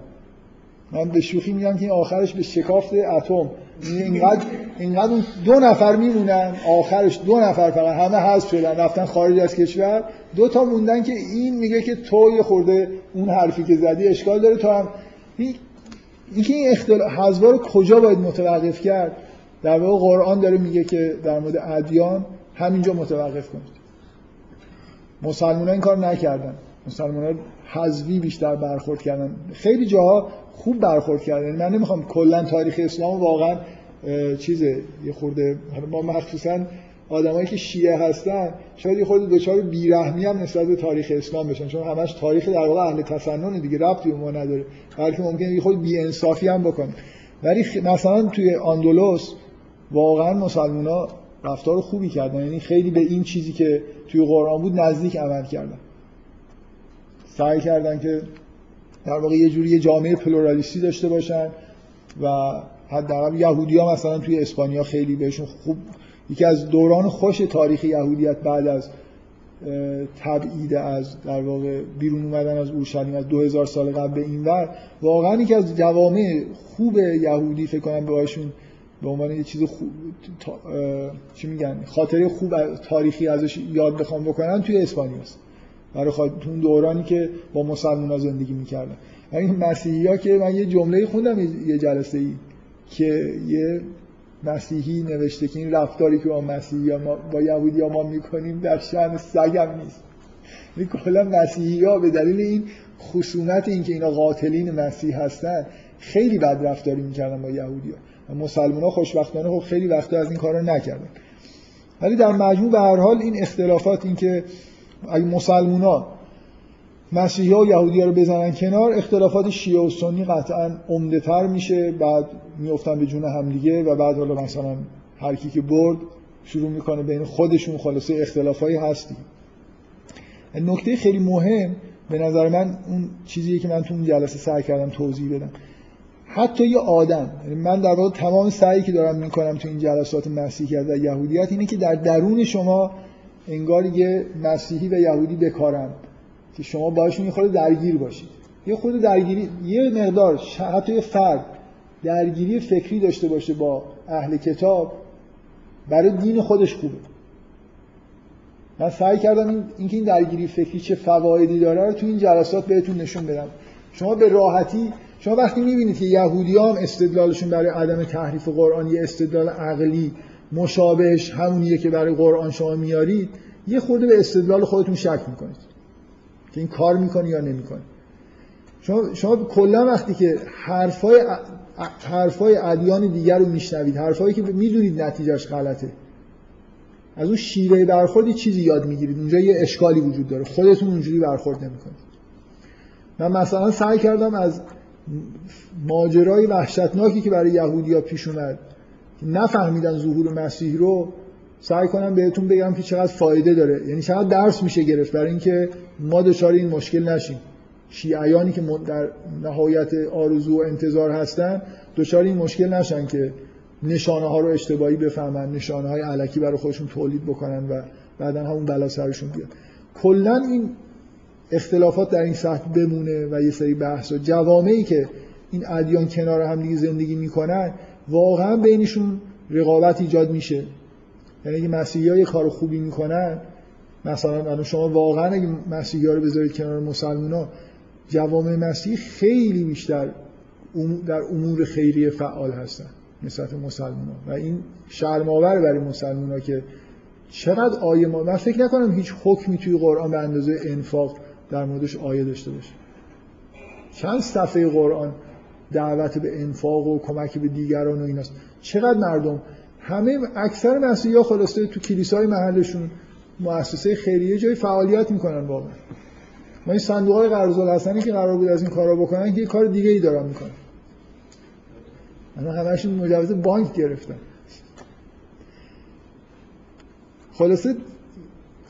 من به شوخی میگم که این آخرش به شکافت اتم. یعنی اینقدر اینقدر دو نفر میمونن آخرش دو نفر فقط همه حذف شدن رفتن خارج از کشور. دو تا موندن که این میگه که تو یه خورده اون حرفی که زدی اشکال داره تو هم این اینکه این اختلاف رو کجا باید متوقف کرد؟ در واقع قرآن داره میگه که در مورد ادیان همینجا متوقف کنید. مسلمان این کار نکردن. مسلمان ها حذوی بیشتر برخورد کردن. خیلی جاها خوب برخورد کردن. یعنی من نمی‌خوام کلا تاریخ اسلام واقعا چیزه یه خورده ما مخصوصا آدمایی که شیعه هستن شاید یه خورده دچار بیرحمی هم نسبت به تاریخ اسلام بشن. چون همش تاریخ در واقع اهل تسنن دیگه ربطی به ما نداره. بلکه ممکنه یه خود بی هم بکنه. ولی مثلا توی اندلس واقعا مسلمونا رفتار خوبی کردن. یعنی خیلی به این چیزی که توی قرآن بود نزدیک عمل کردن. سعی کردن که در واقع یه جوری یه جامعه پلورالیستی داشته باشن و حداقل یهودی ها مثلا توی اسپانیا خیلی بهشون خوب یکی از دوران خوش تاریخ یهودیت بعد از تبعید از در واقع بیرون اومدن از اورشلیم از 2000 سال قبل به این ور واقعا یکی از جوامع خوب یهودی فکر کنم بهشون به عنوان یه چیز خوب چی میگن؟ خاطره خوب تاریخی ازش یاد بخوام بکنن توی اسپانیا است. برای خاطر اون دورانی که با مسلمان زندگی می‌کردن. این مسیحی ها که من یه جمله خوندم یه جلسه ای که یه مسیحی نوشته که این رفتاری که با مسیحی ما با یهودی ها ما می‌کنیم در شأن سگم نیست. این کلا مسیحی ها به دلیل این خصومت این که اینا قاتلین مسیح هستن خیلی بد رفتاری می‌کردن با یهودی ها مسلمان ها خوشبختانه خب خیلی وقتا از این کارا نکردن. ولی در مجموع به هر حال این اختلافات این که اگه مسلمان ها مسیحی ها و یهودی ها رو بزنن کنار اختلافات شیعه و سنی قطعا عمده تر میشه. بعد میفتن به جون همدیگه و بعد حالا مثلا هر کی که برد شروع می‌کنه بین خودشون خلاصه اختلافایی هستی. نکته خیلی مهم به نظر من اون چیزیه که من تو اون جلسه سعی کردم توضیح بدم. حتی یه آدم یعنی من در واقع تمام سعی که دارم می‌کنم تو این جلسات مسیحیت و یهودیت اینه که در درون شما انگار یه مسیحی و یهودی بکارم که شما باشون یه خود درگیر باشید. یه خود درگیری یه مقدار حتی یه فرد درگیری فکری داشته باشه با اهل کتاب برای دین خودش خوبه. من سعی کردم این اینکه این درگیری فکری چه فوایدی داره رو تو این جلسات بهتون نشون بدم. شما به راحتی شما وقتی می‌بینید که یهودی هم استدلالشون برای عدم تحریف قرآن یه استدلال عقلی مشابهش همونیه که برای قرآن شما میارید یه خورده به استدلال خودتون شک می‌کنید که این کار می‌کنه یا نمی‌کنه شما, شما کلا وقتی که حرفای حرفای ادیان دیگر رو میشنوید حرفایی که می‌دونید نتیجهش غلطه از اون شیوه برخوردی چیزی یاد می‌گیرید. اونجا یه اشکالی وجود داره. خودتون اونجوری برخورد نمی‌کنید. من مثلا سعی کردم از ماجرای وحشتناکی که برای یهودیا پیش اومد نفهمیدن ظهور مسیح رو سعی کنم بهتون بگم که چقدر فایده داره. یعنی چقدر درس میشه گرفت برای اینکه ما دچار این مشکل نشیم. شیعیانی که در نهایت آرزو و انتظار هستن دچار این مشکل نشن که نشانه ها رو اشتباهی بفهمن نشانه های علکی برای خودشون تولید بکنن و بعدا همون بلا سرشون بیاد. کلا این اختلافات در این سطح بمونه و یه سری بحث و جوامعی که این ادیان کنار هم دیگه زندگی می‌کنن واقعا بینشون رقابت ایجاد میشه. یعنی اگه مسیحی ها کار خوبی می‌کنن مثلا شما واقعا اگه مسیحی ها رو بذارید کنار مسلمان ها جوامع مسیحی خیلی بیشتر در امور خیریه فعال هستن نسبت مسلمان ها و این شرماور برای مسلمان ها که چقدر آیه ما من فکر نکنم هیچ حکمی توی قرآن به اندازه انفاق در موردش آیه داشته باشه چند صفحه قرآن دعوت به انفاق و کمک به دیگران و ایناست. چقدر مردم؟ همه اکثر مسیحی خلاصه تو کلیسای محلشون مؤسسه خیریه جای فعالیت می‌کنن واقعا. ما این صندوق های قرض الحسنی که قرار بود از این کارا بکنن که یه کار دیگه ای دارن می‌کنن. انا همشون مجوز بانک گرفتن. خلاصه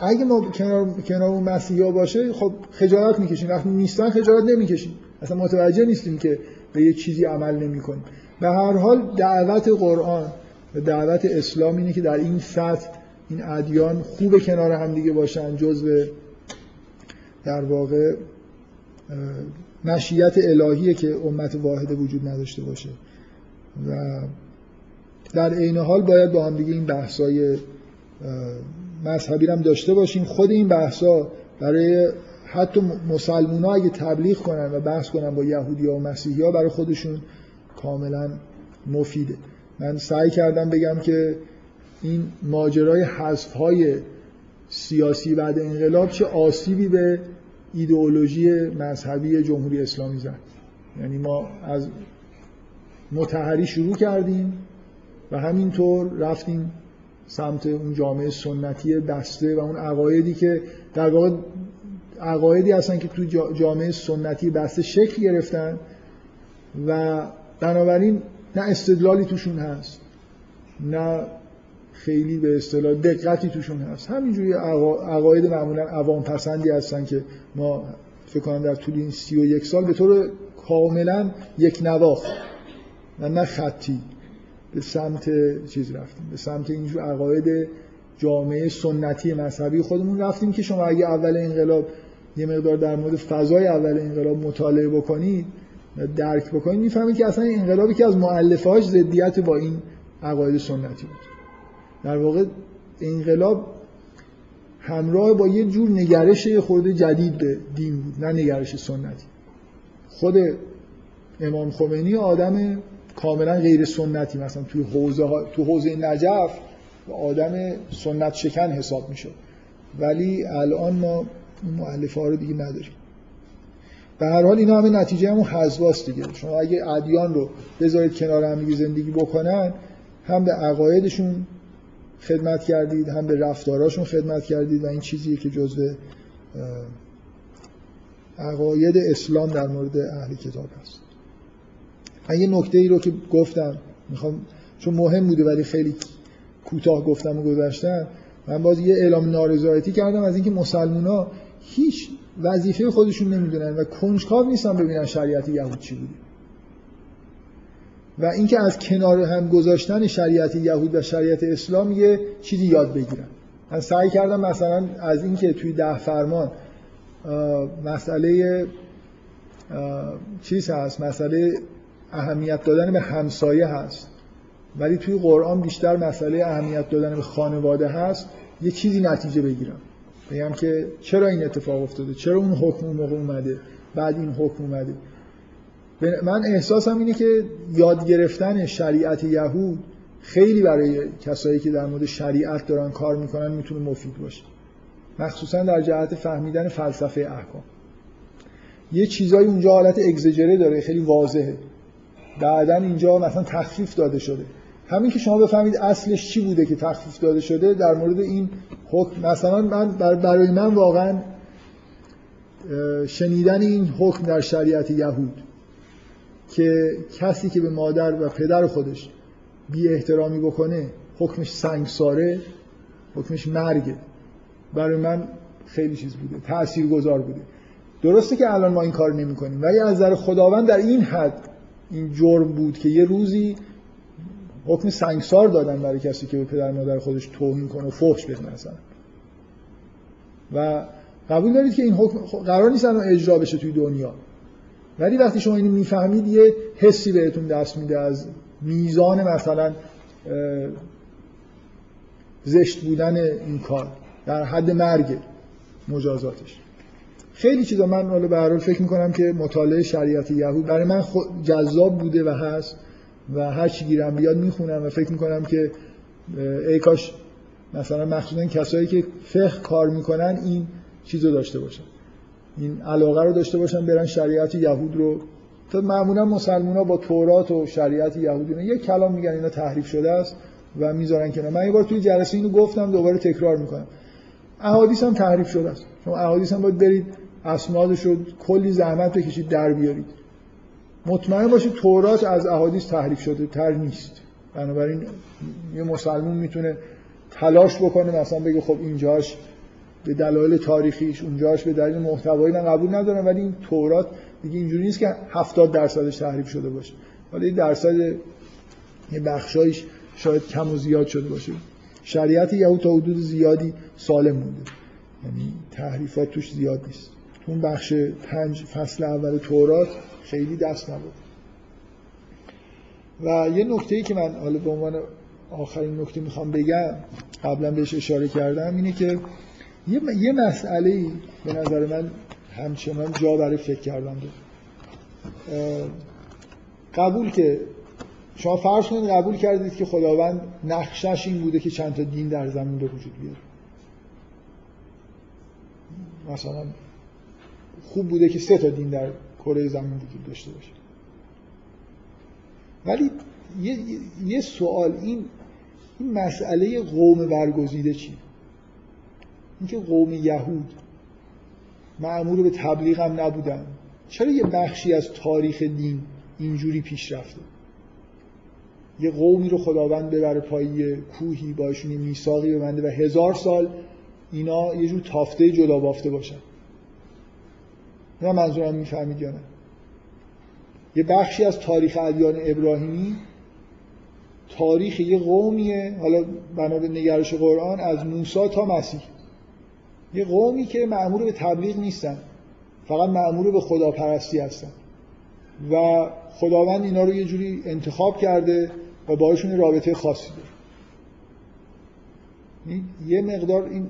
اگه ما کنار کنار اون مسیحا باشه خب خجالت می‌کشیم. وقتی نیستن خجالت نمی‌کشیم. اصلا متوجه نیستیم که به یه چیزی عمل نمی‌کنیم. به هر حال دعوت قرآن و دعوت اسلام اینه که در این سطح این ادیان خوب کنار هم دیگه باشن جزء در واقع مشیت الهیه که امت واحد وجود نداشته باشه. و در عین حال باید با هم دیگه این بحثای مذهبی هم داشته باشیم خود این بحثا برای حتی مسلمان ها اگه تبلیغ کنن و بحث کنن با یهودی ها و مسیحی ها برای خودشون کاملا مفیده. من سعی کردم بگم که این ماجرای حذف های سیاسی بعد انقلاب چه آسیبی به ایدئولوژی مذهبی جمهوری اسلامی زد. یعنی ما از متحری شروع کردیم و همینطور رفتیم سمت اون جامعه سنتی بسته و اون عقایدی که در واقع عقایدی هستن که تو جامعه سنتی بسته شکل گرفتن و بنابراین نه استدلالی توشون هست نه خیلی به اصطلاح دقتی توشون هست. همینجوری عقاید معمولا عوام پسندی هستن که ما فکر کنم در طول این سی و یک سال به طور کاملا یک نواخت و نه خطی. به سمت چیز رفتیم به سمت اینجور عقاید جامعه سنتی مذهبی خودمون رفتیم که شما اگه اول انقلاب یه مقدار در مورد فضای اول انقلاب مطالعه بکنید و درک بکنید می‌فهمید که اصلا انقلابی که از معلفهاش ضدیت با این عقاید سنتی بود. در واقع انقلاب همراه با یه جور نگرش خورده جدید به دین بود نه نگرش سنتی. خود امام خمینی آدم کاملا غیر سنتی. مثلا توی حوزه تو حوزه نجف آدم سنت شکن حساب میشه. ولی الان ما مؤلفه ها رو دیگه نداریم. به هر حال اینا همه نتیجه همون حذواست دیگه. شما اگه ادیان رو بذارید کنار هم زندگی بکنن هم به عقایدشون خدمت کردید هم به رفتاراشون خدمت کردید و این چیزیه که جزء عقاید اسلام در مورد اهل کتاب هست. من یه نکته ای رو که گفتم می‌خوام چون مهم بوده ولی خیلی کوتاه گفتم و گذاشتم من باز یه اعلام نارضایتی کردم از اینکه مسلمونا هیچ وظیفه خودشون نمی‌دونن و کنجکاو نیستن ببینن شریعت یهود چی بوده. و اینکه از کنار هم گذاشتن شریعت یهود و شریعت اسلام یه چیزی یاد بگیرن. من سعی کردم مثلا از اینکه توی ده فرمان مسئله چیز هست مسئله اهمیت دادن به همسایه هست. ولی توی قرآن بیشتر مسئله اهمیت دادن به خانواده هست یه چیزی نتیجه بگیرم. بگم که چرا این اتفاق افتاده؟ چرا اون حکم اون موقع اومده؟ بعد این حکم اومده؟ من احساسم اینه که یاد گرفتن شریعت یهود خیلی برای کسایی که در مورد شریعت دارن کار می‌کنن می‌تونه مفید باشه. مخصوصا در جهت فهمیدن فلسفه احکام. یه چیزایی اونجا حالت اگزجره داره خیلی واضحه. بعدا اینجا مثلا تخفیف داده شده. همین که شما بفهمید اصلش چی بوده که تخفیف داده شده در مورد این حکم مثلا من برای من واقعا شنیدن این حکم در شریعت یهود که کسی که به مادر و پدر خودش بی احترامی بکنه حکمش سنگساره حکمش مرگه. برای من خیلی چیز بوده تأثیر گذار بوده. درسته که الان ما این کار نمی کنیم ولی از نظر خداوند در این حد این جرم بود که یه روزی حکم سنگسار دادن برای کسی که به پدر مادر خودش توهین کنه و فحش بده مثلا. و قبول دارید که این حکم قرار نیست الان اجرا بشه توی دنیا. ولی وقتی شما اینو می‌فهمید یه حسی بهتون دست میده از میزان مثلا زشت بودن این کار در حد مرگ مجازاتش. خیلی چیزا من حالا به هر فکر می‌کنم که مطالعه شریعت یهود برای من جذاب بوده و هست و هر چی گیرم بیاد می‌خونم و فکر می‌کنم که ای کاش مثلا مخصوصا کسایی که فقه کار می‌کنن این چیزو داشته باشن این علاقه رو داشته باشن برن شریعت یهود رو. تا معمولا مسلمان با تورات و شریعت یهود یک کلام میگن اینا تحریف شده است و می‌ذارن کنار. من یه بار توی جلسه اینو گفتم دوباره تکرار می‌کنم. احادیث هم تحریف شده است. شما احادیث هم باید برید. اسنادش رو کلی زحمت بکشید در بیارید. مطمئن باشید تورات از احادیث تحریف شده تر نیست. بنابراین یه مسلمون می‌تونه تلاش بکنه مثلا بگه خب اینجاش به دلایل تاریخیش اونجاش به دلیل محتوایی من قبول ندارم ولی این تورات دیگه اینجوری نیست که 70 درصدش تحریف شده باشه. ولی درصد یه بخشایش شاید کم و زیاد شده باشه. شریعت یهود تا حدود زیادی سالم مونده. یعنی تحریفات توش زیاد نیست. اون بخش پنج فصل اول تورات خیلی دست نبود. و یه نکته ای که من حالا به عنوان آخرین نکته می‌خوام بگم قبلا بهش اشاره کردم اینه که یه, یه مسئله به نظر من همچنان جا برای فکر کردن داره. قبول که شما فرض کنید قبول کردید که خداوند نقشش این بوده که چند تا دین در زمین به وجود بیاره. مثلا خوب بوده که سه تا دین در کره زمین وجود داشته باشه. ولی یه, یه سوال این این مسئله قوم برگزیده چی؟ اینکه قوم یهود معمول به تبلیغ هم نبودن. چرا یه بخشی از تاریخ دین اینجوری پیش رفته؟ یه قومی رو خداوند ببره پای کوهی باشون یه میثاقی ببنده و هزار سال اینا یه جور تافته جدا بافته باشن. نه منظورم می‌فهمید یا نه. یه بخشی از تاریخ ادیان ابراهیمی تاریخ یه قومیه. حالا بنا به نگرش قرآن از موسی تا مسیح. یه قومی که معمول به تبلیغ نیستن. فقط معمول به خداپرستی هستن. و خداوند اینا رو یه جوری انتخاب کرده و باشون رابطه خاصی داره. یه مقدار این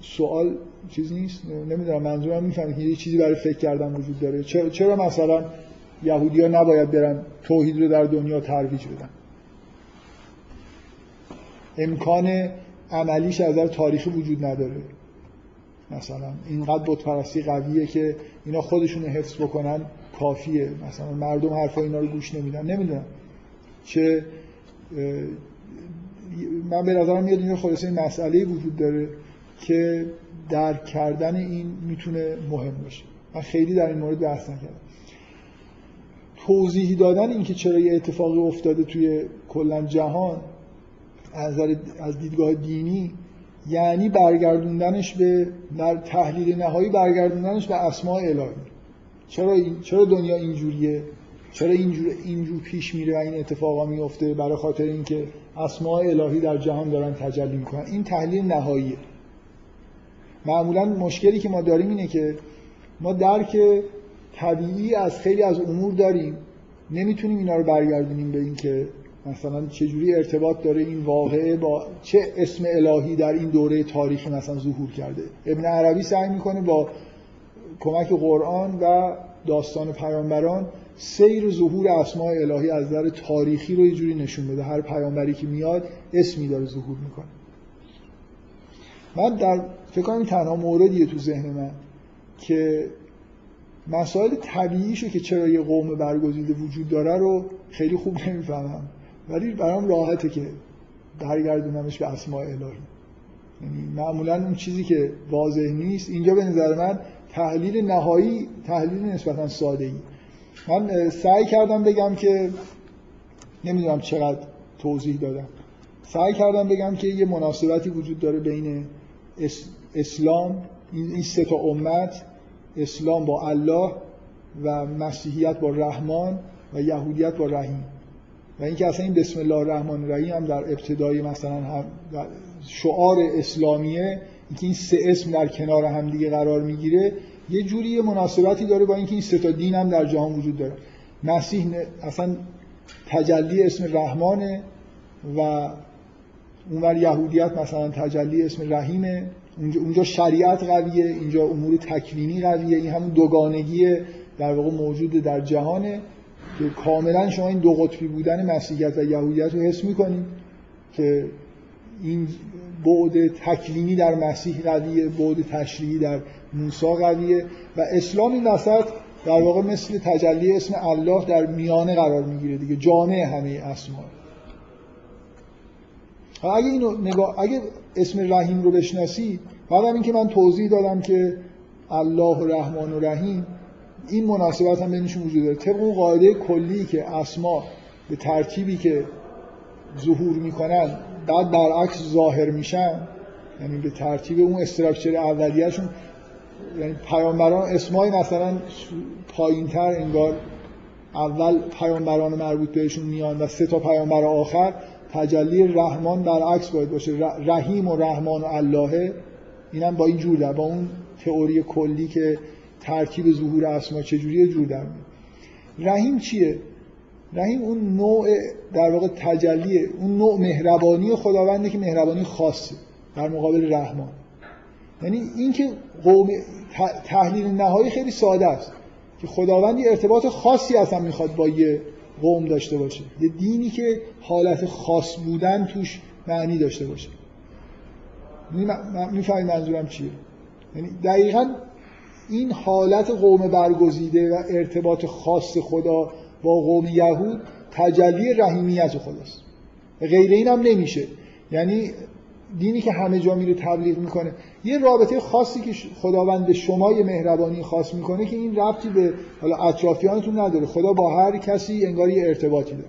سوال چیز نیست نمی‌دونم منظورم می‌فهمید که یه چیزی برای فکر کردن وجود داره. چرا مثلا یهودی ها نباید برن توحید رو در دنیا ترویج بدن؟ امکان عملیش از در تاریخی وجود نداره. مثلا اینقدر بت پرستی قویه که اینا خودشون حفظ بکنن کافیه. مثلا مردم حرفا اینا رو گوش نمیدن. نمی‌دونم. چه من به نظرم میاد اینجا خلاصه این مسئله وجود داره که درک کردن این می‌تونه مهم باشه. من خیلی در این مورد بحث نکردم. توضیح دادن اینکه چرا یه اتفاقی افتاده توی کلا جهان از از دیدگاه دینی یعنی برگردوندنش به در تحلیل نهایی برگردوندنش به اسماء الهی. چرا این چرا دنیا اینجوریه؟ چرا اینجور اینجور پیش میره و این اتفاقا میفته برای خاطر اینکه اسماء الهی در جهان دارن تجلی می‌کنن؟ این تحلیل نهاییه. معمولا مشکلی که ما داریم اینه که ما درک طبیعی از خیلی از امور داریم. نمی‌تونیم اینا رو برگردونیم به اینکه مثلا چجوری ارتباط داره این واقعه با چه اسم الهی در این دوره تاریخی مثلا ظهور کرده. ابن عربی سعی می‌کنه با کمک قرآن و داستان پیامبران سیر ظهور اسماء الهی از نظر تاریخی رو یه جوری نشون بده. هر پیامبری که میاد اسمی داره ظهور می‌کنه. من در فکر کنم تنها موردیه تو ذهن من که مسائل طبیعیشو که چرا یه قوم برگزیده وجود داره رو خیلی خوب نمی‌فهمم. ولی برام راحته که برگردونمش به اسماء الهی. یعنی معمولا اون چیزی که واضح نیست اینجا به نظر من تحلیل نهایی تحلیل نسبتا ساده ای من سعی کردم بگم که نمی‌دونم چقدر توضیح دادم. سعی کردم بگم که یه مناسبتی وجود داره بین اسلام این سه تا امت اسلام با الله و مسیحیت با رحمان و یهودیت با رحیم. و اینکه اصلا این بسم الله الرحمن الرحیم هم در ابتدای مثلا هم شعار اسلامیه اینکه این سه اسم در کنار هم دیگه قرار می‌گیره یه جوری مناسبتی داره با اینکه این سه تا دین هم در جهان وجود داره. مسیح اصلا تجلی اسم رحمانه و اونور یهودیت مثلا تجلی اسم رحیمه. اونجا شریعت قویه اینجا امور تکوینی قویه. این همون دوگانگی در واقع موجود در جهانه که کاملا شما این دو قطبی بودن مسیحیت و یهودیت رو حس می‌کنید که این بعد تکوینی در مسیح قویه بعد تشریعی در موسی قویه و اسلام این وسط در واقع مثل تجلی اسم الله در میانه قرار می‌گیره دیگه. جامع همه اسما اگه اینو نگاه اگه اسم رحیم رو بشناسی بعد اینکه من توضیح دادم که الله و رحمان و رحیم این مناسبت هم بینشون وجود داره. طبق اون قاعده کلی که اسما به ترتیبی که ظهور می‌کنن بعد برعکس ظاهر میشن یعنی به ترتیب اون استراکچر اولیه‌شون یعنی پیامبران اسمای مثلا پایینتر انگار اول پیامبران مربوط بهشون میان و سه تا پیامبر آخر تجلی رحمان برعکس باید باشه. رحیم و رحمان و اللهه اینم با این جور در با اون تئوری کلی که ترکیب ظهور اسما چجوریه جور در رحیم چیه؟ رحیم اون نوع در واقع تجلیه اون نوع مهربانی خداونده که مهربانی خاصه در مقابل رحمان. یعنی اینکه قوم تحلیل نهایی خیلی ساده است که خداوند ارتباط خاصی اصلا می‌خواد با یه قوم داشته باشه. یه دینی که حالت خاص بودن توش معنی داشته باشه. می‌فهمید منظورم چیه؟ یعنی دقیقا این حالت قوم برگزیده و ارتباط خاص خدا با قوم یهود تجلی رحیمیت خداست. غیر این هم نمیشه. یعنی دینی که همه جا میره تبلیغ می‌کنه. یه رابطه خاصی که خداوند به شما یه مهربانی خاص می‌کنه که این ربطی به حالا اطرافیانتون نداره. خدا با هر کسی انگار یه ارتباطی داره.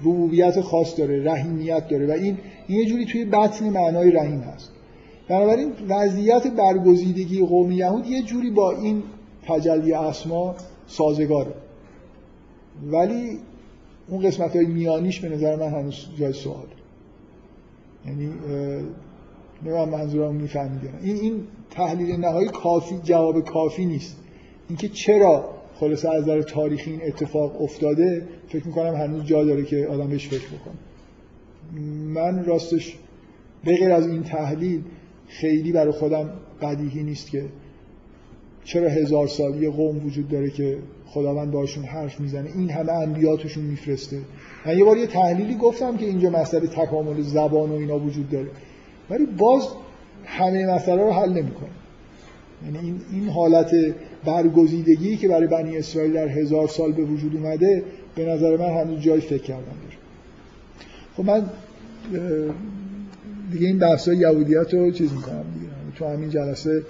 ربوبیت خاص داره رحیمیت داره و این یه جوری توی بطن معنای رحیم هست. بنابراین وضعیت برگزیدگی قوم یهود یه جوری با این تجلی اسما سازگاره. ولی اون قسمت های میانیش به نظر من هنوز جای سوال یعنی نمیم منظورم میفهمیدن این این تحلیل نهایی کافی جواب کافی نیست. اینکه چرا خلاصه از نظر تاریخی این اتفاق افتاده فکر می‌کنم هنوز جا داره که آدم بهش فکر بکنه. من راستش به غیر از این تحلیل خیلی برای خودم بدیهی نیست که چرا هزار سال یه قوم وجود داره که خداوند باشون حرف می‌زنه این همه انبیا توشون میفرسته. من یه بار یه تحلیلی گفتم که اینجا مسئله تکامل زبان و اینا وجود داره. ولی باز همه مسئله رو حل نمی‌کنه. یعنی این, این حالت برگزیدگی که برای بنی اسرائیل در هزار سال به وجود اومده به نظر من هنوز جای فکر کردن داره. خب من دیگه این بحث یهودیت رو چیز می‌کنم دیگه. تو همین جلسه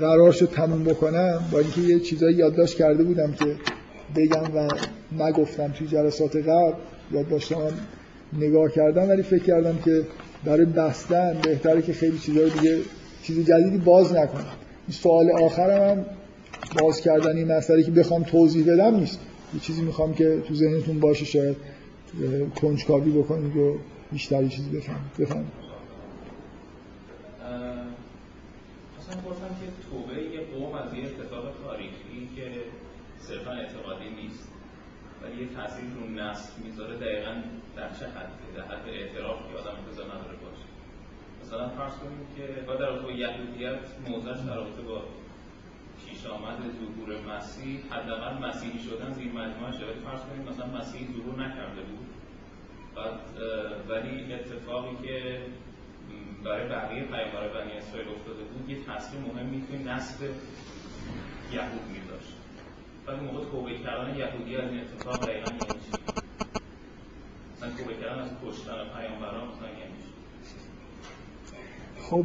قرار شد تموم بکنم با اینکه یه چیزایی یادداشت کرده بودم که بگم و نگفتم توی جلسات قبل یادداشتم نگاه کردم ولی فکر کردم که برای بستن بهتره که خیلی چیزای دیگه چیز جدیدی باز نکنم. این سوال آخرم هم باز کردن این مسئله که بخوام توضیح بدم نیست. یه چیزی می‌خوام که تو ذهنتون باشه شاید کنجکاوی بکنید و بیشتری چیزی بفهمید. بفهمید. خواستم که توبه یه قوم از یه اتفاق تاریخی که صرفا اعتقادی نیست ولی یه تاثیر رو نسل می‌ذاره دقیقا در چه حدی؟ در حد اعتراف که آدم بزا نداره باشه. مثلا فرض کنیم که با در رابطه یهودیت موضعش در رابطه با پیش آمد ظهور مسیح حداقل مسیحی شدن زیر مجموعه شده. فرض کنیم مثلا مسیحی ظهور نکرده بود. بعد ولی اتفاقی که برای بقیه پیامبر بنی اسرائیل افتاده بود یه تاثیر مهمی توی نسل یهود میذاشت. ولی موقع توبه کردن یهودی از این اتفاق دقیقا یعنی چی مثلا توبه کردن از کشتن پیامبران مثلا یعنی خب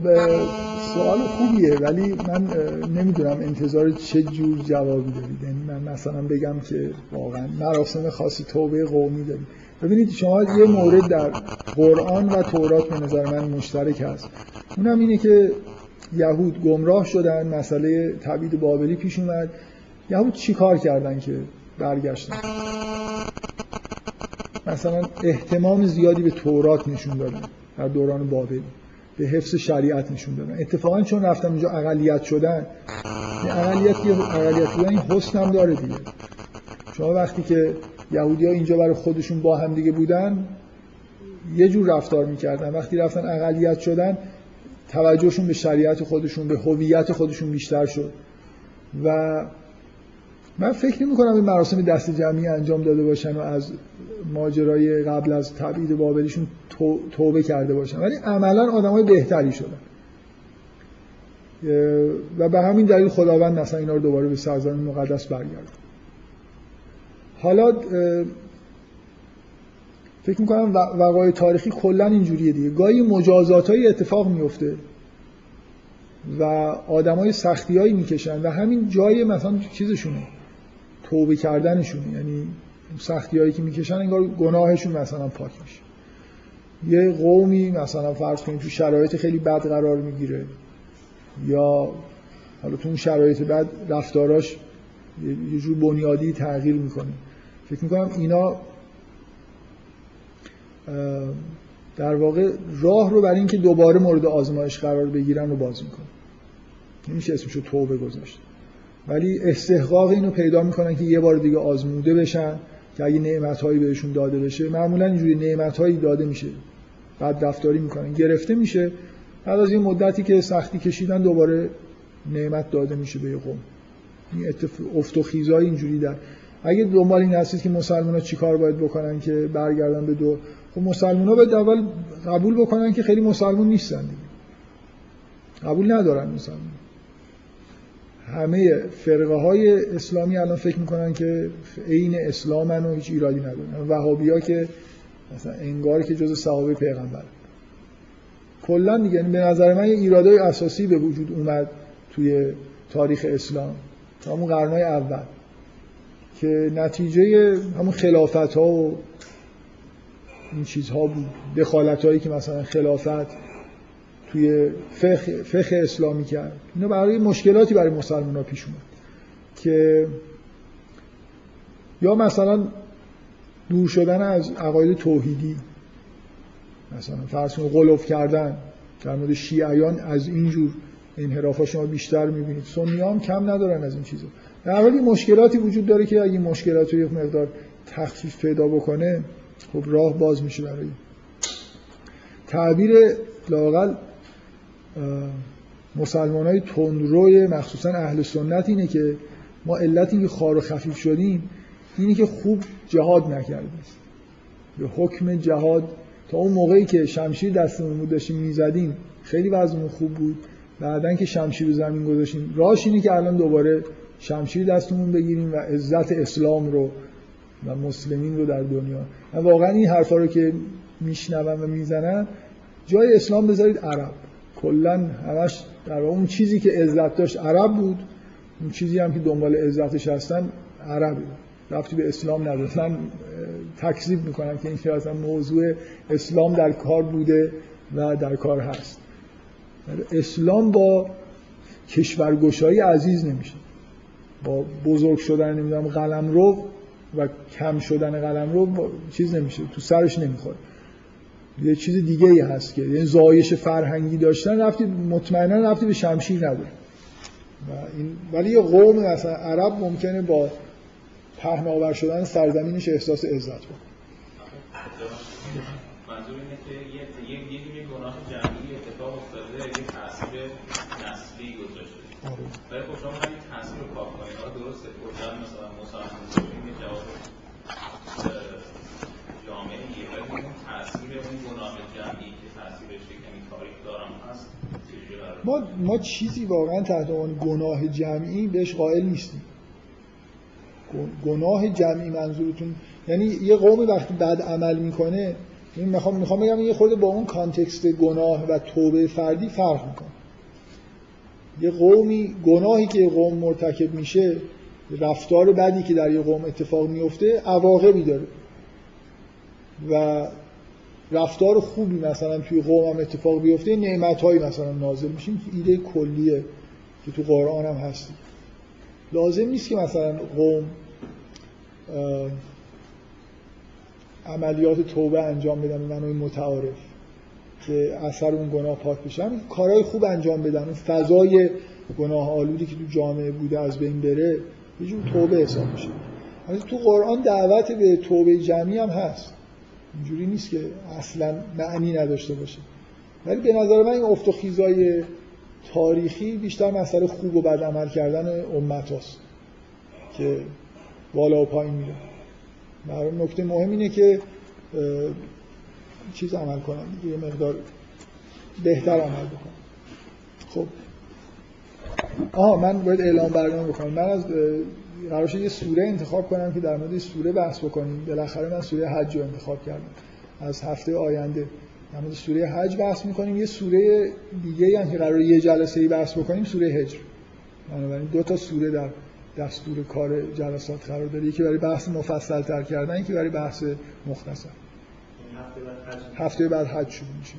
سوال خوبیه ولی من نمی‌دونم انتظار چه جور جوابی دارید یعنی من مثلا بگم که واقعا مراسم خاصی توبه قومی دارید ببینید شما یه مورد در قرآن و تورات به نظر من مشترک هست. اونم اینه که یهود گمراه شدن مسئله تبعید بابلی پیش اومد. یهود چی کار کردن که برگشتن؟ مثلا احتمام زیادی به تورات نشون دادن در دوران بابلی به حفظ شریعت نشون دادن. اتفاقا چون رفتن اونجا اقلیت شدن اقلیت اقلیت بودن این حسن هم داره دیگه. شما وقتی که یهودی اینجا برای خودشون با هم دیگه بودن یه جور رفتار می‌کردن. وقتی رفتن اقلیت شدن توجهشون به شریعت خودشون به هویت خودشون بیشتر شد. و من فکر نمی کنم این مراسم دست جمعی انجام داده باشن و از ماجرای قبل از تبعید بابلیشون توبه کرده باشن. ولی عملا آدمای بهتری شدن. و به همین دلیل خداوند مثلا اینا رو دوباره به سرزمین مقدس برگرد حالا فکر می‌کنم وقای تاریخی کلا اینجوریه دیگه. گاهی مجازات های اتفاق میفته و آدمای سختی هایی می‌کشن و همین جای مثلا چیزشونه توبه کردنشونه. یعنی سختی هایی که می‌کشن انگار گناهشون مثلا پاک میشه. یه قومی مثلا فرض کنید تو شرایط خیلی بد قرار می‌گیره یا حالا تو اون شرایط بد رفتاراش یه جور بنیادی تغییر می‌کنه. فکر می‌کنم اینا در واقع راه رو برای اینکه دوباره مورد آزمایش قرار بگیرن رو باز می‌کنه نمیشه اسمش رو توبه گذاشت. ولی استحقاق اینو پیدا می‌کنن که یه بار دیگه آزموده بشن که اگه نعمت هایی بهشون داده بشه معمولا اینجوری نعمت هایی داده میشه. بعد دفتاری می‌کنن. گرفته میشه. بعد از یه مدتی که سختی کشیدن دوباره نعمت داده میشه به قوم. این افت و خیزای اینجوری در اگه دنبال این هستید که مسلمان ها چیکار باید بکنن که برگردن به دو؟ خب مسلمان ها باید اول قبول بکنن که خیلی مسلمان نیستن دیگه. قبول ندارن مسلمان همه فرقه های اسلامی الان فکر می‌کنن که عین اسلام و هیچ ایرادی ندارن. وهابی ها که مثلا انگار که جز صحابه پیغمبر. کلا دیگه یعنی به نظر من یه ایرادای اساسی به وجود اومد توی تاریخ اسلام. همون قرنهای اول. که نتیجه همون خلافت ها و این چیزها بود. دخالت هایی که مثلا خلافت توی فقه, فقه اسلامی کرد. اینا برای مشکلاتی برای مسلمان ها پیش اومد که یا مثلا دور شدن از عقاید توحیدی مثلا فرض کنید کردن در مورد شیعیان از اینجور انحراف شما بیشتر می‌بینید. سنی هم کم ندارن از این چیزا. در حالی مشکلاتی وجود داره که اگه مشکلات رو یک مقدار تخفیف پیدا بکنه خب راه باز میشه برای تعبیر لاقل مسلمان های تندروی مخصوصا اهل سنت اینه که ما علت که خار و خفیف شدیم اینه که خوب جهاد نکردیم. به حکم جهاد تا اون موقعی که شمشیر دستمون بود داشتیم می‌زدیم خیلی وضعمون خوب بود. بعدا که شمشیر رو زمین گذاشتیم راش اینه که الان دوباره شمشیر دستمون بگیریم و عزت اسلام رو و مسلمین رو در دنیا. و واقعا این حرفا رو که میشنوم و می‌زنم جای اسلام بذارید عرب. کلا همش در اون چیزی که عزت داشت عرب بود اون چیزی هم که دنبال عزتش هستن عربی رفتی به اسلام نداره من تکذیب می‌کنم که این اصلا موضوع اسلام در کار بوده و در کار هست. اسلام با کشورگشایی عزیز نمیشه. با بزرگ شدن نمی‌دونم قلم رو و کم شدن قلم رو چیز نمیشه تو سرش نمی‌خوره. یه چیز دیگه ای هست که یعنی زایش فرهنگی داشتن رفتی مطمئنا رفتی به شمشیر نداره و این ولی یه قوم مثلا عرب ممکنه با پهناور شدن سرزمینش احساس عزت کنه منظور اینه که یه یه گناه جمعی اتفاق افتاده یه تاثیر نسلی گذاشته آره. ولی خب شما همین تاثیر رو پاک کنید درسته کلا مثلا مسلمان این جواب جامعه یه ولی اون تاثیر اون گناه جمعی که تاثیرش یعنی تاریخ دارم هست ما ما چیزی واقعا تحت عنوان گناه جمعی بهش قائل نیستیم. گناه جمعی منظورتون یعنی یه قوم وقتی بد عمل می‌کنه این می‌خوام می‌خوام بگم یه خورده با اون کانتکست گناه و توبه فردی فرق می‌کنه. یه قومی گناهی که یه قوم مرتکب میشه رفتار بدی که در یه قوم اتفاق میفته عواقبی داره. و رفتار خوبی مثلا توی قوم هم اتفاق بیفته نعمت هایی مثلا نازل میشه. ایده کلیه که تو قرآن هم هستی. لازم نیست که مثلا قوم عملیات توبه انجام بدن به منوی متعارف که اثر اون گناه پاک بشن کارهای خوب انجام بدن. اون فضای گناه آلودی که تو جامعه بوده از بین بره یه جور توبه حساب میشه. تو قرآن دعوت به توبه جمعی هم هست. اینجوری نیست که اصلا معنی نداشته باشه. ولی به نظر من این افت و خیزای تاریخی بیشتر مسئله خوب و بد عمل کردن امت هست که بالا و پایین میره. برای نکته مهم اینه که چیز عمل کنم یه مقدار بهتر عمل بکنم خب. آها من باید اعلام برنامه بکنم. من از قرار یه سوره انتخاب کنم که در مورد سوره بحث بکنیم. بالاخره من سوره حج رو انتخاب کردم. از هفته آینده در مورد سوره حج بحث می‌کنیم. یه سوره دیگه هم که قرار یه جلسه ای بحث بکنیم سوره هجر. بنابراین دو تا سوره در دستور کار جلسات قرار داره. یکی برای بحث مفصل تر کردن یکی برای بحث مختصر. هفته بعد حج. هفته بعد حج شروع میشه.